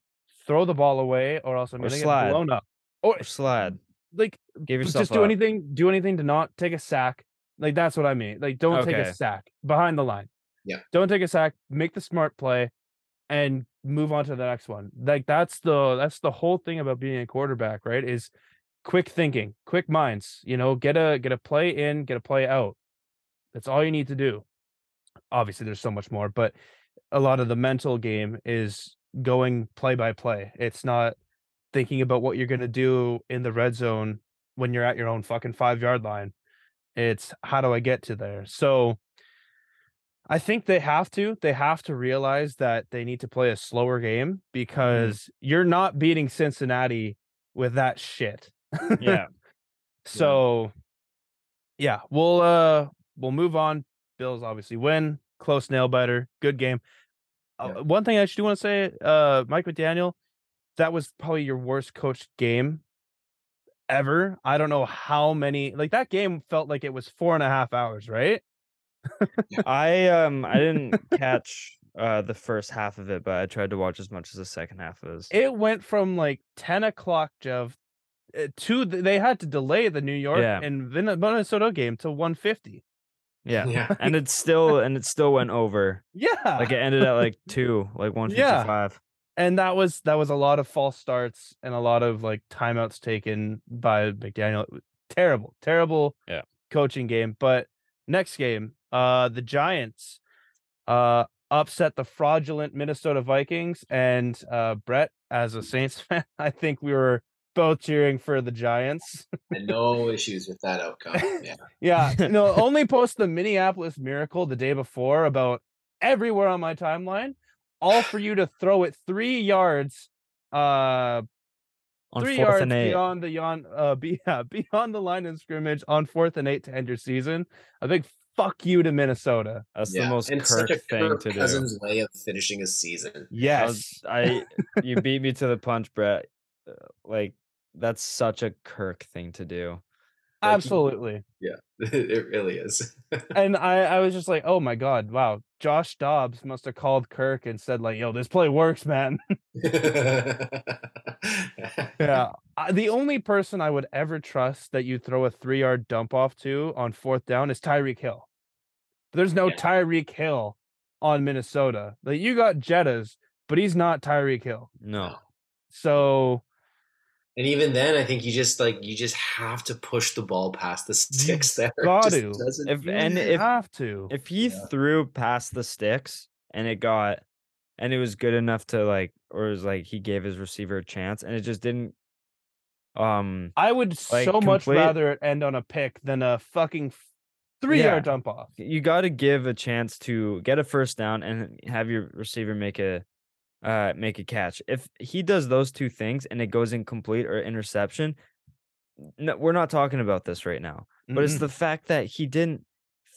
Speaker 3: throw the ball away or else I'm
Speaker 2: Or
Speaker 3: gonna
Speaker 2: slide.
Speaker 3: get blown up. Or
Speaker 2: Or slide.
Speaker 3: like
Speaker 2: Give yourself
Speaker 3: just do
Speaker 2: up.
Speaker 3: anything do anything to not take a sack like that's what i mean like don't take a sack behind the line.
Speaker 1: Yeah.
Speaker 3: don't take a sack make the smart play and move on to the next one. Like that's the that's the whole thing about being a quarterback right is quick thinking quick minds you know get a get a play in get a play out. That's all you need to do. Obviously there's so much more but a lot of the mental game is going play by play. It's not thinking about what you're going to do in the red zone when you're at your own fucking five yard line. It's how do I get to there? So I think they have to. They have to realize that they need to play a slower game because you're not beating Cincinnati with that shit.
Speaker 2: Yeah.
Speaker 3: So yeah, we'll uh we'll move on. Bills obviously win. Close nail biter. Good game. Uh, one thing I actually want to say, uh Mike McDaniel, that was probably your worst coached game ever. I don't know how many like that game felt like it was four and a half hours, right?
Speaker 2: I um I didn't catch uh the first half of it, but I tried to watch as much as the second half was.
Speaker 3: It went from like 10 o'clock, Jeff, uh, to th- they had to delay the New York
Speaker 2: Yeah.
Speaker 3: and Vin- Minnesota game to 150.
Speaker 2: yeah.
Speaker 1: yeah.
Speaker 2: And it still and it still went over.
Speaker 3: Yeah.
Speaker 2: Like it ended at like two, like one fifty five.
Speaker 3: And that was that was a lot of false starts and a lot of like timeouts taken by McDaniel. Terrible, terrible
Speaker 2: Yeah.
Speaker 3: coaching game. But next game, uh the Giants uh upset the fraudulent Minnesota Vikings and uh Brett as a Saints fan, I think we were both cheering for the Giants.
Speaker 1: And no issues with that outcome. Yeah.
Speaker 3: Yeah, no, only post the Minneapolis Miracle the day before about everywhere on my timeline, all for you to throw it three yards, uh,
Speaker 2: On
Speaker 3: three
Speaker 2: fourth
Speaker 3: yards
Speaker 2: and eight.
Speaker 3: beyond the yon, uh, be, yeah, beyond the line of scrimmage on fourth and eight to end your season. A big fuck you to Minnesota.
Speaker 2: That's
Speaker 1: yeah.
Speaker 2: the most
Speaker 1: and
Speaker 2: Kirk
Speaker 1: such a
Speaker 2: thing
Speaker 1: Kirk
Speaker 2: to do.
Speaker 1: Cousins way of finishing a season.
Speaker 2: I,
Speaker 3: Yes,
Speaker 2: was, I you beat me to the punch, Brett. Uh, Like that's such a Kirk thing to do.
Speaker 1: Like,
Speaker 3: absolutely.
Speaker 1: Yeah, it really is.
Speaker 3: And I, I was just like, oh my god, wow. Josh Dobbs must have called Kirk and said like, yo, this play works, man. Yeah. I- The only person I would ever trust that you throw a three yard dump off to on fourth down is Tyreek Hill. There's no
Speaker 1: Yeah.
Speaker 3: Tyreek Hill on Minnesota. Like you got Jettas, but he's not Tyreek Hill.
Speaker 2: No.
Speaker 3: So
Speaker 1: And even then, I think you just like you just have to push the ball past the sticks. There, It
Speaker 3: got to.
Speaker 2: If and if
Speaker 3: have to.
Speaker 2: if he
Speaker 1: Yeah.
Speaker 2: threw past the sticks and it got and it was good enough to like or it was like he gave his receiver a chance and it just didn't um
Speaker 3: I would
Speaker 2: like,
Speaker 3: so much rather it end on a pick than a fucking three
Speaker 2: Yeah.
Speaker 3: yard dump off.
Speaker 2: you got to give a chance to get a first down and have your receiver make a uh make a catch. If he does those two things and it goes incomplete or interception, no, we're not talking about this right now. But it's
Speaker 3: Mm-mm.
Speaker 2: the fact that he didn't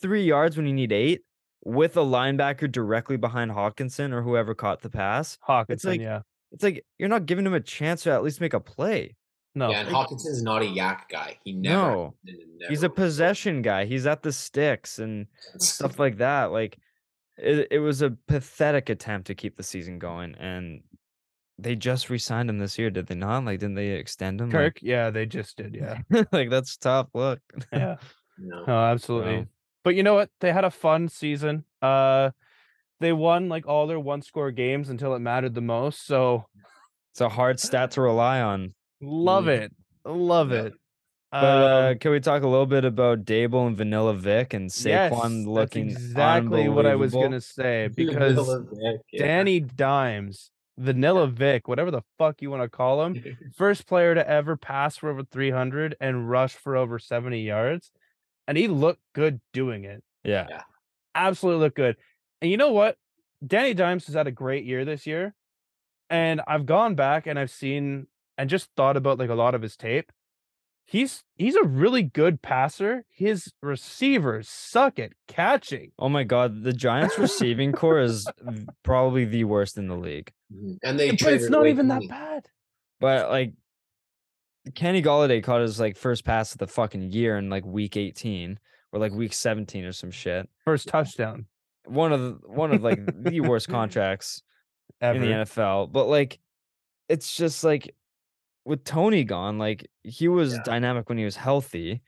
Speaker 2: 3 yards when you need 8 with a linebacker directly behind Hockenson or whoever caught the pass.
Speaker 3: Hockenson,
Speaker 2: like-
Speaker 3: yeah.
Speaker 2: It's like you're not giving him a chance to at least make a play.
Speaker 3: No.
Speaker 1: Yeah, and Hockenson's not a YAC guy. He never.
Speaker 2: No.
Speaker 1: and
Speaker 2: He's a possession guy. He's at the sticks and stuff like that. Like it, it was a pathetic attempt to keep the season going, and they just re-signed him this year, did they not? Like, didn't they extend him?
Speaker 3: Kirk, yeah, they just did, yeah.
Speaker 2: Like, like that's tough. Look,
Speaker 3: Yeah.
Speaker 1: No.
Speaker 3: No, absolutely.
Speaker 2: Wow.
Speaker 3: But you know what? They had a fun season. Uh they won like all their one score games until it mattered the most. So
Speaker 2: it's a hard stat to rely on.
Speaker 3: love
Speaker 1: Mhm.
Speaker 3: it. Love
Speaker 1: Yeah.
Speaker 3: it.
Speaker 2: But uh,
Speaker 3: Um,
Speaker 2: can we talk a little bit about Daboll and Vanilla Vick and Saquon
Speaker 3: yes,
Speaker 2: looking
Speaker 3: that's exactly what I was gonna say because Danny Dimes, Vanilla Vick, whatever the fuck you want to call him, first player to ever pass for over 300 and rush for over 70 yards. And he looked good doing it.
Speaker 2: Yeah.
Speaker 3: Absolutely looked good. And you know what? Danny Dimes has had a great year this year. And I've gone back and I've seen and just thought about like a lot of his tape. He's he's a really good passer. His receivers suck at catching.
Speaker 2: Oh my God, the Giants receiving core is probably the worst in the league.
Speaker 1: Mhm. And they
Speaker 3: But it's not
Speaker 1: away
Speaker 3: even that bad.
Speaker 2: But like Kenny Golladay caught his like first pass of the fucking year in like week 18 or like week 17 or some shit.
Speaker 3: First touchdown
Speaker 2: One of the one of like the worst contracts
Speaker 3: ever.
Speaker 2: in the NFL. But like it's just like with Toney gone, like he was
Speaker 1: Yeah.
Speaker 2: dynamic when he was healthy,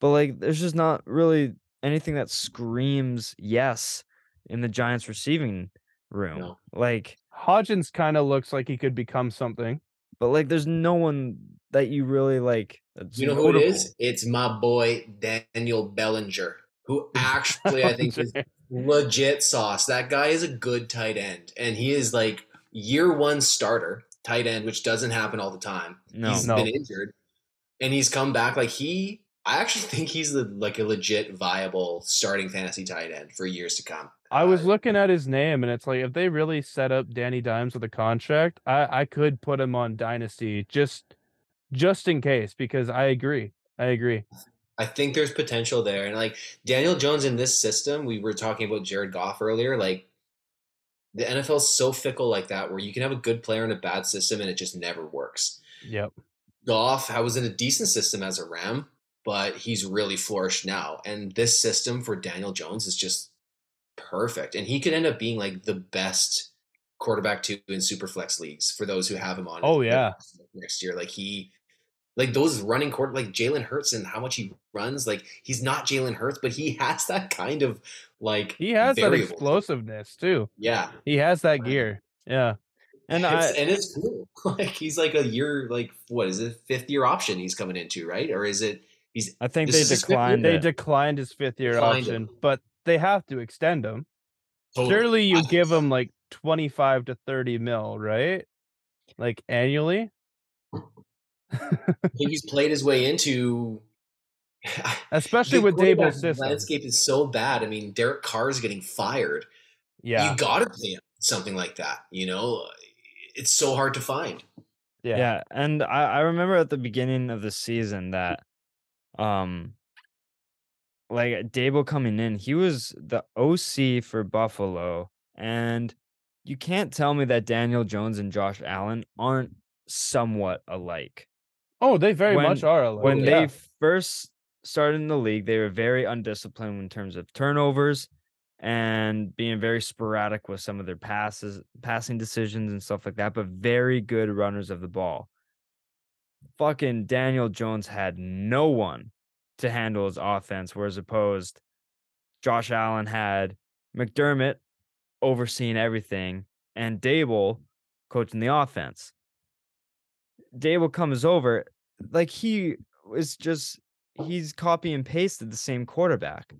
Speaker 2: but like there's just not really anything that screams yes in the Giants receiving room.
Speaker 1: No.
Speaker 2: Like
Speaker 3: Hodgins kind of looks like he could become something.
Speaker 2: but like there's no one that you really like
Speaker 1: You know who it is? It's my boy Daniel Bellinger, who actually I think is legit sauce. That guy is a good tight end, and he is like year one starter tight end, which doesn't happen all the time.
Speaker 2: No.
Speaker 1: he's
Speaker 3: No.
Speaker 1: been injured, and he's come back. Like he, I actually think he's the like a legit viable starting fantasy tight end for years to come.
Speaker 3: I was
Speaker 1: Uh,
Speaker 3: looking at his name, and it's like if they really set up Danny Dimes with a contract, I I could put him on Dynasty just just in case because I agree. I agree.
Speaker 1: I think there's potential there. And like Daniel Jones in this system, we were talking about Jared Goff earlier. Like the NFL is so fickle like that, where you can have a good player in a bad system and it just never works.
Speaker 3: Yep.
Speaker 1: Goff I was in a decent system as a Ram, but he's really flourished now. And this system for Daniel Jones is just perfect. And he could end up being like the best quarterback two in super flex leagues for those who have him on.
Speaker 3: Oh, yeah.
Speaker 1: Next year. Like he like those running court like Jalen Hurts and how much he runs, like he's not Jalen Hurts, but he has that kind of like
Speaker 3: He has that explosiveness too.
Speaker 1: Yeah.
Speaker 3: He has that gear. Yeah.
Speaker 2: And
Speaker 1: it's,
Speaker 2: I
Speaker 1: and it's cool. Like he's like a year, like what is it, fifth year option he's coming into, right? Or is it he's
Speaker 2: I think they
Speaker 1: is his fifth year.
Speaker 2: declined
Speaker 3: They declined his fifth year option, but they have to extend him.
Speaker 1: totally-
Speaker 3: Surely you
Speaker 1: I-
Speaker 3: give him like 25 to 30 mil, right? Like annually?
Speaker 1: He's played his way into
Speaker 3: Especially with
Speaker 1: quarterback
Speaker 3: Daboll's system.
Speaker 1: landscape is so bad. I mean, Derek Carr is getting fired.
Speaker 3: Yeah.
Speaker 1: You gotta pay him something like that. You know, it's so hard to find.
Speaker 3: Yeah.
Speaker 2: Yeah. and I, I remember at the beginning of the season that um like Daboll coming in, he was the OC for Buffalo. And you can't tell me that Daniel Jones and Josh Allen aren't somewhat alike.
Speaker 3: Oh, they very
Speaker 2: When-
Speaker 3: much are alike.
Speaker 2: when
Speaker 3: yeah.
Speaker 2: they first started in the league, they were very undisciplined in terms of turnovers and being very sporadic with some of their passes, passing decisions and stuff like that, but very good runners of the ball. Fucking Daniel Jones had no one to handle his offense, whereas opposed Josh Allen had McDermott overseeing everything and Daboll coaching the offense. Daboll comes over, like he was just he's copy and pasted the same quarterback.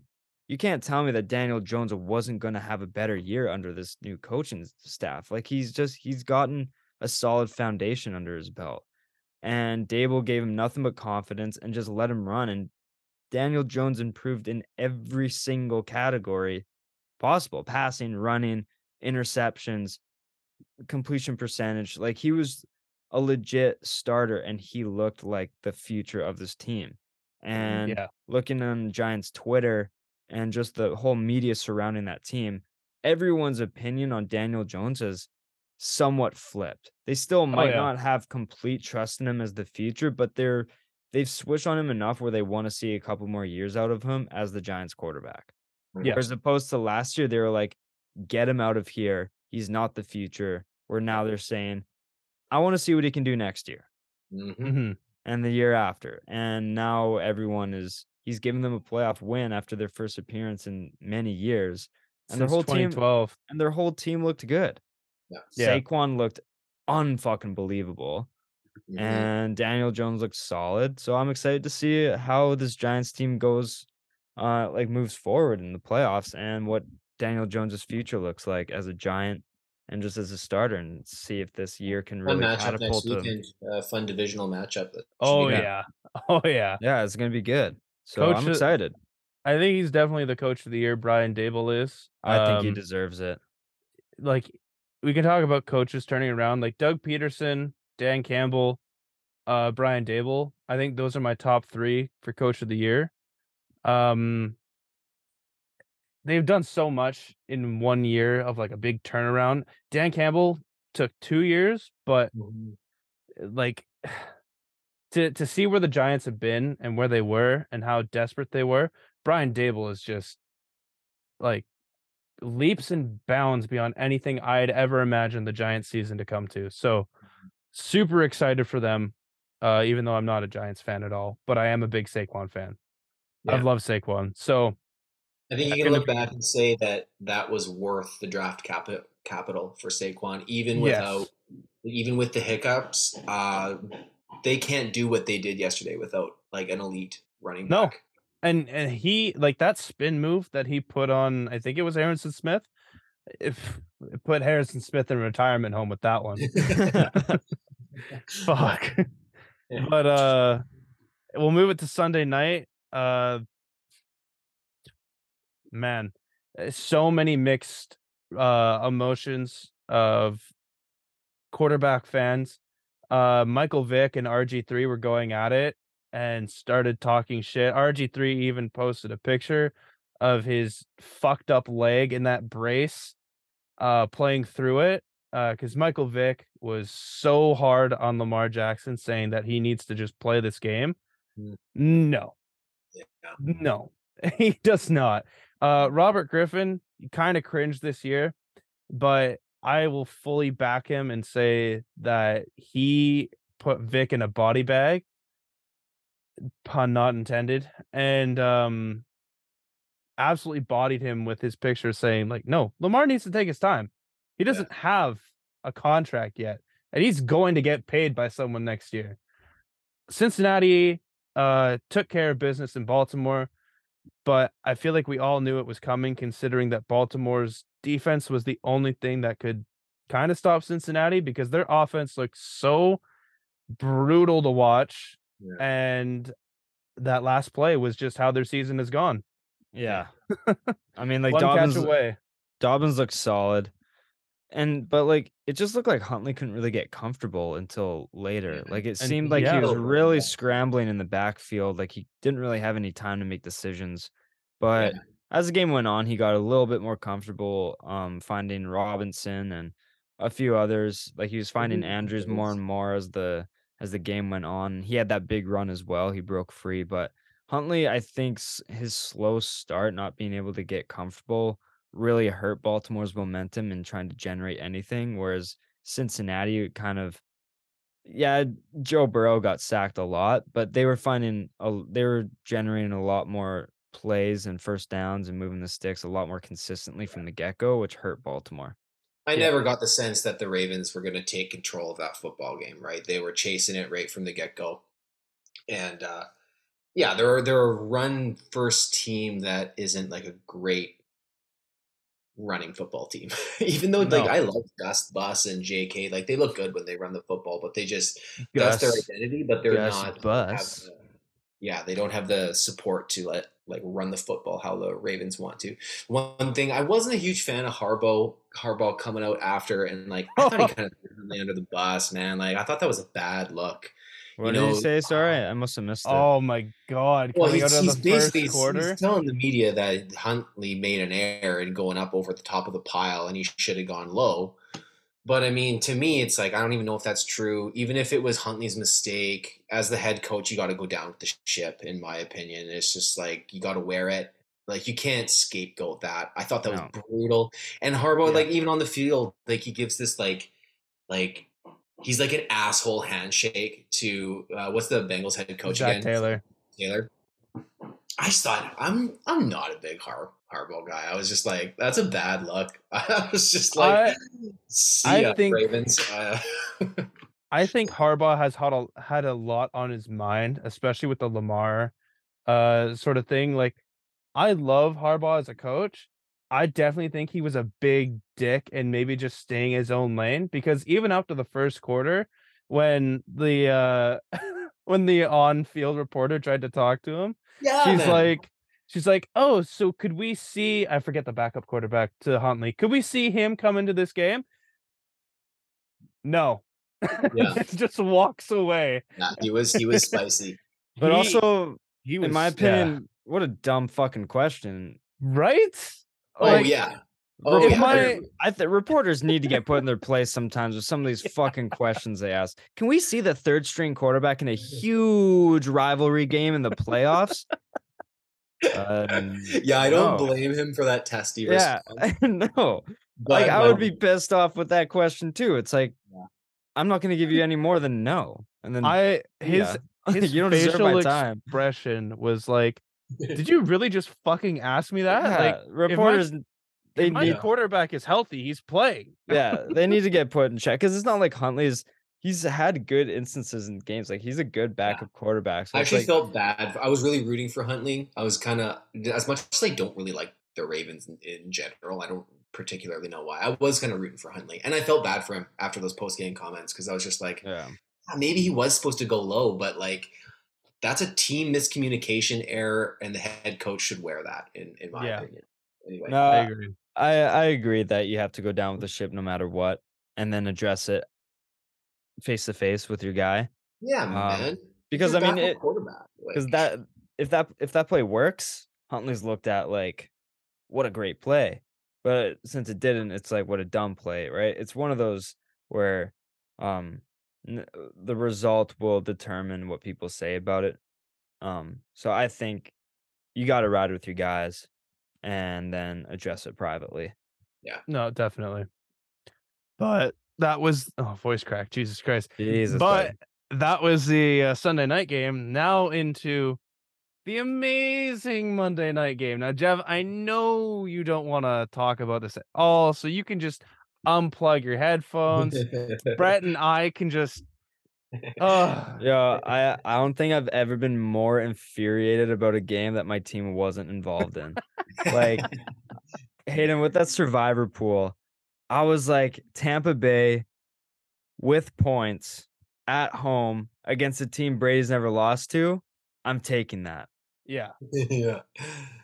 Speaker 2: You can't tell me that Daniel Jones wasn't going to have a better year under this new coaching staff. Like he's just he's gotten a solid foundation under his belt. And Daboll gave him nothing but confidence and just let him run and Daniel Jones improved in every single category possible, passing, running, interceptions, completion percentage. Like he was a legit starter and he looked like the future of this team. And
Speaker 3: yeah.
Speaker 2: looking on Giants Twitter, and just the whole media surrounding that team, everyone's opinion on Daniel Jones has somewhat flipped. They still might
Speaker 3: yeah.
Speaker 2: not have complete trust in him as the future, but they're they've switched on him enough where they want to see a couple more years out of him as the Giants quarterback.
Speaker 3: Yeah.
Speaker 2: As opposed to last year, they were like, get him out of here. He's not the future. Where now they're saying, I want to see what he can do next year
Speaker 1: Mhm.
Speaker 2: And the year after. And now everyone is he's giving them a playoff win after their first appearance in many years. And their
Speaker 3: Since
Speaker 2: whole team
Speaker 3: 2012.
Speaker 2: and their whole team looked good.
Speaker 1: Yeah.
Speaker 3: Yeah.
Speaker 2: Saquon looked unfucking believable.
Speaker 1: Mhm.
Speaker 2: And Daniel Jones looked solid. So I'm excited to see how this Giants team goes uh like moves forward in the playoffs and what Daniel Jones's future looks like as a giant and just as a starter and see if this year can really
Speaker 1: matchup next
Speaker 2: catapult him.
Speaker 1: weekend. Uh, fun divisional matchup.
Speaker 3: Oh yeah. Oh yeah.
Speaker 2: Yeah, it's gonna be good. So
Speaker 3: Coach,
Speaker 2: I'm excited.
Speaker 3: I think he's definitely the coach of the year. Brian Daboll is.
Speaker 2: I think he
Speaker 3: Um,
Speaker 2: deserves it.
Speaker 3: like we can talk about coaches turning around like Doug Pederson, Dan Campbell, uh Brian Daboll. I think those are my top 3 for coach of the year. Um they've done so much in one year of like a big turnaround. Dan Campbell took 2 years, but
Speaker 1: Mhm.
Speaker 3: like to to see where the Giants have been and where they were and how desperate they were, Brian Daboll is just like leaps and bounds beyond anything I'd ever imagined the Giants season to come to. So super excited for them. Uh, even though I'm not a Giants fan at all, but I am a big Saquon fan.
Speaker 1: Yeah.
Speaker 3: I've loved Saquon. So
Speaker 1: I think you can look back and say that that was worth the draft capi- capital for Saquon, even without,
Speaker 3: yes,
Speaker 1: even with the hiccups. Uh, they can't do what they did yesterday without like an elite running
Speaker 3: No.
Speaker 1: back.
Speaker 3: and and he like that spin move that he put on. I think it was Harrison Smith. If put Harrison Smith in retirement home with that one. Fuck.
Speaker 1: Yeah.
Speaker 3: But uh we'll move it to Sunday night. Uh man, uh, so many mixed uh emotions of quarterback fans. Uh Michael Vick and RG3 were going at it and started talking shit. RG3 even posted a picture of his fucked up leg in that brace uh playing through it uh cuz Michael Vick was so hard on Lamar Jackson saying that he needs to just play this game.
Speaker 1: Mm.
Speaker 3: No.
Speaker 1: Yeah.
Speaker 3: No. he does not. Uh Robert Griffin kind of cringed this year, but I will fully back him and say that he put Vick in a body bag. Pun not intended and um absolutely bodied him with his picture saying like no lamar needs to take his time. He doesn't have a contract yet and he's going to get paid by someone next year. Cincinnati uh took care of business in baltimore but i feel like we all knew it was coming considering that baltimore's defense was the only thing that could kind of stop cincinnati because their offense looked so brutal to watch
Speaker 1: Yeah.
Speaker 3: and that last play was just how their season has gone.
Speaker 2: yeah. I mean, like
Speaker 3: One
Speaker 2: Dobbins. Dobbins looked solid. And but like it just looked like Huntley couldn't really get comfortable until later. Like it
Speaker 3: And
Speaker 2: seemed like
Speaker 3: yeah.
Speaker 2: he was
Speaker 1: really
Speaker 2: really scrambling in the backfield. Like he didn't really have any time to make decisions. But as the game went on, he got a little bit more comfortable um finding Robinson and a few others. Like he was finding
Speaker 1: Mhm.
Speaker 2: Andrews more and more as the as the game went on. He had that big run as well. He broke free, but Huntley, I think his slow start, not being able to get comfortable, really hurt Baltimore's momentum in trying to generate anything. Whereas Cincinnati kind of, yeah, Joe Burrow got sacked a lot, but they were finding, a, they were generating a lot more plays and first downs and moving the sticks a lot more consistently from the get go, which hurt Baltimore.
Speaker 1: I
Speaker 3: Yeah.
Speaker 1: never got the sense that the Ravens were going to take control of that football game. Right? They were chasing it right from the get go, and uh, yeah, they're they're a run first team that isn't like a great running football team. Even though
Speaker 3: No.
Speaker 1: like I love Gus Bus and J.K. Like they look good when they run the football, but they just that's their identity. But they're
Speaker 2: Gus
Speaker 1: not.
Speaker 2: Bus.
Speaker 1: the- yeah, they don't have the support to let like run the football how the Ravens want to. One thing I wasn't a huge fan of Harbaugh Harbaugh coming out after and like I thought he kind of under the bus, man. Like I thought that was a bad look.
Speaker 2: What
Speaker 1: you
Speaker 2: did
Speaker 1: know,
Speaker 2: you say? Sorry, uh, I must have missed it.
Speaker 3: Oh my god!
Speaker 1: Well,
Speaker 3: Coming
Speaker 1: he's,
Speaker 3: out of
Speaker 1: he's
Speaker 3: the
Speaker 1: basically
Speaker 3: first
Speaker 1: he's- he's telling the media that Huntley made an error in going up over the top of the pile and he should have gone low. But I mean, to me, it's like I don't even know if that's true. Even if it was Huntley's mistake, as the head coach, you got to go down with the ship. In my opinion, it's just like you got to wear it. Like you can't scapegoat that. I thought that
Speaker 2: No.
Speaker 1: was brutal. And Harbaugh,
Speaker 3: Yeah.
Speaker 1: like even on the field, like he gives this like, like he's like an asshole handshake to uh, what's the Bengals head coach
Speaker 3: Zach
Speaker 1: again?
Speaker 3: Taylor.
Speaker 1: Taylor. I just thought I'm I'm not a big Har Harbaugh guy. I was just like, that's a bad look. I was just like,
Speaker 3: I-
Speaker 1: see
Speaker 3: I
Speaker 1: ya,
Speaker 3: think-
Speaker 1: Ravens. Uh,
Speaker 3: I think Harbaugh has had a had a lot on his mind, especially with the Lamar uh sort of thing. Like I love Harbaugh as a coach. I definitely think he was a big dick and maybe just staying his own lane because even after the first quarter, when the uh when the on-field reporter tried to talk to him,
Speaker 1: yeah,
Speaker 3: she's
Speaker 1: man.
Speaker 3: like she's like, "Oh, so could we see I forget the backup quarterback to Huntley. Could we see him come into this game?" No.
Speaker 1: Yeah.
Speaker 3: just walks away.
Speaker 1: Nah, he was he was spicy.
Speaker 2: but
Speaker 3: He-
Speaker 2: also,
Speaker 3: he was
Speaker 2: in my
Speaker 3: yeah.
Speaker 2: opinion, what a dumb fucking question.
Speaker 3: right?
Speaker 1: Oh yeah. Oh,
Speaker 2: If
Speaker 1: yeah.
Speaker 3: my-
Speaker 2: I think reporters need to get put in their place sometimes with some of these fucking questions they ask. Can we see the third string quarterback in a huge rivalry game in the playoffs? Um,
Speaker 1: yeah, I don't
Speaker 2: no.
Speaker 1: blame him for that testy
Speaker 2: Yeah,
Speaker 1: response.
Speaker 2: no.
Speaker 1: But
Speaker 2: Like I would be pissed off with that question too. It's like
Speaker 1: Yeah.
Speaker 2: I'm not going to give you any more than no, and then
Speaker 3: I his
Speaker 2: yeah.
Speaker 3: his
Speaker 2: you don't deserve
Speaker 3: facial
Speaker 2: my time.
Speaker 3: expression was like, "Did you really just fucking ask me that?"
Speaker 2: Yeah,
Speaker 3: Like,
Speaker 2: reporters, they
Speaker 3: my
Speaker 2: need
Speaker 3: quarterback is healthy, he's playing.
Speaker 2: yeah, they need to get put in check because it's not like Huntley's. He's had good instances in games. Like he's a good backup quarterback. So
Speaker 1: I actually
Speaker 2: like,
Speaker 1: felt bad. I was really rooting for Huntley. I was kind of as much as I don't really like the Ravens in, in general. I don't particularly know why. I was kind of rooting for Huntley, and I felt bad for him after those post game comments because I was just like,
Speaker 2: yeah,
Speaker 1: "Ah, maybe he was supposed to go low, but like that's a team miscommunication error, and the head coach should wear that. In in my
Speaker 3: Yeah.
Speaker 1: opinion. Anyway,
Speaker 2: no,
Speaker 3: I
Speaker 2: I,
Speaker 3: agree.
Speaker 2: I agree that you have to go down with the ship no matter what, and then address it face to face with your guy.
Speaker 1: yeah,
Speaker 2: um,
Speaker 1: man.
Speaker 2: because, I mean, it-
Speaker 1: quarterback
Speaker 2: because
Speaker 1: like-
Speaker 2: that if that if that play works, Huntley's looked at like what a great play. But since it didn't, it's like what a dumb play, right? It's one of those where um n- the result will determine what people say about it. Um so I think you got to ride with your guys and then address it privately. Yeah.
Speaker 3: No, definitely. But that was oh voice crack, Jesus Christ.
Speaker 2: Jesus,
Speaker 3: but
Speaker 2: buddy.
Speaker 3: that was the uh, Sunday night game. Now into the amazing Monday night game. Now, Jeff, I know you don't want to talk about this at all, so you can just unplug your headphones. Brett and I can just. Uh,
Speaker 2: Yeah, I I don't think I've ever been more infuriated about a game that my team wasn't involved in. Like Hayden with that survivor pool, I was like Tampa Bay with points at home against a team Brady's never lost to. I'm taking that.
Speaker 3: Yeah,
Speaker 1: yeah.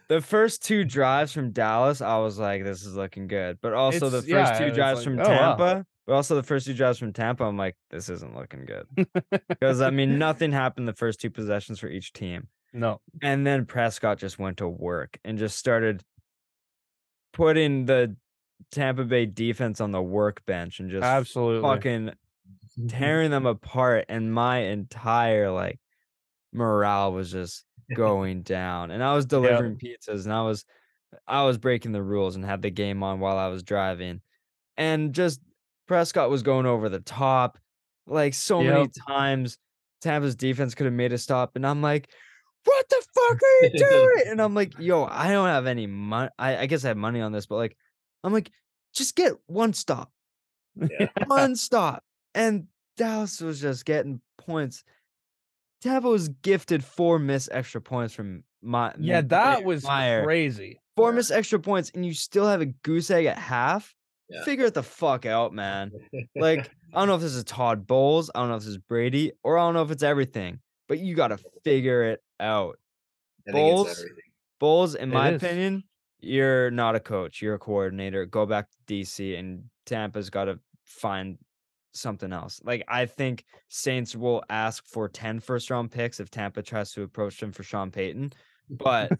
Speaker 2: The first two drives from Dallas, I was like, this is looking good. But also the first
Speaker 3: yeah,
Speaker 2: two drives
Speaker 3: like,
Speaker 2: from
Speaker 3: oh, wow.
Speaker 2: Tampa, but also the first two drives from Tampa, I'm like, this isn't looking good. Because I mean, nothing happened the first two possessions for each team.
Speaker 3: no,
Speaker 2: And then Prescott just went to work and just started putting the Tampa Bay defense on the workbench and just
Speaker 3: absolutely.
Speaker 2: fucking tearing them apart. And my entire like morale was just going down. And I was delivering pizzas and I was I was breaking the rules and had the game on while I was driving. And just Prescott was going over the top. Like so many times Tampa's defense could have made a stop. And I'm like, what the fuck are you doing? and I'm like, yo, I don't have any money. I, I guess I have money on this, but like, I'm like, just get one stop. One stop. And Dallas was just getting points. Tampa was gifted four missed extra points from my
Speaker 3: yeah, that was
Speaker 2: Meyer.
Speaker 3: crazy.
Speaker 2: Four
Speaker 1: Yeah.
Speaker 2: missed extra points, and you still have a goose egg at half.
Speaker 1: Yeah.
Speaker 2: Figure it the fuck out, man. Like, I don't know if this is Todd Bowles, I don't know if this is Brady, or I don't know if it's everything, but you got to figure it out.
Speaker 1: I
Speaker 2: Bowles? Bowles, in
Speaker 3: It
Speaker 2: my
Speaker 3: is.
Speaker 2: opinion, you're not a coach. You're a coordinator. Go back to DC, and Tampa's got to find something else. Like I think Saints will ask for 10 first round picks if Tampa tries to approach them for Sean Payton. But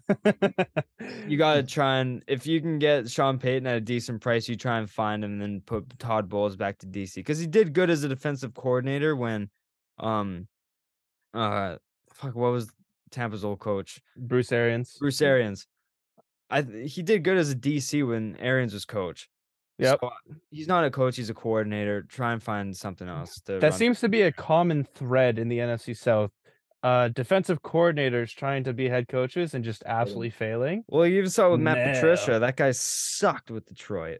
Speaker 2: you got to try and if you can get Sean Payton at a decent price, you try and find him and then put Todd Bowles back to DC because he did good as a defensive coordinator when, um, uh, fuck, what was Tampa's old coach?
Speaker 3: Bruce Arians.
Speaker 2: Bruce Arians. I he did good as a DC when Arians was coach.
Speaker 3: Yep.
Speaker 2: So, he's not a coach; he's a coordinator. Try and find something else to.
Speaker 3: That
Speaker 2: run.
Speaker 3: seems to be a common thread in the NFC South. Uh, defensive coordinators trying to be head coaches and just absolutely failing.
Speaker 2: Well, you even saw with Matt
Speaker 3: No.
Speaker 2: Patricia. That guy sucked with Detroit,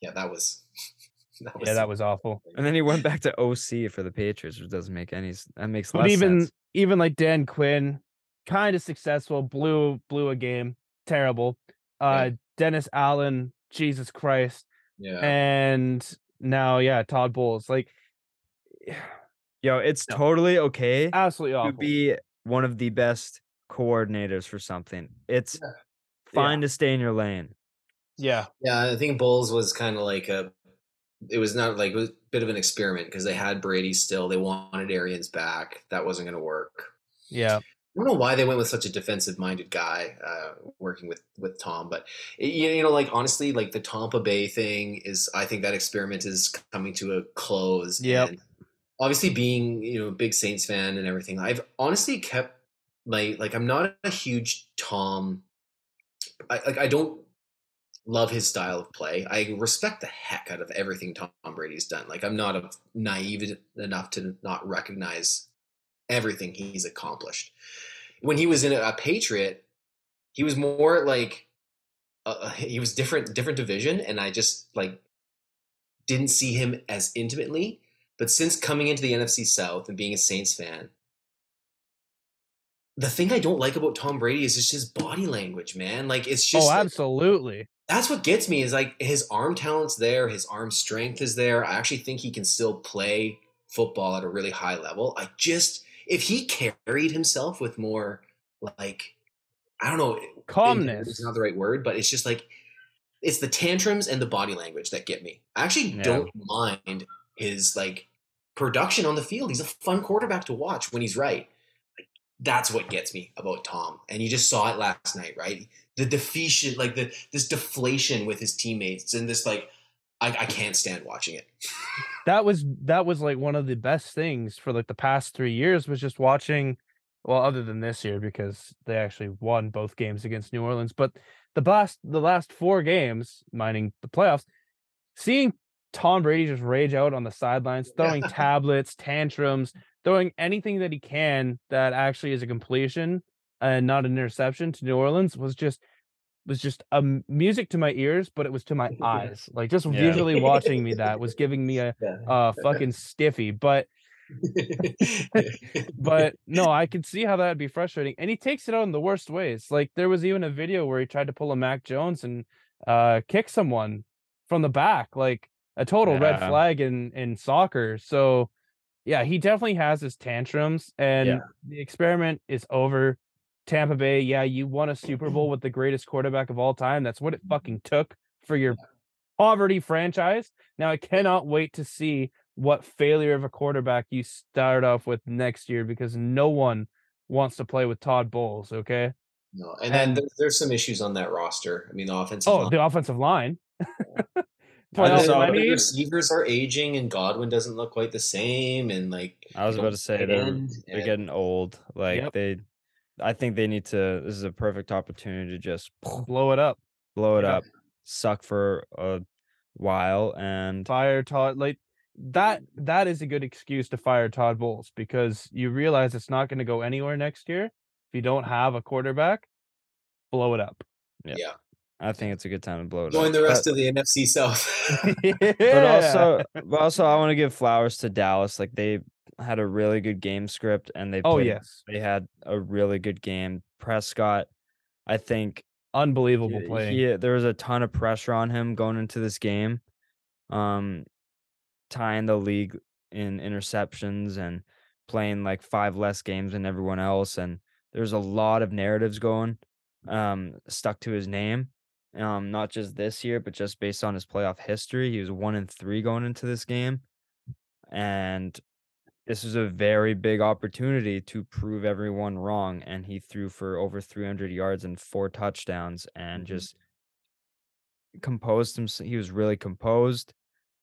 Speaker 1: Yeah, that was. That
Speaker 3: Yeah, that was awful.
Speaker 2: and then he went back to OC for the Patriots, which doesn't make any. That makes
Speaker 3: But even
Speaker 2: sense.
Speaker 3: even like Dan Quinn, kind of successful, blew blew a game, terrible. Uh, Dennis Allen, Jesus Christ,
Speaker 1: yeah.
Speaker 3: and now yeah, Todd Bowles, like eh,
Speaker 2: Yo, it's
Speaker 3: No.
Speaker 2: totally okay
Speaker 3: absolutely
Speaker 2: to be one of the best coordinators for something. It's
Speaker 1: Yeah.
Speaker 2: fine to stay in your lane.
Speaker 3: yeah,
Speaker 1: Yeah, I think Bowles was kind of like a. It was not like it was a bit of an experiment because they had Brady still. They wanted Arians back. That wasn't going to work.
Speaker 3: yeah,
Speaker 1: I don't know why they went with such a defensive-minded guy uh, working with with Tom, but you you know, like honestly, like the Tampa Bay thing is. I think that experiment is coming to a close. Yeah. obviously, being you know a big Saints fan and everything, I've honestly kept like like I'm not a huge Tom. I like I don't love his style of play. I respect the heck out of everything Tom Brady's done. Like I'm not a, naive enough to not recognize everything he's accomplished. When he was in a, Patriot, he was more like uh, he was different different division and I just like didn't see him as intimately. But since coming into the NFC South and being a Saints fan, the thing I don't like about Tom Brady is just his body language, man. Like it's just
Speaker 3: oh,
Speaker 1: like-
Speaker 3: absolutely.
Speaker 1: that's what gets me is like his arm talent's there, his arm strength is there. I actually think he can still play football at a really high level. I just if he carried himself with more like I don't know
Speaker 3: Calmness.
Speaker 1: is not the right word, but it's just like it's the tantrums and the body language that get me. I actually
Speaker 2: Yeah.
Speaker 1: don't mind his like production on the field. He's a fun quarterback to watch when he's right. Like, that's what gets me about Tom. And you just saw it last night, right? The defeation, like the this deflation with his teammates, and this like I, I can't stand watching it.
Speaker 3: that was that was like one of the best things for like the past three years was just watching well other than this year because they actually won both games against new orleans but the last the last four games mining the playoffs seeing tom brady just rage out on the sidelines throwing tablets tantrums throwing anything that he can that actually is a completion and not an interception to new orleans was just was just um, music to my ears but it was to my eyes. Like just
Speaker 2: Yeah.
Speaker 3: visually watching me that was giving me a uh fucking stiffy but but no i can see how that'd be frustrating and he takes it out in the worst ways. Like there was even a video where he tried to pull a mac jones and uh kick someone from the back like a total red flag in in soccer. So yeah he definitely has his tantrums and
Speaker 2: Yeah.
Speaker 3: the experiment is over tampa bay yeah you won a super bowl with the greatest quarterback of all time that's what it mm-hmm. fucking took for your poverty franchise now i cannot wait to see what failure of a quarterback you start off with next year because no one wants to play with Todd Bowles. Okay.
Speaker 1: no, and then
Speaker 3: And-
Speaker 1: there's, there's some issues on that roster. I mean, the offensive
Speaker 3: Oh,
Speaker 1: line.
Speaker 3: the offensive line. Playoff
Speaker 1: the receivers are aging, and Godwin doesn't look quite the same. And like
Speaker 2: I was about to say they're they're getting old. Like
Speaker 3: Yep.
Speaker 2: they, I think they need to. This is a perfect opportunity to just
Speaker 3: Blow it up.
Speaker 2: blow it
Speaker 3: Yeah.
Speaker 2: up, suck for a while, and
Speaker 3: Fire Todd. Like that. Mm. That is a good excuse to fire Todd Bowles because you realize it's not going to go anywhere next year if you don't have a quarterback. Blow it up.
Speaker 1: yeah,
Speaker 2: I think it's a good time to blow it
Speaker 1: join
Speaker 2: up.
Speaker 1: the
Speaker 2: But-
Speaker 1: rest of the NFC South.
Speaker 2: but also but also I want to give flowers to Dallas. Like they had a really good game script and they
Speaker 3: oh
Speaker 2: played-
Speaker 3: yes,
Speaker 2: they had a really good game. Prescott, I think
Speaker 3: unbelievable
Speaker 2: he-
Speaker 3: playing.
Speaker 2: he- there was a ton of pressure on him going into this game. Um tying the league in interceptions and playing like five less games than everyone else and there's a lot of narratives going um stuck to his name um not just this year but just based on his playoff history he was one and three going into this game and this was a very big opportunity to prove everyone wrong. And he threw for over 300 yards and four touchdowns, and
Speaker 1: Mhm.
Speaker 2: just composed himself. He was really composed,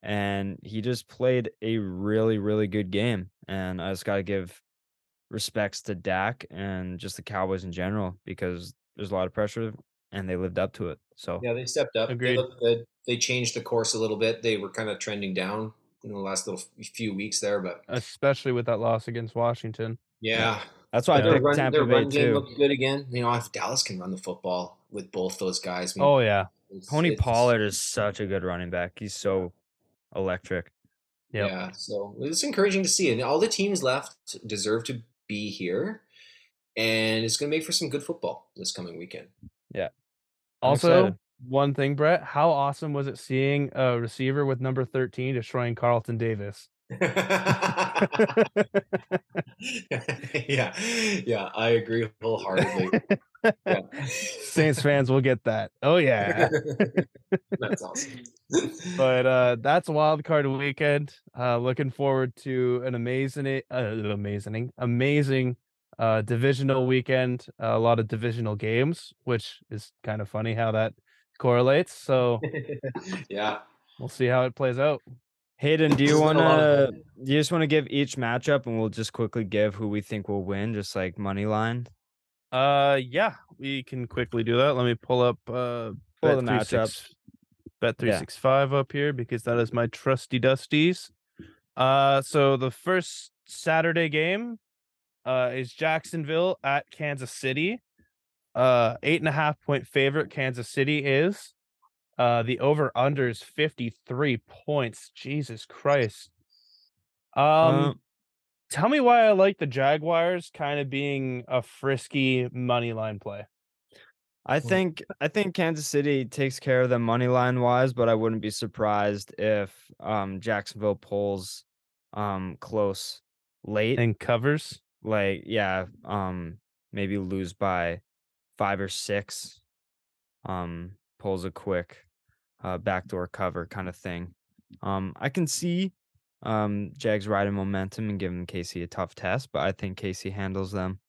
Speaker 2: and he just played a really, really good game. And I just got to give respects to Dak and just the Cowboys in general because there's a lot of pressure and they lived up to it. So
Speaker 1: Yeah, they stepped up.
Speaker 3: Agreed.
Speaker 1: They looked good. They changed the course a little bit. They were kind of trending down in the last little few weeks there, but
Speaker 3: especially with that loss against Washington.
Speaker 1: yeah,
Speaker 2: that's why I
Speaker 3: Yeah.
Speaker 1: their
Speaker 2: picked
Speaker 1: run,
Speaker 2: Tampa Bay too.
Speaker 1: looked good again. You know, if Dallas can run the football with both those guys, I mean,
Speaker 3: Oh yeah,
Speaker 1: it's-
Speaker 2: Tony
Speaker 1: it's-
Speaker 2: Pollard is such a good running back. He's so electric.
Speaker 3: Yep.
Speaker 1: Yeah, so it's encouraging to see, and all the teams left deserve to be here, and it's going to make for some good football this coming weekend.
Speaker 2: I'm
Speaker 3: Also, one thing, Brett, how awesome was it seeing a receiver with number 13 destroying Carlton Davis?
Speaker 1: yeah, yeah, I agree wholeheartedly. Yeah.
Speaker 3: Saints fans will get that. Oh yeah.
Speaker 1: That's awesome.
Speaker 3: But uh that's wild card weekend. Uh looking forward to an amazing uh, amazing amazing uh divisional weekend. a lot of divisional games, which is kind of funny how that correlates. So
Speaker 1: yeah.
Speaker 3: we'll see how it plays out.
Speaker 2: Hayden, do you want
Speaker 1: a lot of
Speaker 2: to? You just want to give each matchup, and we'll just quickly give who we think will win, just like money line.
Speaker 3: Uh yeah, we can quickly do that. Let me pull up uh
Speaker 2: Pull the matchups.
Speaker 3: Bet three
Speaker 2: Yeah.
Speaker 3: six five up here because that is my trusty dusties. Uh so the first Saturday game uh is Jacksonville at Kansas City. Uh eight and a half point favorite Kansas City is. Uh the over under is 53 points. Jesus Christ. Um
Speaker 2: Uh,
Speaker 3: tell me why I like the Jaguars kind of being a frisky money line play.
Speaker 2: I think I think Kansas City takes care of them money line wise, but I wouldn't be surprised if um Jacksonville pulls um close late.
Speaker 3: And covers.
Speaker 2: Like yeah, um maybe lose by five or six. Um pulls a quick uh backdoor cover kind of thing. Um I can see um Jags riding momentum and giving Casey a tough test, but I think Casey handles them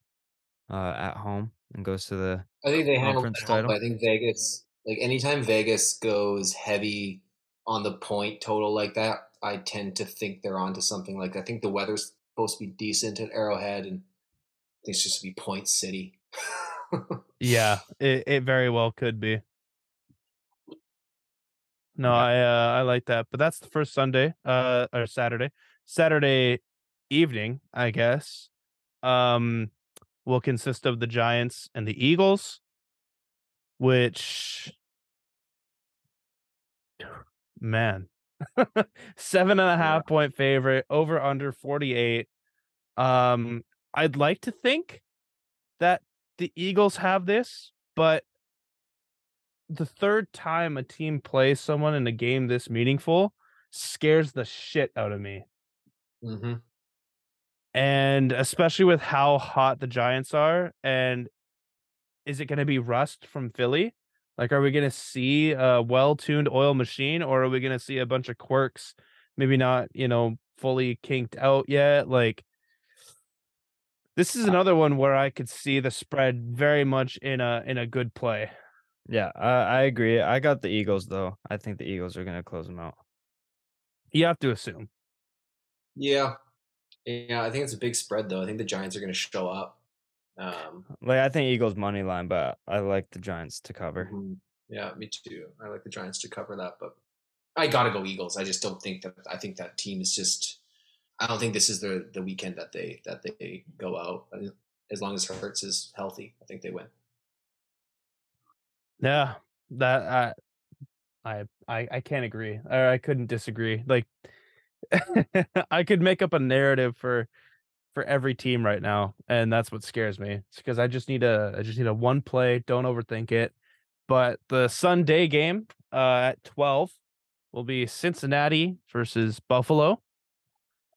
Speaker 2: uh at home and goes to the
Speaker 1: I think they handle
Speaker 2: Conference
Speaker 1: it at home,
Speaker 2: title.
Speaker 1: I think Vegas, like anytime Vegas goes heavy on the point total like that, I tend to think they're onto something like. I think the weather's supposed to be decent at Arrowhead, and it's just to be Point City.
Speaker 3: Yeah, it, it very well could be. No, I uh, I like that, but that's the first Sunday, uh, or Saturday, Saturday evening, I guess. Um, will consist of the Giants and the Eagles, which, man, seven and a half point favorite over under forty eight. Um, I'd like to think that the Eagles have this, but the third time a team plays someone in a game this meaningful scares the shit out of me.
Speaker 1: hmm
Speaker 3: And especially with how hot the Giants are. And is it going to be rust from Philly? Like, are we going to see a well tuned oil machine or are we going to see a bunch of quirks, maybe not, you know, fully kinked out yet? Like, this is another one where I could see the spread very much in a in a good play.
Speaker 2: Yeah, I, I agree. I got the Eagles though. I think the Eagles are gonna close them out.
Speaker 3: You have to assume.
Speaker 1: Yeah, yeah. I think it's a big spread, though. I think the Giants are going to show up. Um,
Speaker 2: Like I think Eagles money line, but I like the Giants to cover.
Speaker 1: mhm. Yeah, me too. I like the Giants to cover that, but I got to go Eagles. I just don't think that. I think that team is just. I don't think this is the the weekend that they that they go out. As long as Hurts is healthy, I think they win.
Speaker 3: Yeah, that I, I, I, I can't agree, or I couldn't disagree. Like, I could make up a narrative for, for every team right now, and that's what scares me. It's because I just need a, I just need a one play. Don't overthink it. But the Sunday game, uh, at twelve, will be Cincinnati versus Buffalo.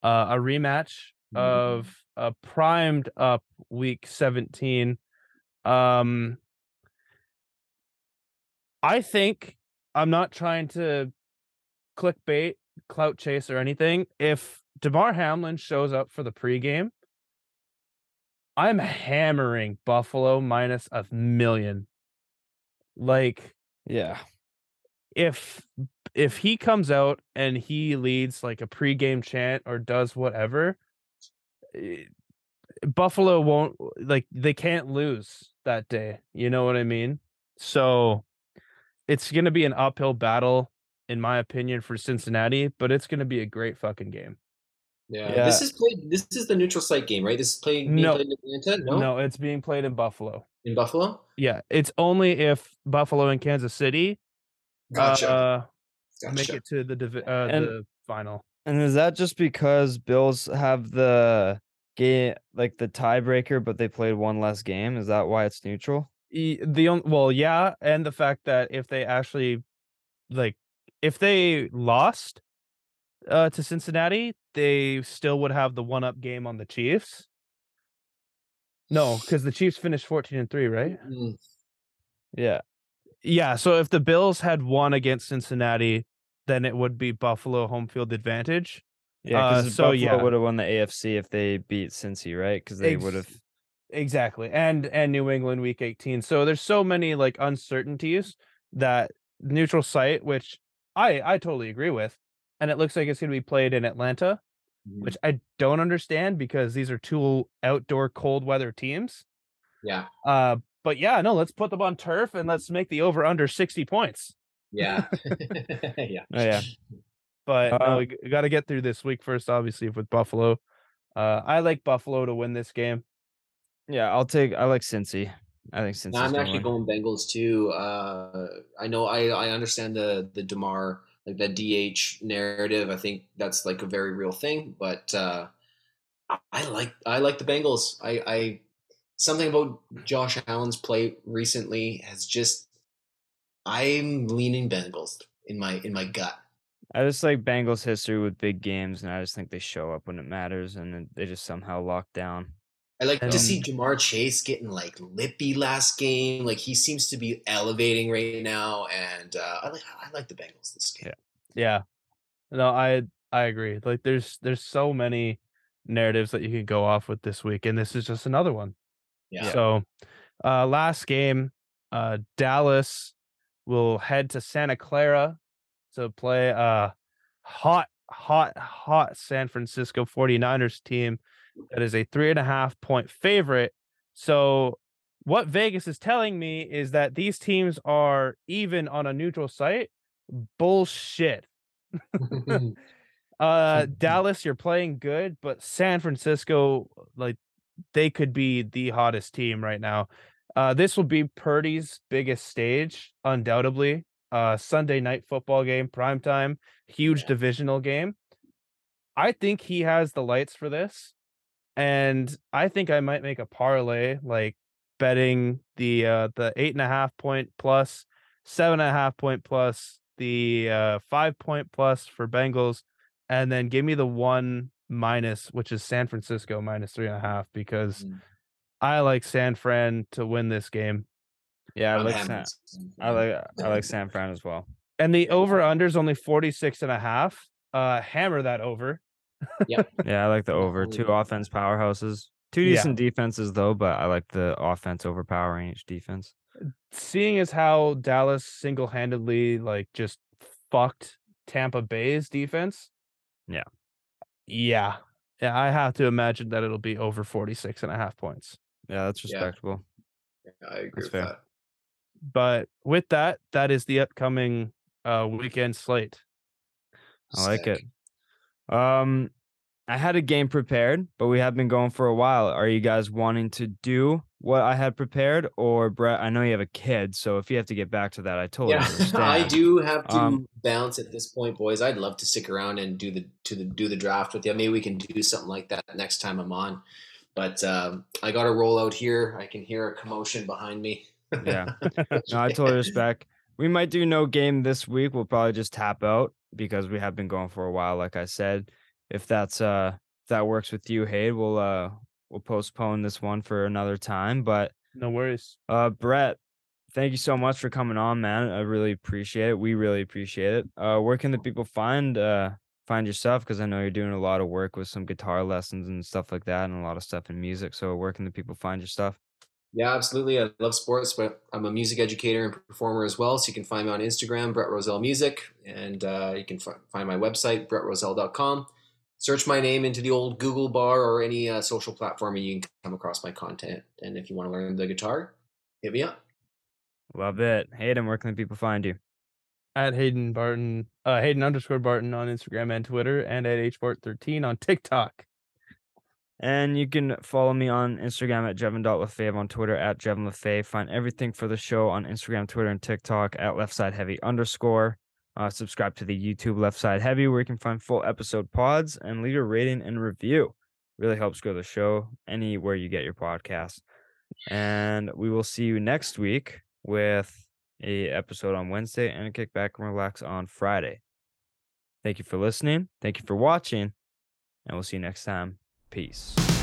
Speaker 3: Uh, a rematch of a primed up Week seventeen. Um, I think I'm not trying to clickbait clout chase or anything. If Damar Hamlin shows up for the pregame, I'm hammering Buffalo minus a million. Like
Speaker 2: Yeah.
Speaker 3: if if he comes out and he leads like a pregame chant or does whatever, eh, Buffalo won't like they can't lose that day. You know what I mean? So it's gonna be an uphill battle, in my opinion, for Cincinnati, but it's gonna be a great fucking game.
Speaker 1: Yeah.
Speaker 2: Yeah.
Speaker 1: This is played. This is the neutral site game, right? This is playing being
Speaker 3: No.
Speaker 1: played in Atlanta. No?
Speaker 3: No, it's being played in Buffalo.
Speaker 1: in Buffalo.
Speaker 3: Yeah, it's only if Buffalo and Kansas City
Speaker 1: Gotcha.
Speaker 3: uh,
Speaker 1: gotcha.
Speaker 3: make it to the divi- uh,
Speaker 2: And-
Speaker 3: the final.
Speaker 2: And is that just because Bills have the game like the tiebreaker, but they played one less game? Is that why it's neutral?
Speaker 3: The on- well yeah and the fact that if they actually like if they lost uh to cincinnati they still would have the one up game on the chiefs no because the chiefs finished 14 and 3 right
Speaker 1: Mm,
Speaker 2: Yeah.
Speaker 3: yeah so if the bills had won against cincinnati then it would be buffalo home field advantage
Speaker 2: Yeah,
Speaker 3: Uh,
Speaker 2: because
Speaker 3: so,
Speaker 2: Buffalo
Speaker 3: yeah.
Speaker 2: would have won the AFC if they beat Cincy, right? Because they
Speaker 3: Ex-
Speaker 2: would have.
Speaker 3: Exactly. And and New England week 18. So there's so many like uncertainties that neutral site, which I I totally agree with. And it looks like it's going to be played in Atlanta,
Speaker 1: mhm.
Speaker 3: which I don't understand because these are two outdoor cold weather teams.
Speaker 1: Yeah.
Speaker 3: Uh but yeah, no, let's put them on turf and let's make the over under 60 points.
Speaker 1: Yeah. yeah.
Speaker 2: Oh yeah.
Speaker 3: But
Speaker 2: Uh,
Speaker 3: no, we, got to get through this week first obviously with Buffalo. Uh I like Buffalo to win this game.
Speaker 2: Yeah, I'll take. I like Cincy. I think Cincy.
Speaker 1: No, I'm actually going Bengals too. Uh, I know I I understand the the Damar like the DH narrative. I think that's like a very real thing. But uh, I, like I like the Bengals. I, I something about Josh Allen's play recently has just I'm leaning Bengals in my in my gut.
Speaker 2: I just like Bengals history with big games, and I just think they show up when it matters, and they just somehow lock down.
Speaker 1: I like to see Ja'Marr Chase getting like lippy last game. Like he seems to be elevating right now, and uh, I like I like the Bengals this game.
Speaker 3: Yeah. No, I I agree. Like there's there's so many narratives that you can go off with this week and this is just another one.
Speaker 1: Yeah.
Speaker 3: So, uh last game, uh Dallas will head to Santa Clara to play uh hot hot hot San Francisco 49ers team that is a three and a half point favorite. So what Vegas is telling me is that these teams are even on a neutral site. Bullshit. Uh Dallas, you're playing good, but San Francisco, like they could be the hottest team right now. Uh this will be Purdy's biggest stage, undoubtedly. Uh Sunday night football game, prime time, huge
Speaker 1: Yeah.
Speaker 3: divisional game. I think he has the lights for this. And I think I might make a parlay, like betting the uh the eight and a half point plus, seven and a half point plus, the uh five point plus for Bengals, and then give me the one minus, which is San Francisco minus three and a half, because
Speaker 1: Mm.
Speaker 3: I like San Fran to win this game.
Speaker 2: Yeah, I like San, I like I like San Fran as well.
Speaker 3: And the over under is only 46 and a half. Uh hammer that over.
Speaker 2: Yeah, I like the over. Two offense powerhouses. Two
Speaker 3: Yeah.
Speaker 2: decent defenses though, but I like the offense overpowering each defense.
Speaker 3: Seeing as how Dallas single handedly like just fucked Tampa Bay's defense.
Speaker 2: Yeah.
Speaker 3: Yeah. Yeah, I have to imagine that it'll be over 46 and a half points.
Speaker 2: Yeah, that's respectable.
Speaker 1: Yeah, I agree
Speaker 2: That's
Speaker 1: with
Speaker 2: fair.
Speaker 1: that.
Speaker 3: But with that, that is the upcoming uh weekend slate.
Speaker 2: I like it. Um, I had a game prepared, but we have been going for a while. Are you guys wanting to do what I had prepared, or Brett? I know you have a kid, so if you have to get back to that, I totally
Speaker 1: Yeah,
Speaker 2: understand.
Speaker 1: I do have to
Speaker 2: Um,
Speaker 1: bounce at this point, boys. I'd love to stick around and do the to the do the draft with you. Maybe we can do something like that next time I'm on. But um, I got to roll out here. I can hear a commotion behind me.
Speaker 2: Yeah. No, I totally respect. We might do no game this week. We'll probably just tap out because we have been going for a while. Like I said, if that's uh if that works with you, Hayde, we'll uh we'll postpone this one for another time. But
Speaker 3: No worries.
Speaker 2: uh Brett, thank you so much for coming on, man. I really appreciate it. We really appreciate it. Uh where can the people find uh find yourself? Because I know you're doing a lot of work with some guitar lessons and stuff like that, and a lot of stuff in music. So where can the people find your stuff?
Speaker 1: Yeah, absolutely. I love sports, but I'm a music educator and performer as well. So you can find me on Instagram, Brett Roselle Music, and uh, you can f- find my website, brettroselle.com. Search my name into the old Google bar or any uh, social platform, and you can come across my content. And if you want to learn the guitar, hit me up.
Speaker 2: Love it. Hayden, where can the people find you?
Speaker 3: At Hayden Barton, uh, Hayden underscore Barton on Instagram and Twitter, and at hbart13 on TikTok.
Speaker 2: And you can follow me on Instagram at Jevon.Lefave, on Twitter at Jevon Lefave. Find everything for the show on Instagram, Twitter, and TikTok at Left Side Heavy underscore. Uh, subscribe to the YouTube Left Side Heavy, where you can find full episode pods and leave a rating and review. Really helps grow the show anywhere you get your podcast. And we will see you next week with a episode on Wednesday and a kickback and relax on Friday. Thank you for listening. Thank you for watching, and we'll see you next time. Peace.